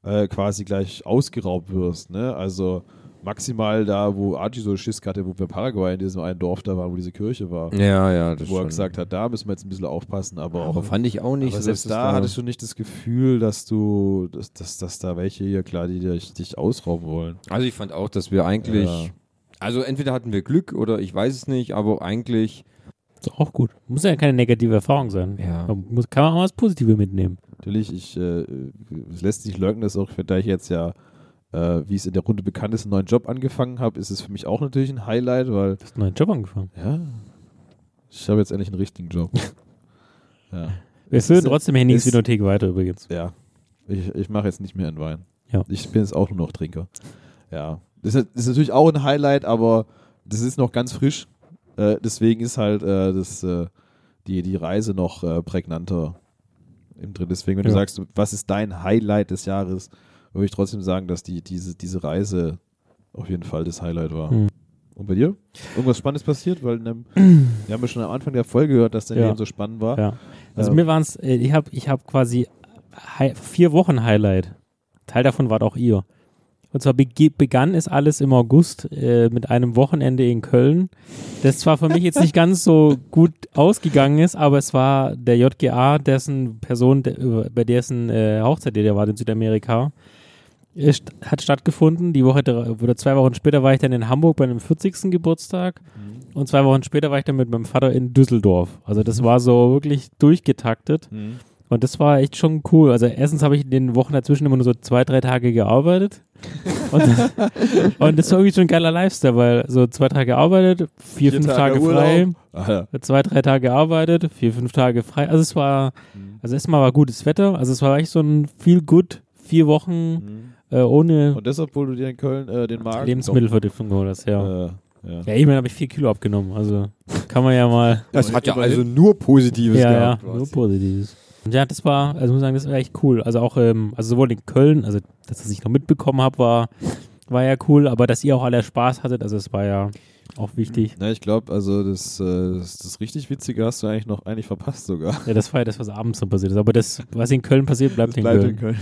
äh, quasi gleich ausgeraubt wirst. Ne? Also maximal da, wo Archie so Schiss hatte, wo wir in Paraguay in diesem einen Dorf da waren, wo diese Kirche war. Ja, ja, das wo er schon. gesagt hat, da müssen wir jetzt ein bisschen aufpassen, aber auch Aber fand ich auch nicht. aber selbst da hattest du nicht das Gefühl, dass du, dass, dass, dass da welche hier klar, die dich, dich ausrauben wollen. Also ich fand auch, dass wir eigentlich, Ja. also entweder hatten wir Glück oder ich weiß es nicht, aber eigentlich, Ist auch gut. Muss ja keine negative Erfahrung sein. Ja. Man muss, kann man auch was Positives mitnehmen. Natürlich, ich, äh, es lässt sich leugnen, dass auch, da ich jetzt ja, äh, wie es in der Runde bekannt ist, einen neuen Job angefangen habe, ist es für mich auch natürlich ein Highlight, weil, Du hast einen neuen Job angefangen. ja, ich habe jetzt endlich einen richtigen Job. ja. Wir führen ist- trotzdem Hennings Vinothek weiter übrigens. Ja. Ich, ich mache jetzt nicht mehr einen Wein. Ja. Ich bin jetzt auch nur noch Trinker. Ja. Das ist, das ist natürlich auch ein Highlight, aber das ist noch ganz frisch. Äh, deswegen ist halt äh, das, äh, die, die Reise noch äh, prägnanter im drin. Deswegen, wenn du Ja. sagst, was ist dein Highlight des Jahres, würde ich trotzdem sagen, dass die, diese, diese Reise auf jeden Fall das Highlight war. Hm. Und bei dir? Irgendwas Spannendes passiert? Weil in einem, wir haben ja schon am Anfang der Folge gehört, dass dein Ja. Leben so spannend war. Ja. Also Ja. mir waren es, äh, ich habe ich hab quasi vier Wochen Highlight. Teil davon wart auch ihr. Und zwar begann es alles im August äh, mit einem Wochenende in Köln, das zwar für mich jetzt nicht ganz so gut ausgegangen ist, aber es war der JGA, dessen Person, über- bei dessen äh, Hochzeit, der war in Südamerika, äh, st hat stattgefunden. Die Woche oder zwei Wochen später war ich dann in Hamburg bei einem 40. Geburtstag und zwei Wochen später war ich dann mit meinem Vater in Düsseldorf. Also das war so wirklich durchgetaktet. Mhm. Und das war echt schon cool. Also erstens habe ich in den Wochen dazwischen immer nur so zwei, drei Tage gearbeitet. Und, und das war irgendwie schon ein geiler Lifestyle, weil so zwei Tage gearbeitet, vier, Vier fünf Tage Tage, frei, Ah, ja. zwei, drei Tage gearbeitet, vier, fünf Tage frei. Also es war, Mhm. also erstmal war gutes Wetter. Also es war echt so ein viel gut, vier Wochen Mhm. Äh, ohne Und deshalb, obwohl du dir in Köln äh, den Magen Lebensmittelvergiftung geholt hast, ja. Ja. Äh, ja. Ja, immerhin habe ich vier Kilo abgenommen. Also kann man ja mal. das hat ja also nur Positives ja, ja, gehabt. nur Positives. Und ja, das war, also muss ich sagen, das war echt cool. Also auch, ähm, also sowohl in Köln, also das, was ich noch mitbekommen habe, war, war ja cool, aber dass ihr auch alle Spaß hattet, also es war ja auch wichtig. Na, ich glaube, also das, äh, das, das richtig Witzige hast du eigentlich noch eigentlich verpasst sogar. Ja, das war ja das, was abends dann passiert ist. Aber das, was in Köln passiert, bleibt, in, bleibt Köln. in Köln.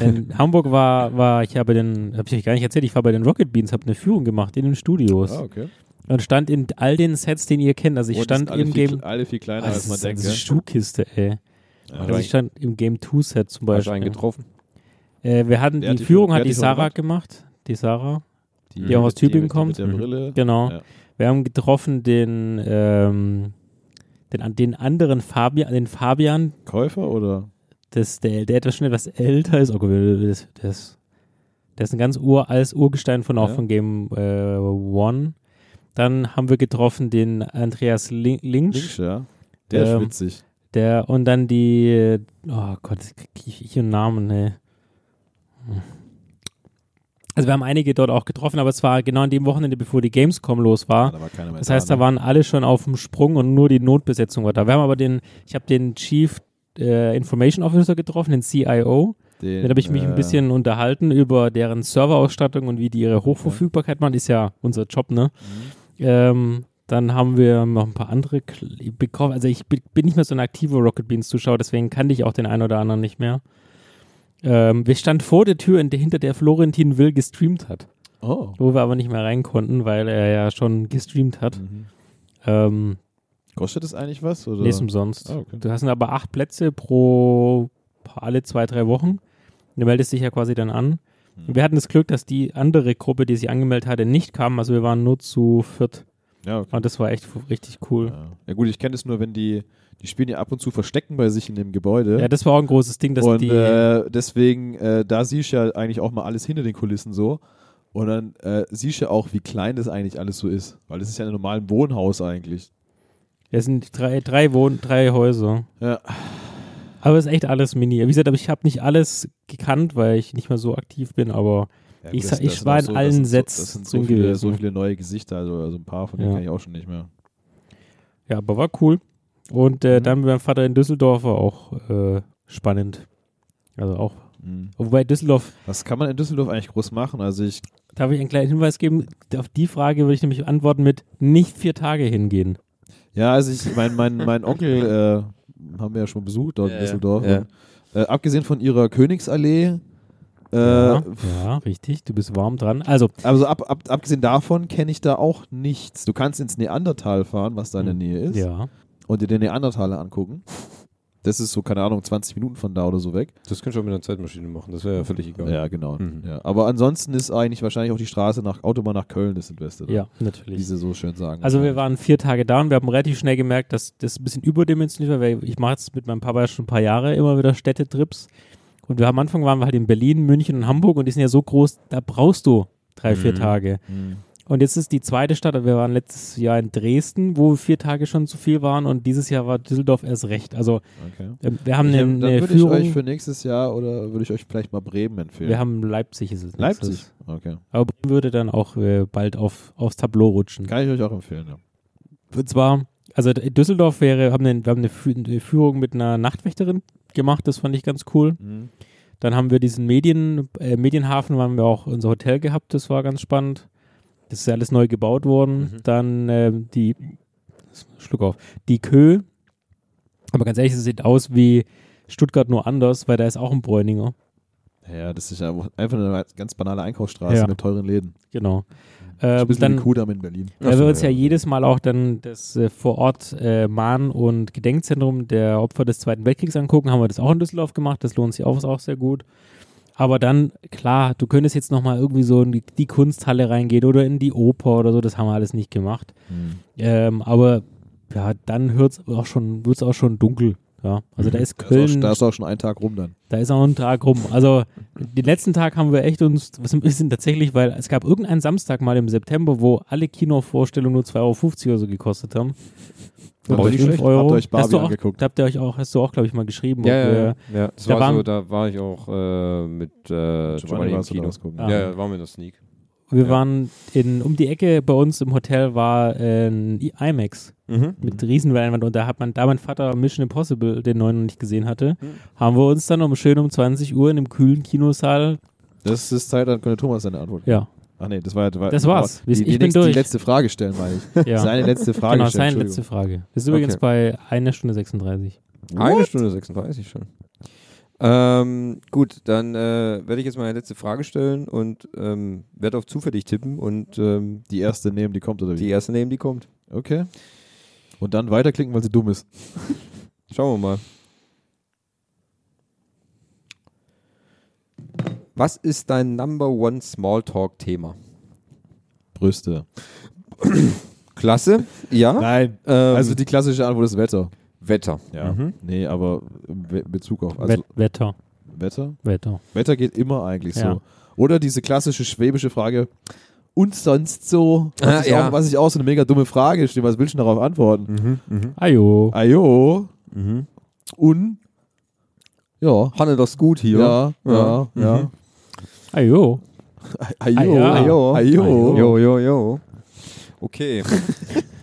In Hamburg war, war ich habe den, habe ich euch gar nicht erzählt, ich war bei den Rocket Beans, habe eine Führung gemacht in den Studios Ah, okay. und stand in all den Sets, den ihr kennt. Also ich Und die stand im viel, Game, alle viel kleiner, Ah, als das man ist, denkt. das ist? Schuhkiste, ey. Ja. Also ich stand im Game 2 Set zum Hast du Beispiel. einen getroffen? Äh, wir hatten hat die die Führung hat die Sarah gemacht? Die Sarah. Die auch aus Tübingen mit, kommt. Mit der Mhm. Brille. Genau. Ja. Wir haben getroffen den, ähm, den, den anderen Fabian, den Fabian, Käufer oder? das, der, der etwas schon etwas älter ist. Gott, das, das, der ist ein ganz uraltes Urgestein von auch Ja. von Game äh, One. Dann haben wir getroffen den Andreas Lin Links. Links, ja. Der ist Ähm, witzig. Der, und dann die, oh Gott, ich, ich einen Namen, ne. Hm. Also wir haben einige dort auch getroffen, aber es war genau an dem Wochenende, bevor die Gamescom los war. da war Das heißt, da ne? waren alle schon auf dem Sprung und nur die Notbesetzung war da. Wir haben aber den, ich habe den Chief äh, Information Officer getroffen, den CIO. Den, Mit habe ich mich äh, ein bisschen unterhalten über deren Serverausstattung und wie die ihre Hochverfügbarkeit machen. Ist ja unser Job, ne? Mhm. Ähm, dann haben wir noch ein paar andere bekommen. Also ich bin bin nicht mehr so ein aktiver Rocket Beans Zuschauer, deswegen kannte ich auch den einen oder anderen nicht mehr. Ähm, wir standen vor der Tür, hinter der Florentin Will gestreamt hat, Oh. wo wir aber nicht mehr rein konnten, weil er ja schon gestreamt hat. Mhm. Ähm, Kostet das eigentlich was? Oder? ist umsonst. Ah, okay. Du hast aber acht Plätze pro alle zwei, drei Wochen. Du meldest dich ja quasi dann an. Mhm. Wir hatten das Glück, dass die andere Gruppe, die sich angemeldet hatte, nicht kam. Also wir waren nur zu viert. Ja, okay. Und das war echt richtig cool. ja. ja gut, ich kenne es nur, wenn die, die spielen ja ab und zu Verstecken bei sich in dem Gebäude. Ja, das war auch ein großes Ding, dass und die. äh, deswegen, äh, da siehst du ja eigentlich auch mal alles hinter den Kulissen so. Und dann äh, siehst du auch, wie klein das eigentlich alles so ist. Weil das ist ja ein normales Wohnhaus eigentlich. Es sind drei, drei Wohn drei Häuser. Ja. Aber es ist echt alles mini. Wie gesagt, aber ich habe nicht alles gekannt, weil ich nicht mehr so aktiv bin, aber Ja, Ich sa- ich sind war in das allen Sets So, das sind so viele, gewesen. so viele neue Gesichter, also, also ein paar von denen Ja. kenne ich auch schon nicht mehr. ja, aber war cool. Und äh, Mhm. dann mit meinem Vater in Düsseldorf war auch äh, spannend. Also auch. Mhm. Wobei Düsseldorf, Was kann man in Düsseldorf eigentlich groß machen? Also ich, darf ich einen kleinen Hinweis geben? Auf die Frage würde ich nämlich antworten mit nicht vier Tage hingehen. ja, also ich, mein, mein, mein Onkel äh, haben wir ja schon besucht dort Ja, in. Düsseldorf. Ja. Und, äh, abgesehen von ihrer Königsallee, äh, ja, ja, richtig. Du bist warm dran. Also, also ab, ab, abgesehen davon kenne ich da auch nichts. Du kannst ins Neandertal fahren, was da in der Mhm. Nähe ist, ja. Und dir den Neandertaler angucken. Das ist so, keine Ahnung, 20 Minuten von da oder so weg. Das könntest du auch mit einer Zeitmaschine machen, das wäre ja völlig egal. Ja, genau. Mhm. Ja. Aber ansonsten ist eigentlich wahrscheinlich auch die Straße nach Autobahn nach Köln das Silvester. Ja, Wie natürlich. sie so schön sagen. Also wir waren vier Tage da und wir haben relativ schnell gemerkt, dass das ein bisschen überdimensioniert war, weil ich mache jetzt mit meinem Papa schon ein paar Jahre immer wieder Städtetrips. Und wir am Anfang waren wir halt in Berlin, München und Hamburg und die sind ja so groß, da brauchst du drei, vier Mhm. Tage. Mhm. Und jetzt ist die zweite Stadt, wir waren letztes Jahr in Dresden, wo vier Tage schon zu viel waren und dieses Jahr war Düsseldorf erst recht. Also Okay. ähm, wir haben Ich, eine, dann eine würde ich Führung, euch für nächstes Jahr oder würde ich euch vielleicht mal Bremen empfehlen. wir haben Leipzig ist es. Leipzig. nächstes. Okay. Aber Bremen würde dann auch äh, bald auf, aufs Tableau rutschen. Kann ich euch auch empfehlen, ja. Und zwar, also Düsseldorf wäre, haben eine, wir haben eine Führung mit einer Nachtwächterin gemacht, das fand ich ganz cool. Mhm. Dann haben wir diesen Medien, äh, Medienhafen, haben wir auch unser Hotel gehabt, das war ganz spannend. Das ist ja alles neu gebaut worden. Mhm. Dann ähm, die, Schluck auf, die Kö. Aber ganz ehrlich, es sieht aus wie Stuttgart nur anders, weil da ist auch ein Bräuninger. Ja, das ist ja einfach eine ganz banale Einkaufsstraße Ja. mit teuren Läden. Genau. Ein Ähm, bisschen dann, wie Kudam in Berlin. Ja, Ach wir so, uns ja. ja. jedes Mal auch dann das äh, vor Ort äh, Mahn- und Gedenkzentrum der Opfer des Zweiten Weltkriegs angucken. Haben wir das auch in Düsseldorf gemacht. Das lohnt sich auch, ist auch sehr gut. Aber dann, klar, du könntest jetzt nochmal irgendwie so in die, die Kunsthalle reingehen oder in die Oper oder so. Das haben wir alles nicht gemacht. Mhm. Ähm, aber ja, dann hört's auch schon, wird's auch schon dunkel. Ja, also da ist Da ist, Köln, auch, da ist auch schon ein Tag rum dann. da ist auch ein Tag rum. Also den letzten Tag haben wir echt uns, was ein bisschen tatsächlich, weil es gab irgendeinen Samstag mal im September, wo alle Kinovorstellungen nur 2,50 Euro oder so gekostet haben. Ihr euch- 5 habt ihr Euro. euch hast Barbie du auch, angeguckt? Habt ihr euch auch, hast du auch, glaube ich, mal geschrieben. Ja, ja, wir- ja. ja. Das Da war waren- so, da war ich auch äh, mit äh, Giovanni im da Kino. Ah. Ja, ja, waren wir in der Sneak. Wir Ja. waren in, um die Ecke bei uns im Hotel war äh, ein I- IMAX Mhm. mit Riesenleinwand und da hat man, da mein Vater Mission Impossible den neuen noch nicht gesehen hatte, Mhm. haben wir uns dann um schön um 20 Uhr in einem kühlen Kinosaal, Das ist Zeit, dann könnte Thomas seine Antwort geben. ja, Ach nee, das war, das war Das war's. Die, Ich die, bin nächste, durch. die letzte Frage stellen, meine ich. ja. Seine letzte Frage genau, stellen. seine letzte. Frage. Ist übrigens Okay. bei einer Stunde 36. Eine Stunde 36 schon. Ähm, gut, dann äh, werde ich jetzt meine letzte Frage stellen und ähm, werde auf zufällig tippen und ähm, Die erste nehmen, die kommt oder wie? die erste nehmen, die kommt. Okay. Und dann weiterklicken, weil sie dumm ist. Schauen wir mal. Was ist dein Number One Smalltalk-Thema? Brüste. Klasse, ja. Nein. Ähm, Also die klassische Antwort ist Wetter. Wetter. Ja. Mhm. Nee, aber in Bezug auf also Wet Wetter, Wetter. Wetter. Wetter geht immer eigentlich Ja. so. Oder diese klassische schwäbische Frage. Und sonst so? Was, Ah, ich, ja. auch, was ich auch so eine mega dumme Frage stehe. Was willst du darauf antworten? Mhm. Mhm. Ajo. Ajo. Mhm. Und? Ja. Hanne das gut hier. Ja, ja, Ja. ja. Mhm. Ajo. Ajo. Ajo. Ajo. Jo, jo, jo. Okay.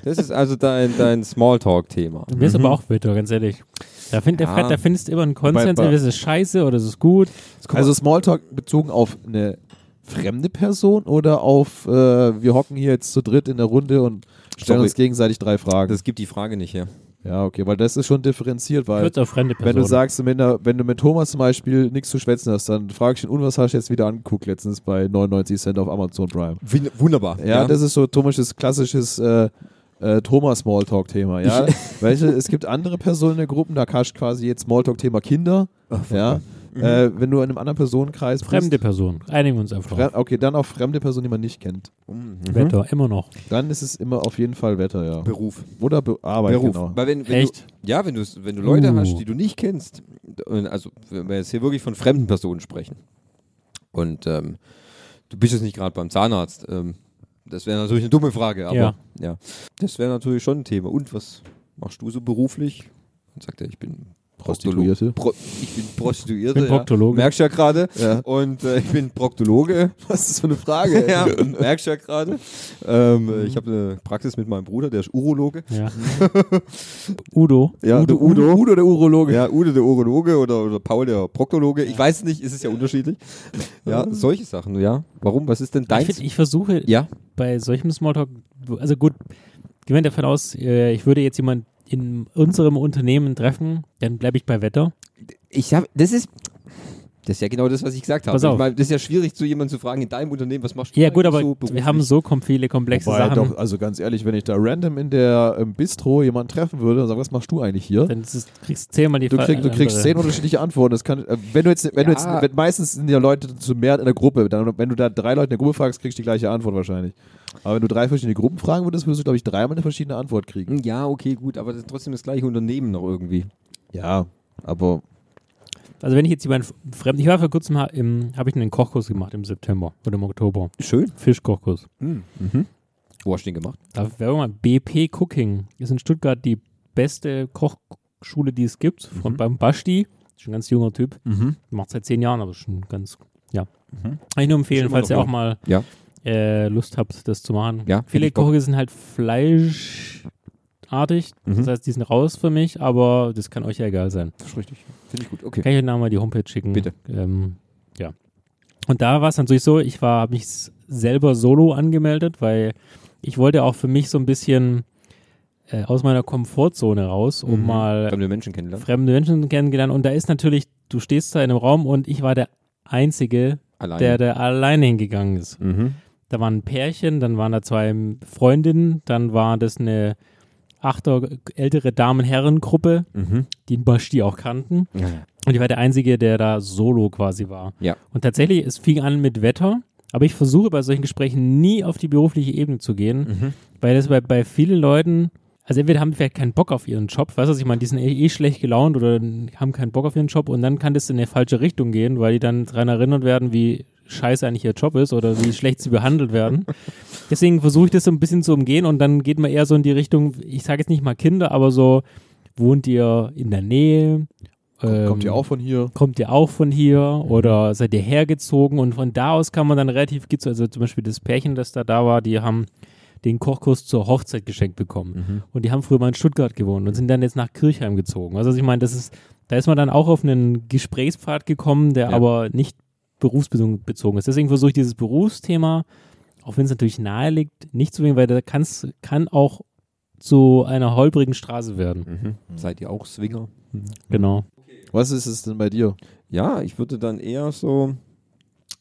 das ist also dein, dein Smalltalk-Thema. Mir ist aber auch Wetter, ganz ehrlich. Da, find, der Ja. Fred, da findest du immer einen Konsens, entweder ist es scheiße oder ist es gut. Also Smalltalk bezogen auf eine fremde Person oder auf, äh, wir hocken hier jetzt zu dritt in der Runde und stellen Sorry. uns gegenseitig drei Fragen. Das gibt die Frage nicht her. Ja, okay, weil das ist schon differenziert, weil wenn du sagst, wenn, der, wenn du mit Thomas zum Beispiel nichts zu schwätzen hast, dann frage ich ihn, und was hast du jetzt wieder angeguckt letztens bei 99 Cent auf Amazon Prime? Wunderbar. Ja, das ist so Thomas' klassisches äh, äh, Thomas-Smalltalk-Thema. Ja? Welche, es gibt andere Personen in der Gruppe, da kannst du quasi jetzt Smalltalk-Thema Kinder. ja. Äh, wenn du in einem anderen Personenkreis bist, Fremde Person. Einigen wir uns einfach. Fre okay, dann auf fremde Person, die man nicht kennt. Mhm. Wetter, immer noch. Dann ist es immer auf jeden Fall Wetter, ja. Beruf. Oder Be Arbeit, Beruf. genau. Weil wenn, wenn Echt? Du, ja, wenn du, wenn du Leute Uh. hast, die du nicht kennst, also wenn wir jetzt hier wirklich von fremden Personen sprechen und ähm, du bist jetzt nicht gerade beim Zahnarzt, ähm, das wäre natürlich eine dumme Frage, aber ja, Ja. das wäre natürlich schon ein Thema. Und was machst du so beruflich? Und sagt er, ich bin Prostituierte. Pro ich bin Prostituierte. Ich bin Proktologe. Ja. Merkst ja gerade. Ja. Und äh, ich bin Proktologe. Was ist für eine Frage? ja, merkst ja gerade. Ähm, Ich habe eine Praxis mit meinem Bruder, der ist Urologe. Ja. Udo. Ja, Udo, der Udo. Udo, der Urologe. Ja, Ude der Urologe oder, oder Paul der Proktologe. Ich weiß es nicht, ist es ja unterschiedlich. Ja, solche Sachen, ja. Warum? Was ist denn Ich, dein... find, ich versuche ja, bei solchem Smalltalk, also gut, gehen wir davon aus, äh, ich würde jetzt jemand in unserem Unternehmen treffen, dann bleibe ich bei Wetter. ich habe, das ist, das ist ja genau das, was ich gesagt habe. Pass auf. Ich mein, das ist ja schwierig, zu jemandem zu fragen, in deinem Unternehmen, was machst du Ja gut, aber so wir haben so kom viele komplexe Wobei Sachen. doch, also ganz ehrlich, wenn ich da random in der im Bistro jemanden treffen würde und sage, was machst du eigentlich hier? Dann ist kriegst du zehnmal die Du, krieg, du kriegst andere. zehn unterschiedliche Antworten. Das kann, äh, wenn du jetzt, wenn du jetzt, Ja. wenn, meistens sind ja Leute zu mehr in der Gruppe. Dann, wenn du da drei Leute in der Gruppe fragst, kriegst du die gleiche Antwort wahrscheinlich. Aber wenn du drei verschiedene Gruppen fragen würdest, würdest du, glaube ich, dreimal eine verschiedene Antwort kriegen. Ja, okay, gut, aber das ist trotzdem das gleiche Unternehmen noch irgendwie. Ja, aber Also wenn ich jetzt jemanden fremd, ich war vor kurzem, im- habe ich einen Kochkurs gemacht im September oder im Oktober. Schön. Fischkochkurs. Mhm. Wo hast du den gemacht? Da wäre mal BP Cooking. Ist in Stuttgart die beste Kochschule, die es gibt. Von beim Basti. Ist ein ganz junger Typ. Mhm. Macht seit zehn Jahren, aber schon ganz, ja. Mhm. Kann ich nur empfehlen, Schon falls ihr auch mal Ja. äh, Lust habt, das zu machen. Ja, Viele. Koche sind halt fleischartig. Mhm. Das heißt, die sind raus für mich, aber das kann euch ja egal sein. Das ist richtig. Finde ich gut. Okay. Kann ich euch nachher mal die Homepage schicken. Bitte. Ähm, ja. Und da war es natürlich so, ich war, habe mich selber solo angemeldet, weil ich wollte auch für mich so ein bisschen äh, aus meiner Komfortzone raus, um Mhm. mal Fremde Menschen kennenlernen. fremde Menschen kennengelernt. Und da ist natürlich, du stehst da in einem Raum und ich war der Einzige, Alleine. der da alleine hingegangen ist. mhm. Da waren ein Pärchen, dann waren da zwei Freundinnen, dann war das eine achter ältere Damen-Herren-Gruppe, Mhm. die den Basti auch kannten. Ja. Und ich war der Einzige, der da solo quasi war. Ja. Und tatsächlich, es fing an mit Wetter, aber ich versuche bei solchen Gesprächen nie auf die berufliche Ebene zu gehen, Mhm. weil das bei, bei vielen Leuten, also entweder haben die vielleicht keinen Bock auf ihren Job, weißt du, was ich meine, die sind eh, eh schlecht gelaunt oder haben keinen Bock auf ihren Job und dann kann das in eine falsche Richtung gehen, weil die dann daran erinnert werden, wie scheiße eigentlich ihr Job ist oder wie schlecht sie behandelt werden. Deswegen versuche ich das so ein bisschen zu umgehen und dann geht man eher so in die Richtung, ich sage jetzt nicht mal Kinder, aber so, wohnt ihr in der Nähe? Ähm, kommt ihr auch von hier? kommt ihr auch von hier oder seid ihr hergezogen und von da aus kann man dann relativ, also zum Beispiel das Pärchen, das da da war, die haben den Kochkurs zur Hochzeit geschenkt bekommen Mhm. und die haben früher mal in Stuttgart gewohnt und sind dann jetzt nach Kirchheim gezogen. Also ich meine, das ist, da ist man dann auch auf einen Gesprächspfad gekommen, der Ja. aber nicht berufsbezogen bezogen ist. Deswegen versuche ich dieses Berufsthema, auch wenn es natürlich nahe liegt, nicht zu wählen, weil da kann's, kann auch zu einer holprigen Straße werden. Mhm. Seid ihr auch Swinger? Genau. Was ist es denn bei dir? Ja, ich würde dann eher so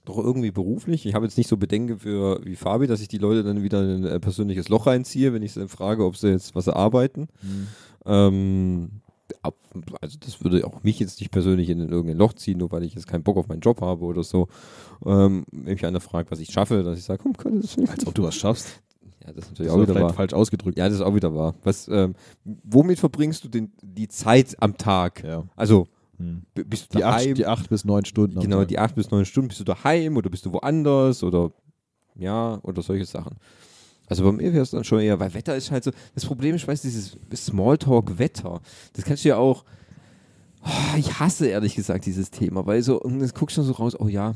doch irgendwie beruflich. Ich habe jetzt nicht so Bedenken für wie Fabi, dass ich die Leute dann wieder in ein äh, persönliches Loch reinziehe, wenn ich sie dann frage, ob sie jetzt was arbeiten. Ähm, ab- also das würde auch mich jetzt nicht persönlich in irgendein Loch ziehen, nur weil ich jetzt keinen Bock auf meinen Job habe oder so. Ähm, wenn mich einer fragt, was ich schaffe, dass ich sage, um Gottes Willen. Als ob du was schaffst. Ja, das ist Das natürlich ist auch wieder wahr. falsch ausgedrückt. Ja, das ist auch wieder wahr. Was, ähm, womit verbringst du denn die Zeit am Tag? Ja. Also Hm. bist du Die, daheim? acht, die acht bis neun Stunden. Genau, die acht bis neun Stunden. Bist du daheim oder bist du woanders oder ja, oder solche Sachen. Also bei mir wäre es dann schon eher, weil Wetter ist halt so, das Problem ist, weißt du, dieses Smalltalk-Wetter, das kannst du ja auch, oh, ich hasse ehrlich gesagt dieses Thema, weil so, und das guckst du so raus, oh ja,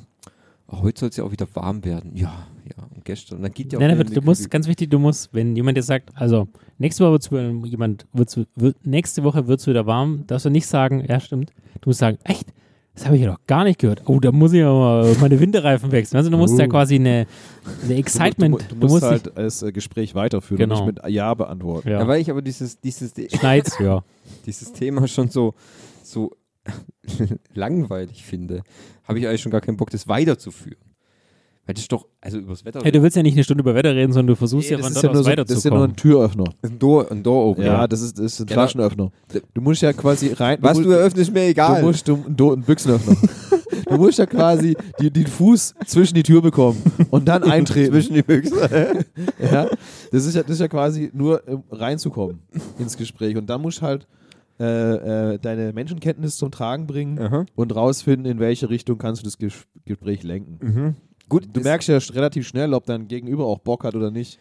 oh, heute soll es ja auch wieder warm werden. Ja, ja, und gestern, und dann geht ja auch Nein, nein, du musst, ganz wichtig, du musst, wenn jemand dir sagt, also nächste Woche wird's wieder, jemand, wird's, wird, nächste Woche wird es wieder warm, darfst du nicht sagen, ja stimmt, du musst sagen, echt, das habe ich ja noch gar nicht gehört. Oh, da muss ich ja mal meine Winterreifen wechseln. Also du musst ja Oh. quasi eine, eine Excitement, Du, du, du musst dich- halt das äh, Gespräch weiterführen Genau. und nicht mit Ja beantworten. ja, Ja, weil ich aber dieses, dieses, schneit's, ja. dieses Thema schon so, so langweilig finde, habe ich eigentlich schon gar keinen Bock, das weiterzuführen. Weil das ist doch, also übers Wetter. Hey, du willst ja nicht eine Stunde über Wetter reden, sondern du versuchst ja das von dort ja aus so, das ist ja nur weiterzukommen. ein Türöffner. ein Door, ein Door Opener. Ja, das ist, das ist ein Ja, Flaschenöffner. Du musst ja quasi rein. Was du, du eröffnest, mir egal. Du musst du, ein, Do- ein Büchsenöffner. du musst ja quasi die, den Fuß zwischen die Tür bekommen und dann eintreten. zwischen die Büchsen. Ja, das ist ja, das ist ja quasi nur um reinzukommen ins Gespräch. Und dann musst du halt äh, äh, deine Menschenkenntnis zum Tragen bringen Aha. und rausfinden, in welche Richtung kannst du das Ges Gespräch lenken. Mhm. Gut, Du merkst ja relativ schnell, ob dein Gegenüber auch Bock hat oder nicht.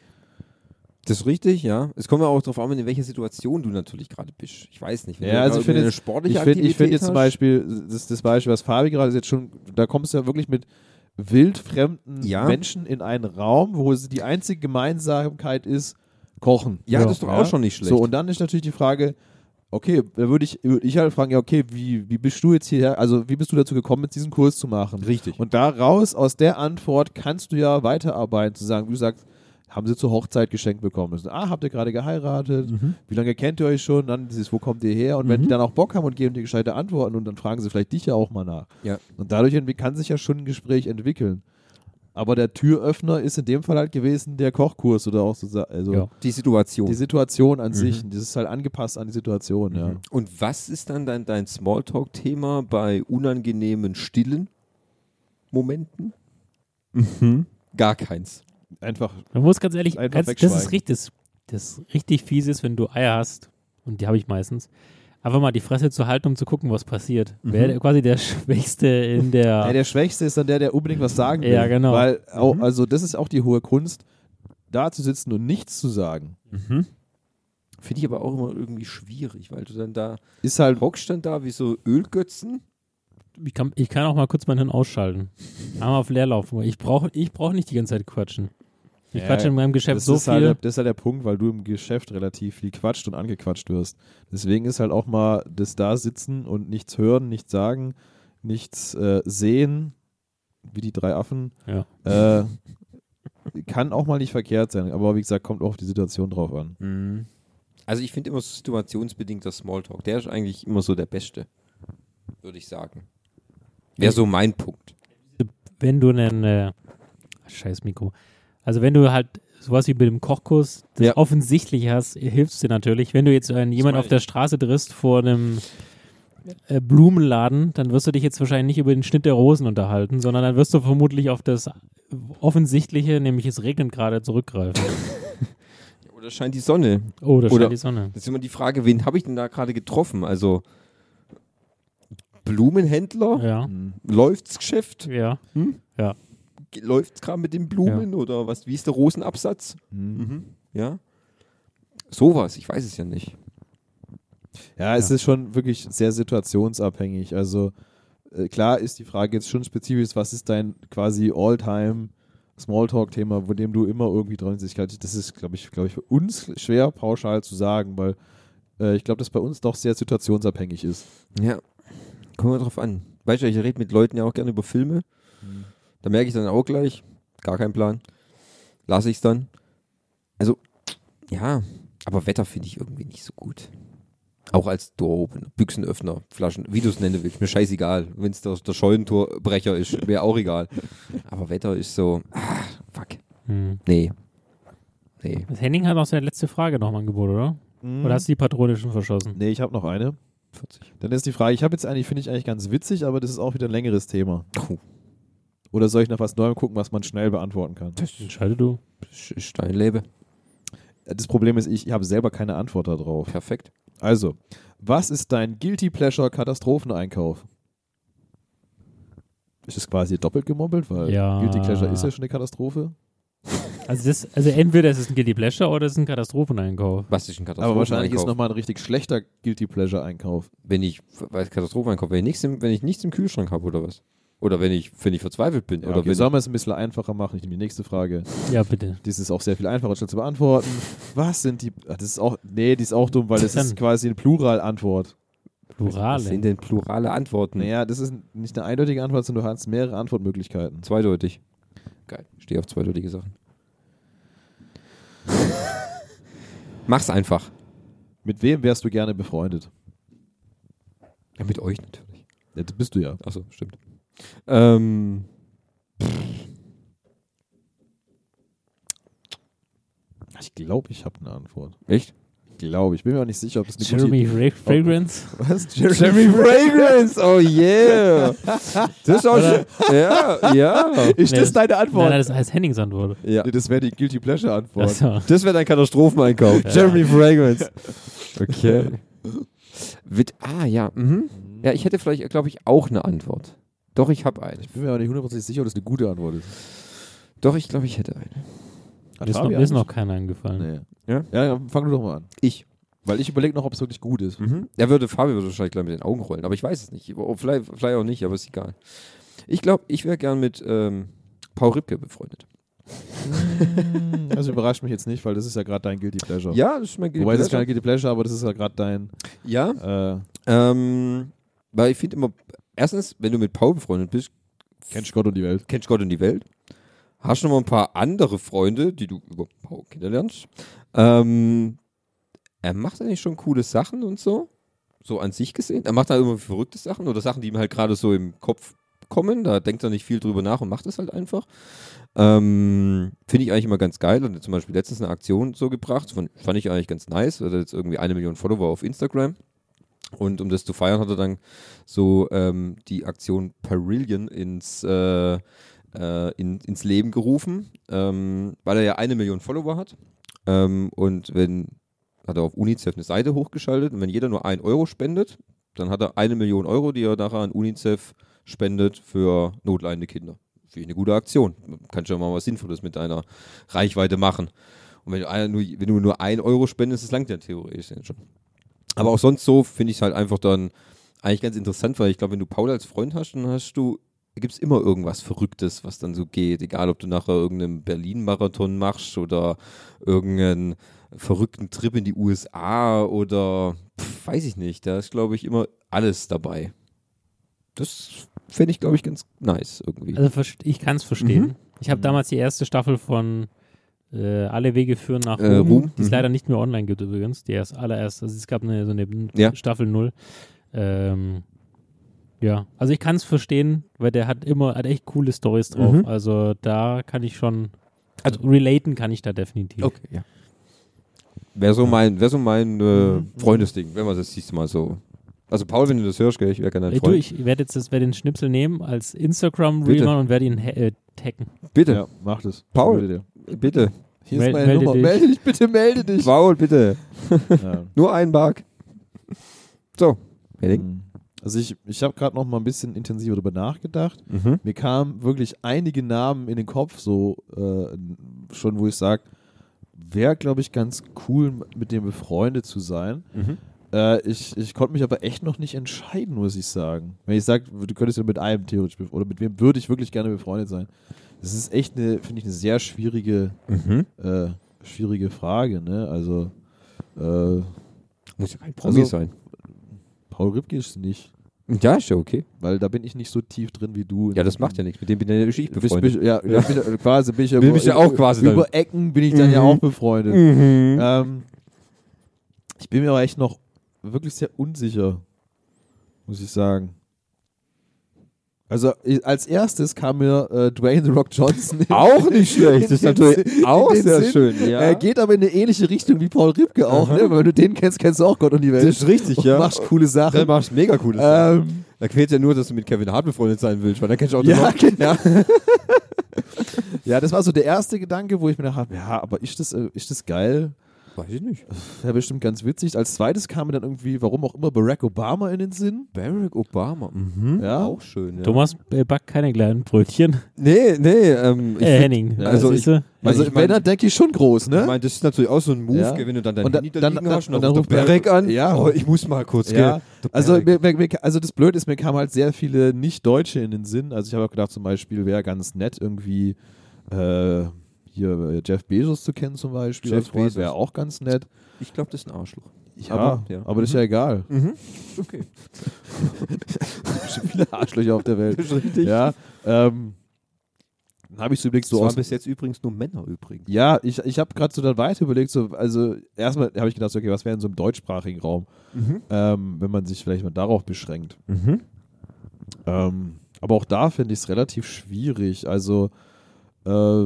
das ist richtig, ja. Es kommt ja auch darauf an, in welcher Situation du natürlich gerade bist. Ich weiß nicht. Wenn Ja, du also ich finde eine jetzt- sportliche Ich finde ich find jetzt zum Beispiel, das, das Beispiel, was Fabi gerade ist jetzt schon, da kommst du ja wirklich mit wildfremden Ja. Menschen in einen Raum, wo die einzige Gemeinsamkeit ist, kochen. Ja, das ist doch auch schon nicht schlecht. So, und dann ist natürlich die Frage, okay, da würde ich, würd ich halt fragen, ja, okay, wie, wie bist du jetzt hierher, also wie bist du dazu gekommen, jetzt diesen Kurs zu machen? Richtig. Und daraus, aus der Antwort, kannst du ja weiterarbeiten, zu sagen, wie du sagst, haben sie zur Hochzeit geschenkt bekommen. Das ist, ah, habt ihr gerade geheiratet? Mhm. Wie lange kennt ihr euch schon? Dann dieses, wo kommt ihr her? Und wenn die dann auch Bock haben und geben dir gescheite Antworten und dann fragen sie vielleicht dich ja auch mal nach. Ja. Und dadurch kann sich ja schon ein Gespräch entwickeln. Aber der Türöffner ist in dem Fall halt gewesen der Kochkurs oder auch so, also Ja. die Situation. die Situation an Mhm. sich. Das ist halt angepasst an die Situation, ja. Und was ist dann dein, dein Smalltalk-Thema bei unangenehmen, stillen Momenten? Mhm. Gar keins. Einfach, Man muss ganz ehrlich, ganz, das ist richtig, das, das richtig fies ist, wenn du Eier hast, und die habe ich meistens, einfach mal die Fresse zu halten, um zu gucken, was passiert. Wer der- quasi der Schwächste in der. ja, der Schwächste ist dann der, der unbedingt was sagen will. Ja, genau. Weil, auch, also das ist auch die hohe Kunst, da zu sitzen und nichts zu sagen. Finde ich aber auch immer irgendwie schwierig, weil du dann da Ist halt, hockst dann da wie so Ölgötzen. ich, kann, ich kann auch mal kurz mein Hirn ausschalten. Einmal auf Leerlauf. Ich brauche ich brauch nicht die ganze Zeit quatschen. Ich Ja, quatsche in meinem Geschäft das, so ist halt, viel. der- das ist halt der Punkt, weil du im Geschäft relativ viel quatscht und angequatscht wirst. Deswegen ist halt auch mal das da sitzen und nichts hören, nichts sagen, nichts äh, sehen, wie die drei Affen, Ja. äh, kann auch mal nicht verkehrt sein. Aber wie gesagt, kommt auch auf die Situation drauf an. Also ich finde immer so situationsbedingter Smalltalk, der ist eigentlich immer so der Beste, würde ich sagen. Wäre so mein Punkt. wenn du einen äh, scheiß Mikro. Also wenn du halt sowas wie mit dem Kochkurs das Ja. offensichtlich hast, hilfst dir natürlich. Wenn du jetzt einen, jemand auf der Straße triffst vor einem äh, Blumenladen, dann wirst du dich jetzt wahrscheinlich nicht über den Schnitt der Rosen unterhalten, sondern dann wirst du vermutlich auf das Offensichtliche, nämlich es regnet gerade, zurückgreifen. Oder scheint die Sonne? Oh, da Oder- scheint die Sonne. Das ist immer die Frage, wen habe ich denn da gerade getroffen? Also Blumenhändler? Ja, Läuft's Geschäft? ja. Ge- Läuft's gerade mit den Blumen oder was? Wie ist der Rosenabsatz? Mhm. Mhm. Ja. Sowas, ich weiß es ja nicht. Ja, es ist schon wirklich sehr situationsabhängig. Also äh, klar ist die Frage jetzt schon spezifisch, was ist dein quasi All-Time Smalltalk-Thema, bei dem du immer irgendwie. Ich glaub, Das ist, glaube ich, glaube ich, für uns schwer pauschal zu sagen, weil äh, ich glaube, dass bei uns doch sehr situationsabhängig ist. Ja. Kommen wir drauf an. Weißt du, ich rede mit Leuten ja auch gerne über Filme. Da merke ich dann auch gleich, gar kein Plan. Lasse ich es dann. Also, ja, aber Wetter finde ich irgendwie nicht so gut. Auch als Door-Opener, Büchsenöffner, Flaschen, wie du es nennen willst, mir scheißegal. Wenn es der, der Scheunentorbrecher ist, wäre auch egal. Aber Wetter ist so, ah, fuck. Hm. Nee. Nee. Das Henning hat auch seine letzte Frage noch im Angebot, oder? Oder hast du die Patrone schon verschossen? Nee, ich habe noch eine. 40. Dann ist die Frage, ich habe jetzt eigentlich, finde ich eigentlich ganz witzig, aber das ist auch wieder ein längeres Thema. Oh, Oder soll ich nach was Neuem gucken, was man schnell beantworten kann? Entscheide du. das ist dein Leben. Das Problem ist, ich, ich habe selber keine Antwort darauf. Perfekt. Also, was ist dein Guilty Pleasure Katastropheneinkauf? Ist es quasi doppelt gemobbelt, weil Ja. Guilty Pleasure ist ja schon eine Katastrophe. Also, das, also entweder ist es ein Guilty Pleasure oder es ist ein Katastropheneinkauf. Was ist ein Katastropheneinkauf? Aber wahrscheinlich ist nochmal ein richtig schlechter Guilty Pleasure Einkauf. wenn ich weil Katastropheneinkauf, wenn ich nichts im, wenn ich nichts im Kühlschrank habe oder was? Oder wenn ich, wenn ich verzweifelt bin. Ja, oder okay, wenn sollen wir es ein bisschen einfacher machen? Ich nehme die nächste Frage. Ja, bitte. Dies ist auch sehr viel einfacher schnell zu beantworten. Was sind die. Ach, das ist auch. Nee, die ist auch dumm, weil das ist quasi eine Pluralantwort. was sind Plurale. denn plurale Antworten? Naja, das ist nicht eine eindeutige Antwort, sondern du hast mehrere Antwortmöglichkeiten. Zweideutig. Geil. Ich stehe auf zweideutige Sachen. Mach's einfach. Mit wem wärst du gerne befreundet? Ja, mit euch natürlich. Ja, das bist du ja. Achso, stimmt. Ähm, ich glaube, ich habe eine Antwort. Echt? Ich glaube, ich bin mir auch nicht sicher, ob es eine Jeremy gute Idee Ra Fragrance? Ob, was? Jeremy, Jeremy Fragrance! Oh yeah! Das ist auch Oder? schon, Ja, ja. Ist nee, das, deine Antwort? Nein, nein das heißt Hennings Antwort. Ja. Nee, das wäre die Guilty Pleasure Antwort. So. Das wäre dein Katastropheneinkauf. Ja. Jeremy Fragrance. Okay. Wit ah, ja. Mhm. mhm. Ja, ich hätte vielleicht, glaube ich, auch eine Antwort. Doch, ich habe eine. Ich bin mir aber nicht hundertprozentig sicher, ob das eine gute Antwort ist. Doch, ich glaube, ich hätte eine. Hat Mir ist, noch, mir ist noch keiner eingefallen. Nee. Ja? Ja, dann fang du doch mal an. Ich. Weil ich überlege noch, ob es wirklich gut ist. Mhm. Er würde, Fabi würde wahrscheinlich gleich mit den Augen rollen, aber ich weiß es nicht. Oh, Vielleicht, vielleicht auch nicht, aber ist egal. Ich glaube, ich wäre gern mit ähm, Paul Ripke befreundet. Also überrascht mich jetzt nicht, weil das ist ja gerade dein Guilty Pleasure. Ja, das ist mein Wobei das ist keine Guilty Pleasure, aber das ist ja gerade dein. Ja, Äh, ähm, weil ich finde immer, erstens, wenn du mit Paul befreundet bist, kennst Gott und die Welt. kennst Gott und die Welt, hast noch mal ein paar andere Freunde, die du über Paul kennenlernst. Ähm, er macht eigentlich schon coole Sachen und so, so an sich gesehen. Er macht halt immer verrückte Sachen oder Sachen, die ihm halt gerade so im Kopf kommen. Da denkt er nicht viel drüber nach und macht es halt einfach. Ähm, Finde ich eigentlich immer ganz geil. Und zum Beispiel letztens eine Aktion so gebracht, von, fand ich eigentlich ganz nice. Er hat jetzt irgendwie eine Million Follower auf Instagram. Und um das zu feiern, hat er dann so ähm, die Aktion Perillion ins, äh, äh, in, ins Leben gerufen, ähm, weil er ja eine Million Follower hat. Ähm, und wenn hat er auf UNICEF eine Seite hochgeschaltet und wenn jeder nur ein Euro spendet, dann hat er eine Million Euro, die er nachher an UNICEF spendet für notleidende Kinder. Für eine gute Aktion. Kannst ja mal was Sinnvolles mit deiner Reichweite machen. Und wenn du, nur, wenn du nur ein Euro spendest, das langt ja theoretisch schon. Aber auch sonst so finde ich es halt einfach dann eigentlich ganz interessant, weil ich glaube, wenn du Paul als Freund hast, dann hast du, gibt es immer irgendwas Verrücktes, was dann so geht. Egal, ob du nachher irgendeinen Berlin-Marathon machst oder irgendeinen verrückten Trip in die USA oder pf, weiß ich nicht. Da ist, glaube ich, immer alles dabei. Das finde ich, glaube ich, ganz nice irgendwie. Also ich kann es verstehen. Mhm. Ich habe damals die erste Staffel von äh, Alle Wege führen nach Äh, Ruhm, Ruhm, die es mhm. leider nicht mehr online gibt übrigens. Die erst allererst, also es gab eine, so eine Ja. Staffel 0. Ähm, ja, also ich kann es verstehen, weil der hat immer, hat echt coole Stories drauf. Mhm. Also da kann ich schon, also relaten kann ich da definitiv. Okay, ja. Wäre so mein, wär so mein äh, Freundesding, wenn man das siehst mal so. Also Paul, wenn du das hörst, gell, ich wäre gerne dein Ey, du, Freund. ich werde jetzt das, werd den Schnipsel nehmen als instagram Bitte. reel und werde ihn äh, taggen. bitte, Ja, mach das. Paul. Bitte. Bitte. Hier Mel- ist meine melde Nummer. dich. Melde dich, bitte melde dich. Paul, bitte. Ja. Nur ein Bark. So. Mhm. Also ich, ich habe gerade noch mal ein bisschen intensiver darüber nachgedacht. Mhm. Mir kamen wirklich einige Namen in den Kopf, so äh, schon, wo ich sage, wäre, glaube ich, ganz cool, mit dem befreundet zu sein. Mhm. Äh, ich, ich konnte mich aber echt noch nicht entscheiden, muss ich sagen. Wenn ich sage, du könntest ja mit einem theoretisch, oder mit wem würde ich wirklich gerne befreundet sein. Das ist echt eine, finde ich, eine sehr schwierige, Mhm. äh, schwierige Frage, ne? Also, äh, Muss ja kein Promi Also- sein. Paul Ripke ist nicht, Ja, ist ja okay. weil da bin ich nicht so tief drin wie du. Ja, das macht ja nichts. Mit dem bin ja ich befreundet. ja, ja. Bin, äh, quasi bin ich ja Will über, mich ja auch quasi dann- über Ecken bin ich dann ja Mhm. auch befreundet. Mhm. Ähm, ich bin mir aber echt noch wirklich sehr unsicher, muss ich sagen. Also als erstes kam mir äh, Dwayne The Rock Johnson. Auch nicht schlecht. Das ist natürlich auch sehr Sinn. schön. Ja. Er geht aber in eine ähnliche Richtung wie Paul Ripke auch, ne? Weil wenn du den kennst, kennst du auch Gott und die Welt. Das ist richtig, und ja. machst coole Dann Sachen. machst du mega cooles. Ähm, da quält ja nur, dass du mit Kevin Hart befreundet sein willst, weil dann kennst du auch ja, den genau. ja, das war so der erste Gedanke, wo ich mir dachte, ja, aber ist das, äh, ist das geil? Weiß ich nicht. Wäre bestimmt ganz witzig. Als zweites kam mir dann irgendwie, warum auch immer, Barack Obama in den Sinn. Barack Obama. Mhm. Ja. Auch schön. Ja. Thomas äh, backt keine kleinen Brötchen. Nee, nee. Ähm, ich Äh, find- Henning. Ja, also siehste? Also, ich wenn, mein- dann denke ich schon groß, ne? Ich meine, das ist natürlich auch so ein Move, Ja. wenn du dann dein Und dann- Handy da dann- hast und dann ruft Barack an. Ja. Oh, ich muss mal kurz, ja. gell. Der Also, mir, mir, also das Blöde ist, mir kamen halt sehr viele Nicht-Deutsche in den Sinn. Also ich habe auch gedacht, zum Beispiel wäre ganz nett irgendwie äh, hier äh, Jeff Bezos zu kennen zum Beispiel. Jeff Bezos. wäre auch ganz nett. ich glaube, das ist ein Arschloch. Ja, Aber- aber, ja. das ist ja egal. Mhm. Okay. Es gibt viele Arschlöcher auf der Welt. Das ist richtig. Ja, ähm, dann habe ich so überlegt, Das so waren aus bis jetzt übrigens nur Männer übrigens. Ja, ich, ich habe gerade so dann weiter überlegt, so, also erstmal habe ich gedacht, so, okay, was wäre in so einem deutschsprachigen Raum, Mhm. ähm, wenn man sich vielleicht mal darauf beschränkt. Mhm. Ähm, aber auch da finde ich es relativ schwierig. Also, äh,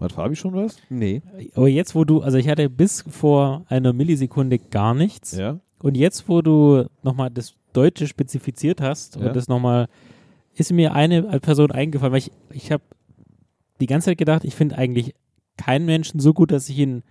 Hat Fabi schon was? Nee. Aber jetzt, wo du, also ich hatte bis vor einer Millisekunde gar nichts. Ja. Und jetzt, wo du nochmal das Deutsche spezifiziert hast Ja. und das nochmal, ist mir eine Person eingefallen, weil ich, ich habe die ganze Zeit gedacht, ich finde eigentlich keinen Menschen so gut, dass ich ihn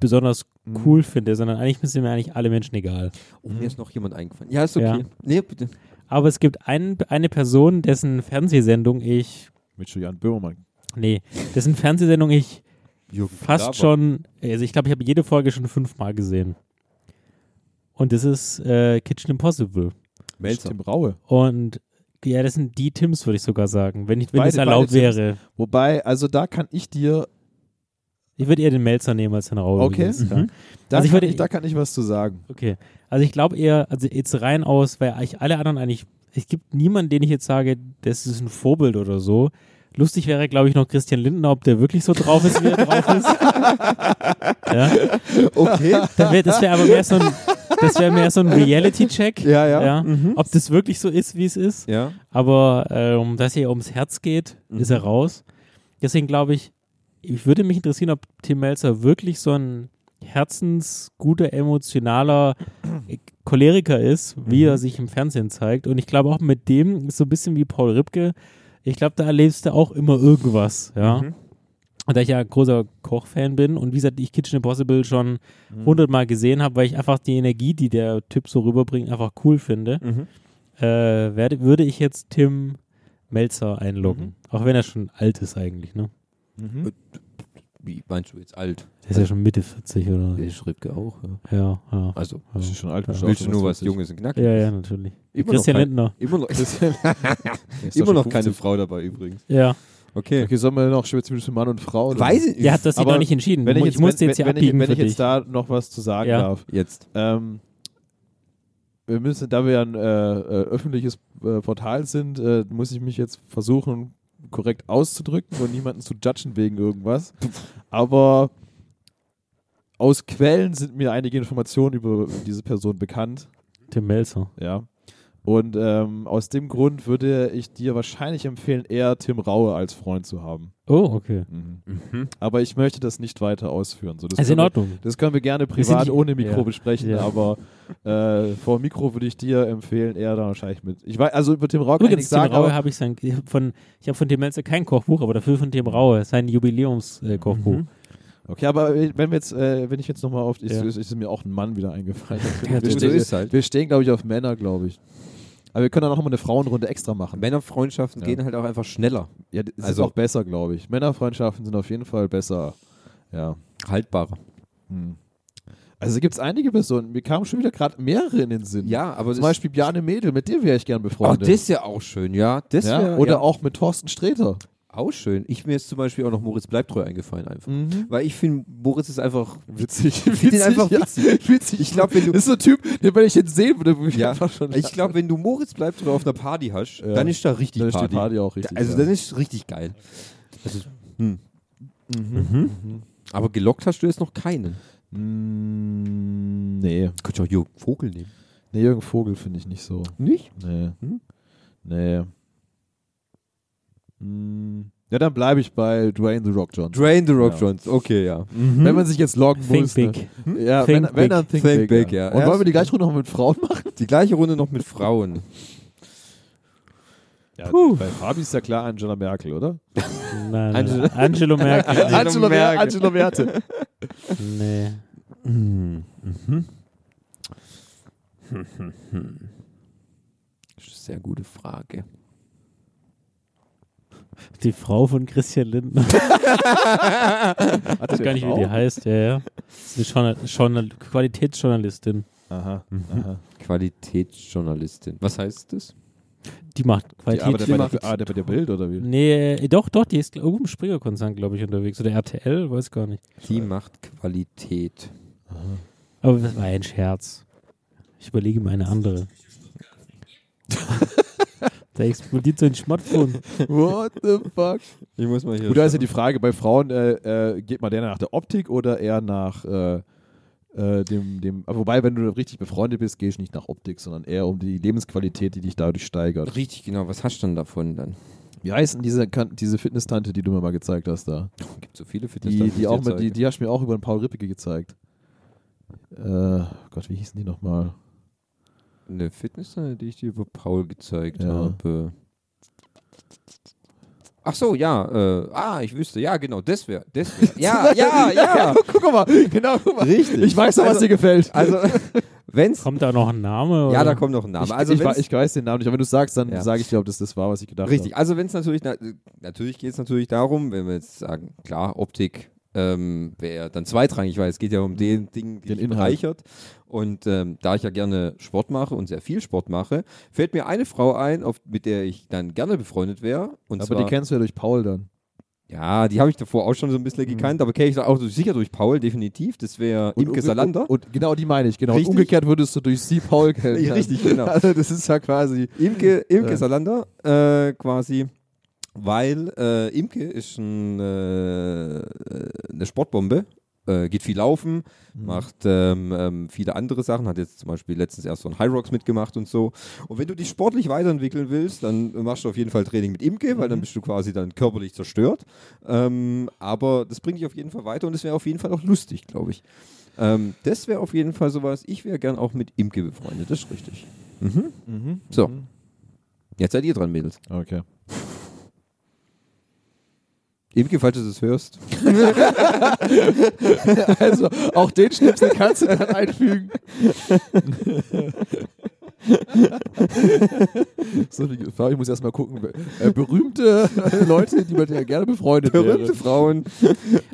besonders Mhm. cool finde, sondern eigentlich sind mir eigentlich alle Menschen egal. Oh, mir ist noch jemand eingefallen. Ja, ist okay. Ja. Nee, bitte. Aber es gibt einen, eine Person, dessen Fernsehsendung ich, Mit Julian Böhmermann. Nee, dessen Fernsehsendung ich Jürgen fast Pilawa. schon, also ich glaube, ich habe jede Folge schon fünfmal gesehen. Und das ist äh, Kitchen Impossible. Melzer. Tim Raue. Und ja, das sind die Tims, würde ich sogar sagen, wenn, ich, wenn Beide- es erlaubt Tims. wäre. Wobei, also da kann ich dir, Ich würde eher den Melzer nehmen als den Raul. Okay. übrigens. Mhm. da, Also ich kann würde- ich, da kann ich was zu sagen. Okay. Also ich glaube eher, also jetzt rein aus, weil ich alle anderen eigentlich, es gibt niemanden, den ich jetzt sage, das ist ein Vorbild oder so. Lustig wäre, glaube ich, noch Christian Lindner, ob der wirklich so drauf ist, wie er drauf ist. ja. Okay. Dann wär, das wäre aber mehr so ein, das wäre mehr so ein Reality-Check. ja, ja. Ja. Mhm. Ob das wirklich so ist, wie es ist. Ja. Aber ähm, dass hier ums Herz geht, ist er raus. Deswegen glaube ich, ich würde mich interessieren, ob Tim Melzer wirklich so ein herzensguter, emotionaler Choleriker ist, wie er sich im Fernsehen zeigt. Und ich glaube auch mit dem ist so ein bisschen wie Paul Ripke. Ich glaube, da erlebst du auch immer irgendwas, ja. Mhm. Und da ich ja großer Kochfan bin und wie gesagt, ich Kitchen Impossible schon hundertmal gesehen habe, weil ich einfach die Energie, die der Typ so rüberbringt, einfach cool finde Mhm. äh, werde, würde ich jetzt Tim Melzer einloggen. Auch wenn er schon alt ist eigentlich, ne? Wie meinst du jetzt alt? Der ist ja schon Mitte 40 oder Der Schribke auch. Ja. Ja, ja. Also, Das ist schon alt. Ja. willst du nur was Junges und Knackiges? Ja, ja, natürlich. Immer Christian noch kein- Lindner. Immer noch, Ist immer noch keine 50. Frau dabei übrigens. Ja. Okay. Okay, sollen wir noch zwischen Mann und Frau? oder? Weiß ich Der hat das hier Aber noch nicht entschieden. Wenn ich, ich jetzt, musste wenn, jetzt hier wenn, wenn, abbiegen ich, wenn für ich dich. jetzt da noch was zu sagen Ja. darf. Jetzt. Ähm, wir müssen, da wir ja ein äh, äh, öffentliches äh, Portal sind, äh, muss ich mich jetzt versuchen, korrekt auszudrücken und niemanden zu judgen wegen irgendwas. Aber aus Quellen sind mir einige Informationen über diese Person bekannt. Tim Melzer. Ja. Und ähm, aus dem Grund würde ich dir wahrscheinlich empfehlen, eher Tim Raue als Freund zu haben. Oh, okay. Mhm. Aber ich möchte das nicht weiter ausführen. So, das, Also in können wir, Ordnung. das können wir gerne Wir privat die- ohne Mikro ja. besprechen, Ja. aber äh, vor Mikro würde ich dir empfehlen, eher da wahrscheinlich mit. Ich weiß, also über Tim Raue kann ich Übrigens, nichts Tim sagen, Raue habe ich sein, ich hab von, ich habe von Tim Melzer kein Kochbuch, aber dafür von Tim Raue sein Jubiläumskochbuch. Äh. Mhm. okay, aber wenn wir jetzt, äh, wenn ich jetzt nochmal auf, ist, Ja. ist, ist mir auch ein Mann wieder eingefallen. Ja, wir, stehen, ist halt. wir stehen, glaube ich, auf Männer, glaube ich. Aber wir können dann auch mal eine Frauenrunde extra machen. Männerfreundschaften Ja. gehen halt auch einfach schneller. Ja, das Also- ist auch besser, glaube ich. Männerfreundschaften sind auf jeden Fall besser. Ja. Haltbarer. Hm. Also gibt es einige Personen. Mir kamen schon wieder gerade mehrere in den Sinn. Ja, aber Zum Beispiel Bjarne Mädel, mit dem wäre ich gern oh, befreundet. das ist ja auch schön, ja. Das ja? wär, Oder ja, auch mit Thorsten Sträter. Auch schön. Ich mir ist zum Beispiel auch noch Moritz Bleibtreu eingefallen einfach. Mhm. Weil ich finde, Moritz ist einfach Witzig. Ich ihn einfach ja. witzig. witzig. Ich glaub, wenn du- Das ist so ein Typ, den, wenn ich ihn sehen würde, würde ich Ja, einfach schon. Ich glaube, wenn du Moritz Bleibtreu auf einer Party hast, Ja. dann ist da richtig dann ist Party. die Party auch richtig. also dann ist richtig geil. Also, hm. Mhm. Aber gelockt hast du jetzt noch keinen. Mm, nee. Könntest du auch Jürgen Vogel nehmen. Nee, Jürgen Vogel finde ich nicht so. Nicht? Nee. Hm? Nee. Mm, ja, dann bleibe ich bei Dwayne The Rock Johnson. Drain the Rock Ja. Johnson. Okay, ja. Wenn man sich jetzt loggen Think muss. big. Ne? Ja, Think wenn, wenn big. dann Think, Think big, big, ja. Und Ja, wollen wir die gleiche Runde noch mit Frauen machen? Die gleiche Runde noch mit Frauen. Ja, Puh. bei Fabi ist ja klar Angela Merkel, oder? Nein, nein, Angelo- nein. Angelo Merkel. Angela, Merkel. Angela Merte. nee. Mhm. Eine sehr gute Frage. Die Frau von Christian Lindner. Ich weiß gar nicht, wie die heißt. Ja, ja. Das ist eine Journal Journal Qualitätsjournalistin. Aha, aha. Qualitätsjournalistin. Was heißt das? Die macht Die Qualität. arbeitet bei der, arbeitet bei der Bild, oder wie? Nee, äh, doch, doch, die ist irgendwo im Springer-Konzern, glaube ich, unterwegs. Oder RTL, weiß gar nicht. Die macht Qualität. Aber das war ein Scherz. Ich überlege mir eine andere. da explodiert so ein Smartphone. What the fuck? Ich muss mal hier. Gut, da ist ja die Frage, bei Frauen äh, äh, geht man der nach der Optik oder eher nach äh, äh, dem, dem, aber wobei, wenn du richtig befreundet bist, gehst du nicht nach Optik, sondern eher um die Lebensqualität, die dich dadurch steigert. Richtig genau. Was hast du dann davon dann? Wie heißt denn diese, diese Fitness-Tante, die du mir mal gezeigt hast da? Gibt so viele für Die, die, auch mit, die, die hast du mir auch über den Paul Rippeke gezeigt. Äh, Gott, wie hießen die nochmal? Eine Fitness, die ich dir über Paul gezeigt Ja. habe. Ach so, ja. Äh, ah, ich wüsste. Ja, genau. Das wäre. Das wär. Ja, ja, ja. guck mal, genau, guck mal. Richtig. Ich weiß doch, was Also- dir gefällt. Also, wenn's. Kommt da noch ein Name? Ja, oder? da kommt noch ein Name. ich, Also, ich, ich weiß den Namen nicht, aber wenn du sagst, dann Ja. sage ich dir, ob das das war, was ich gedacht Richtig, habe. also wenn es natürlich, na, natürlich geht es natürlich darum, wenn wir jetzt sagen, klar, Optik ähm, wäre dann zweitrangig, weil es geht ja um den Ding, die Den Inhalt. bereichert. Und ähm, da ich ja gerne Sport mache und sehr viel Sport mache, fällt mir eine Frau ein, auf, mit der ich dann gerne befreundet wäre. Aber zwar, die kennst du ja durch Paul dann. ja, die habe ich davor auch schon so ein bisschen Mhm. gekannt, aber kenne ich auch sicher durch Paul, definitiv. Das wäre Imke Salander. Und, und genau die meine ich, genau. Und umgekehrt würdest du durch sie Paul kennen. Richtig, genau. Also das ist ja quasi. Imke, Imke Ja. Salander äh, quasi, weil äh, Imke ist ein, äh, eine Sportbombe, äh, geht viel laufen, Mhm. macht ähm, ähm, viele andere Sachen, hat jetzt zum Beispiel letztens erst so ein High Rocks mitgemacht und so. Und wenn du dich sportlich weiterentwickeln willst, dann machst du auf jeden Fall Training mit Imke, weil Mhm. dann bist du quasi dann körperlich zerstört. Ähm, aber das bringt dich auf jeden Fall weiter und es wäre auf jeden Fall auch lustig, glaube ich. Ähm, das wäre auf jeden Fall sowas. Ich wäre gern auch mit Imke befreundet, das ist richtig. Mhm. Mhm. So. Mhm. Jetzt seid ihr dran, Mädels. Okay. Imke, falls du das hörst. Also auch den Schnipsel kannst du dann einfügen. so, ich muss erstmal gucken. Äh, berühmte Leute, die mit dir gerne befreundet Berühmte wären. Frauen.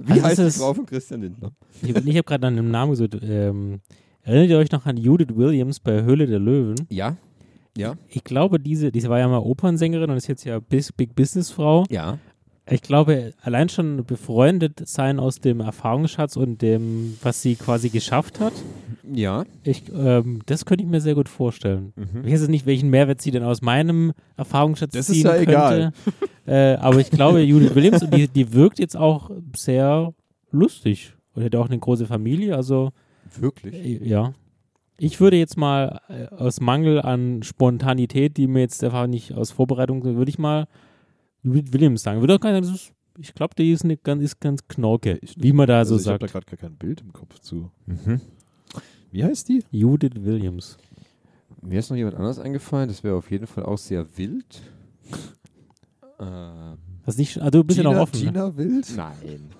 Wie Also heißt die Frau von Christian Lindner? Ich, ich habe gerade an dem Namen gesucht. Ähm, erinnert ihr euch noch an Judith Williams bei Höhle der Löwen? Ja. Ja. Ich glaube, diese, diese war ja mal Opernsängerin und ist jetzt ja Big Business Frau. Ja. Ich glaube, allein schon befreundet sein aus dem Erfahrungsschatz und dem, was sie quasi geschafft hat, Ja. ich, ähm, das könnte ich mir sehr gut vorstellen. Mhm. Ich weiß jetzt nicht, welchen Mehrwert sie denn aus meinem Erfahrungsschatz Das ist ziehen ja könnte. egal. Äh, aber ich glaube, Judith Williams, und die, die wirkt jetzt auch sehr lustig. Und hat auch eine große Familie, also Wirklich? äh, ja. Ich würde jetzt mal äh, aus Mangel an Spontanität, die mir jetzt einfach nicht aus Vorbereitung, würde ich mal Williams sagen. Würde auch gar nicht, das ist, ich glaube, die ist, eine, ganz, ist ganz knorke, wie man da Also so ich habe da sagt. gerade gar kein Bild im Kopf zu. Mhm. Wie heißt die? Judith Williams. Mir ist noch jemand anders eingefallen, das wäre auf jeden Fall auch sehr wild. Ähm, Das nicht, ah, du bist ja noch Gina, offen. Ne? Gina Wild? nein.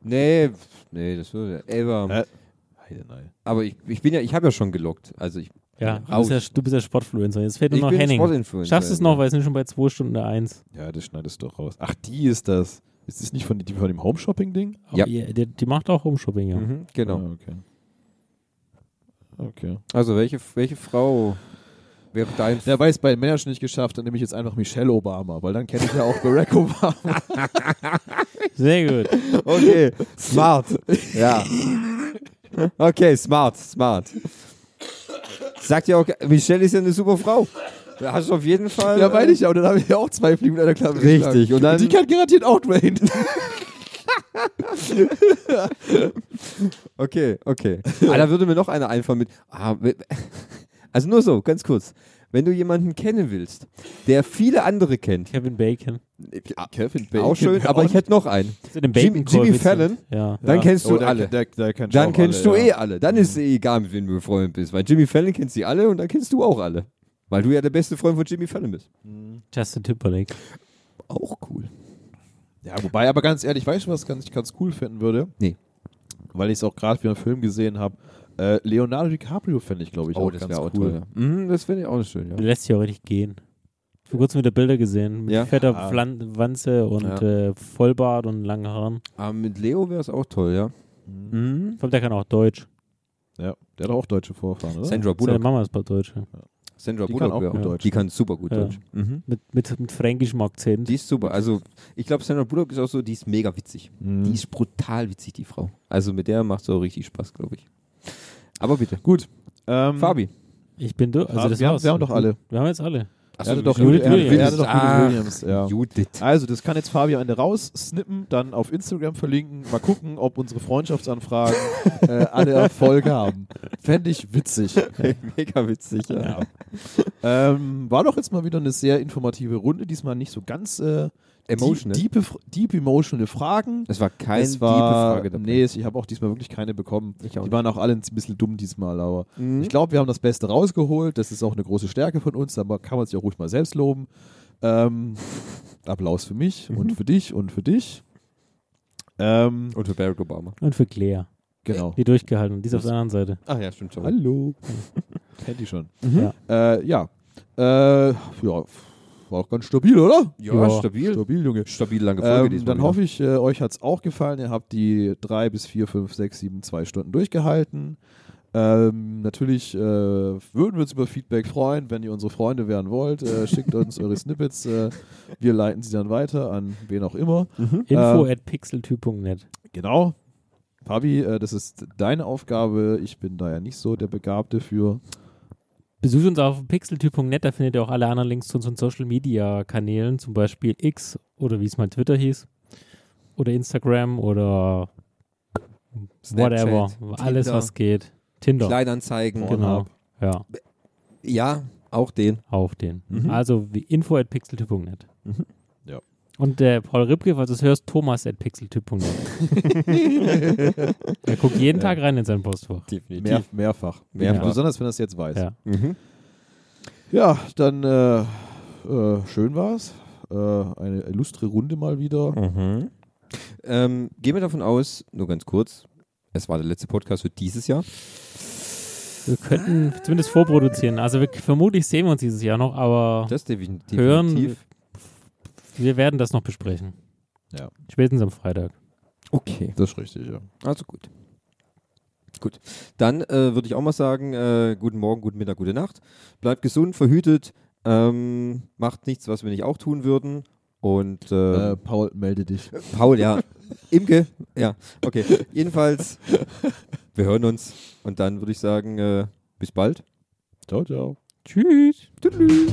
Nee, nee, das würde. Aber, Äh, aber ich, ich bin ja, ich habe ja schon gelockt. Also ich, Ja, du bist ja, du bist ja Sportfluencer. Jetzt fehlt nur noch Henning. Sportinfluencer. Schaffst du es noch, weil es sind schon bei 2 Stunden 1. Ja, das schneidest du doch raus. Ach, die ist das. Ist das nicht von, die von dem Home-Shopping-Ding? Ja. Die, die macht auch Homeshopping, ja. Mhm, genau. Ah, okay. Okay. Also welche, welche Frau wäre dein Ja, weil ich es bei den Männern schon nicht geschafft, dann nehme ich jetzt einfach Michelle Obama, weil dann kenne ich ja auch Barack Obama. Sehr gut. Okay, smart. Ja. Okay, smart, smart. Sagt ja auch, Michelle ist ja eine super Frau. Da hast du auf jeden Fall. ja, meine ich ja. Und dann habe ich ja auch zwei Fliegen mit einer Klappe Richtig, und dann- die kann garantiert auch Dwayne. Okay, okay. Ah, da würde mir noch einer einfallen mit. Ah, also nur so, ganz kurz. Wenn du jemanden kennen willst, der viele andere kennt, Kevin Bacon. Kevin auch schön, aber ich hätte noch einen. Dem Jimmy- Bacon Jimmy Fallon? Ja. Dann kennst du oh, der, alle. Der, der kennt Dann kennst alle, du ja. eh alle. Dann ist eh egal, mit wem du befreundet bist. Weil Jimmy Fallon kennt sie alle und dann kennst du auch alle. Weil du ja der beste Freund von Jimmy Fallon bist. Justin Timberlake. Auch cool. Ja, wobei, aber ganz ehrlich, weißt du, was ganz, ich ganz cool finden würde? Nee. Weil ich es auch gerade für einen Film gesehen habe. Äh, Leonardo DiCaprio fände ich, glaube ich, auch ganz wär cool. Mhm, das finde ich auch schön, ja. Der lässt sich auch richtig gehen. Vor kurzem wieder Bilder gesehen. Mit Ja. fetter Ah. Wanze und Ja. äh, Vollbart und langen Haaren. Aber mit Leo wäre es auch toll, ja. Mhm. Mhm. Ich glaube, der kann auch Deutsch. Ja, der hat auch deutsche Vorfahren, oder? Sandra Seine Bullock. Mama ist Deutsch. ja. Sandra Die Bullock kann auch gut Ja. Deutsch. Die kann super gut Ja. Deutsch. Mhm. Mit, mit, mit fränkischem Akzent. Die ist super. Also, ich glaube, Sandra Bullock ist auch so, die ist mega witzig. Mhm. Die ist brutal witzig, die Frau. Also, mit der macht es auch richtig Spaß, glaube ich. Aber bitte. Gut. Ähm, Fabi. Ich bin durch. Also Fabi, das wir haben- war's. wir haben doch alle. Wir haben jetzt alle. Er hatte doch Judith er hatte- Williams. er hatte doch Judith Ah, Williams. Ja. Judith. Also, das kann jetzt Fabi am Ende raussnippen, dann auf Instagram verlinken, mal gucken, ob unsere Freundschaftsanfragen äh, alle Erfolg haben. Fände ich witzig. Mega witzig, ja. Ja. ähm, war doch jetzt mal wieder eine sehr informative Runde, diesmal nicht so ganz äh, Emotional. Deep, deep, deep emotional Fragen. Es war kein es war, tiefe Frage dabei. Nee, ich habe auch diesmal wirklich keine bekommen. Ich auch Die waren auch alle ein bisschen dumm diesmal, aber Mhm. ich glaube, wir haben das Beste rausgeholt. Das ist auch eine große Stärke von uns, aber kann man sich auch ruhig mal selbst loben. Ähm, Applaus für mich und für dich und für dich. Ähm, Und für Barack Obama. Und für Claire. genau. Die durchgehalten. Die ist auf der anderen Seite. Ach ja, stimmt schon. Hallo. Kennt die schon. Ja. Äh, ja. Äh, ja. War auch ganz stabil, oder? Ja, Ja. stabil. Stabil, Junge. Stabil lange Folge Ähm, dann wieder. hoffe ich, äh, euch hat es auch gefallen. Ihr habt die drei bis vier, fünf, sechs, sieben, zwei Stunden durchgehalten. Ähm, natürlich äh, würden wir uns über Feedback freuen, wenn ihr unsere Freunde werden wollt. Äh, schickt uns eure Snippets. Äh, wir leiten sie dann weiter an wen auch immer. Info Ähm, at pixeltyp.net. Genau. Fabi, äh, das ist deine Aufgabe. Ich bin da ja nicht so der Begabte für. Besucht uns auf pixeltyp.net, da findet ihr auch alle anderen Links zu unseren Social Media Kanälen, zum Beispiel X oder wie es mal Twitter hieß. Oder Instagram oder Snapchat, whatever. Alles, Tinder, was geht. Tinder. Kleinanzeigen. Genau. Ja, Ja, auch den. auf den. Mhm. Also wie info at pixeltyp.net. Mhm. Ja. Und der Paul Ripke, falls du es hörst, Thomas at pixeltyp.net. er guckt jeden Tag rein in sein Postfach. Definitiv. Mehr, mehrfach. Mehrfach. Besonders wenn er es jetzt weiß. Ja. Mhm. Ja, dann äh, äh, schön war's. Äh, eine illustre Runde mal wieder. Mhm. Ähm, gehen wir davon aus, nur ganz kurz, es war der letzte Podcast für dieses Jahr. Wir könnten zumindest vorproduzieren. Also wir, vermutlich sehen wir uns dieses Jahr noch, aber Das defin- definitiv. hören, wir werden das noch besprechen. Ja. Spätestens am Freitag. Okay, Das ist richtig, ja. also gut. Gut, dann äh, würde ich auch mal sagen, äh, guten Morgen, guten Mittag, gute Nacht. Bleibt gesund, verhütet, ähm, macht nichts, was wir nicht auch tun würden. Und äh, Äh, Paul, melde dich. Paul, ja. Imke, ja. Okay, jedenfalls, wir hören uns. Und dann würde ich sagen, äh, bis bald. Ciao, ciao. Tschüss. Tschüss.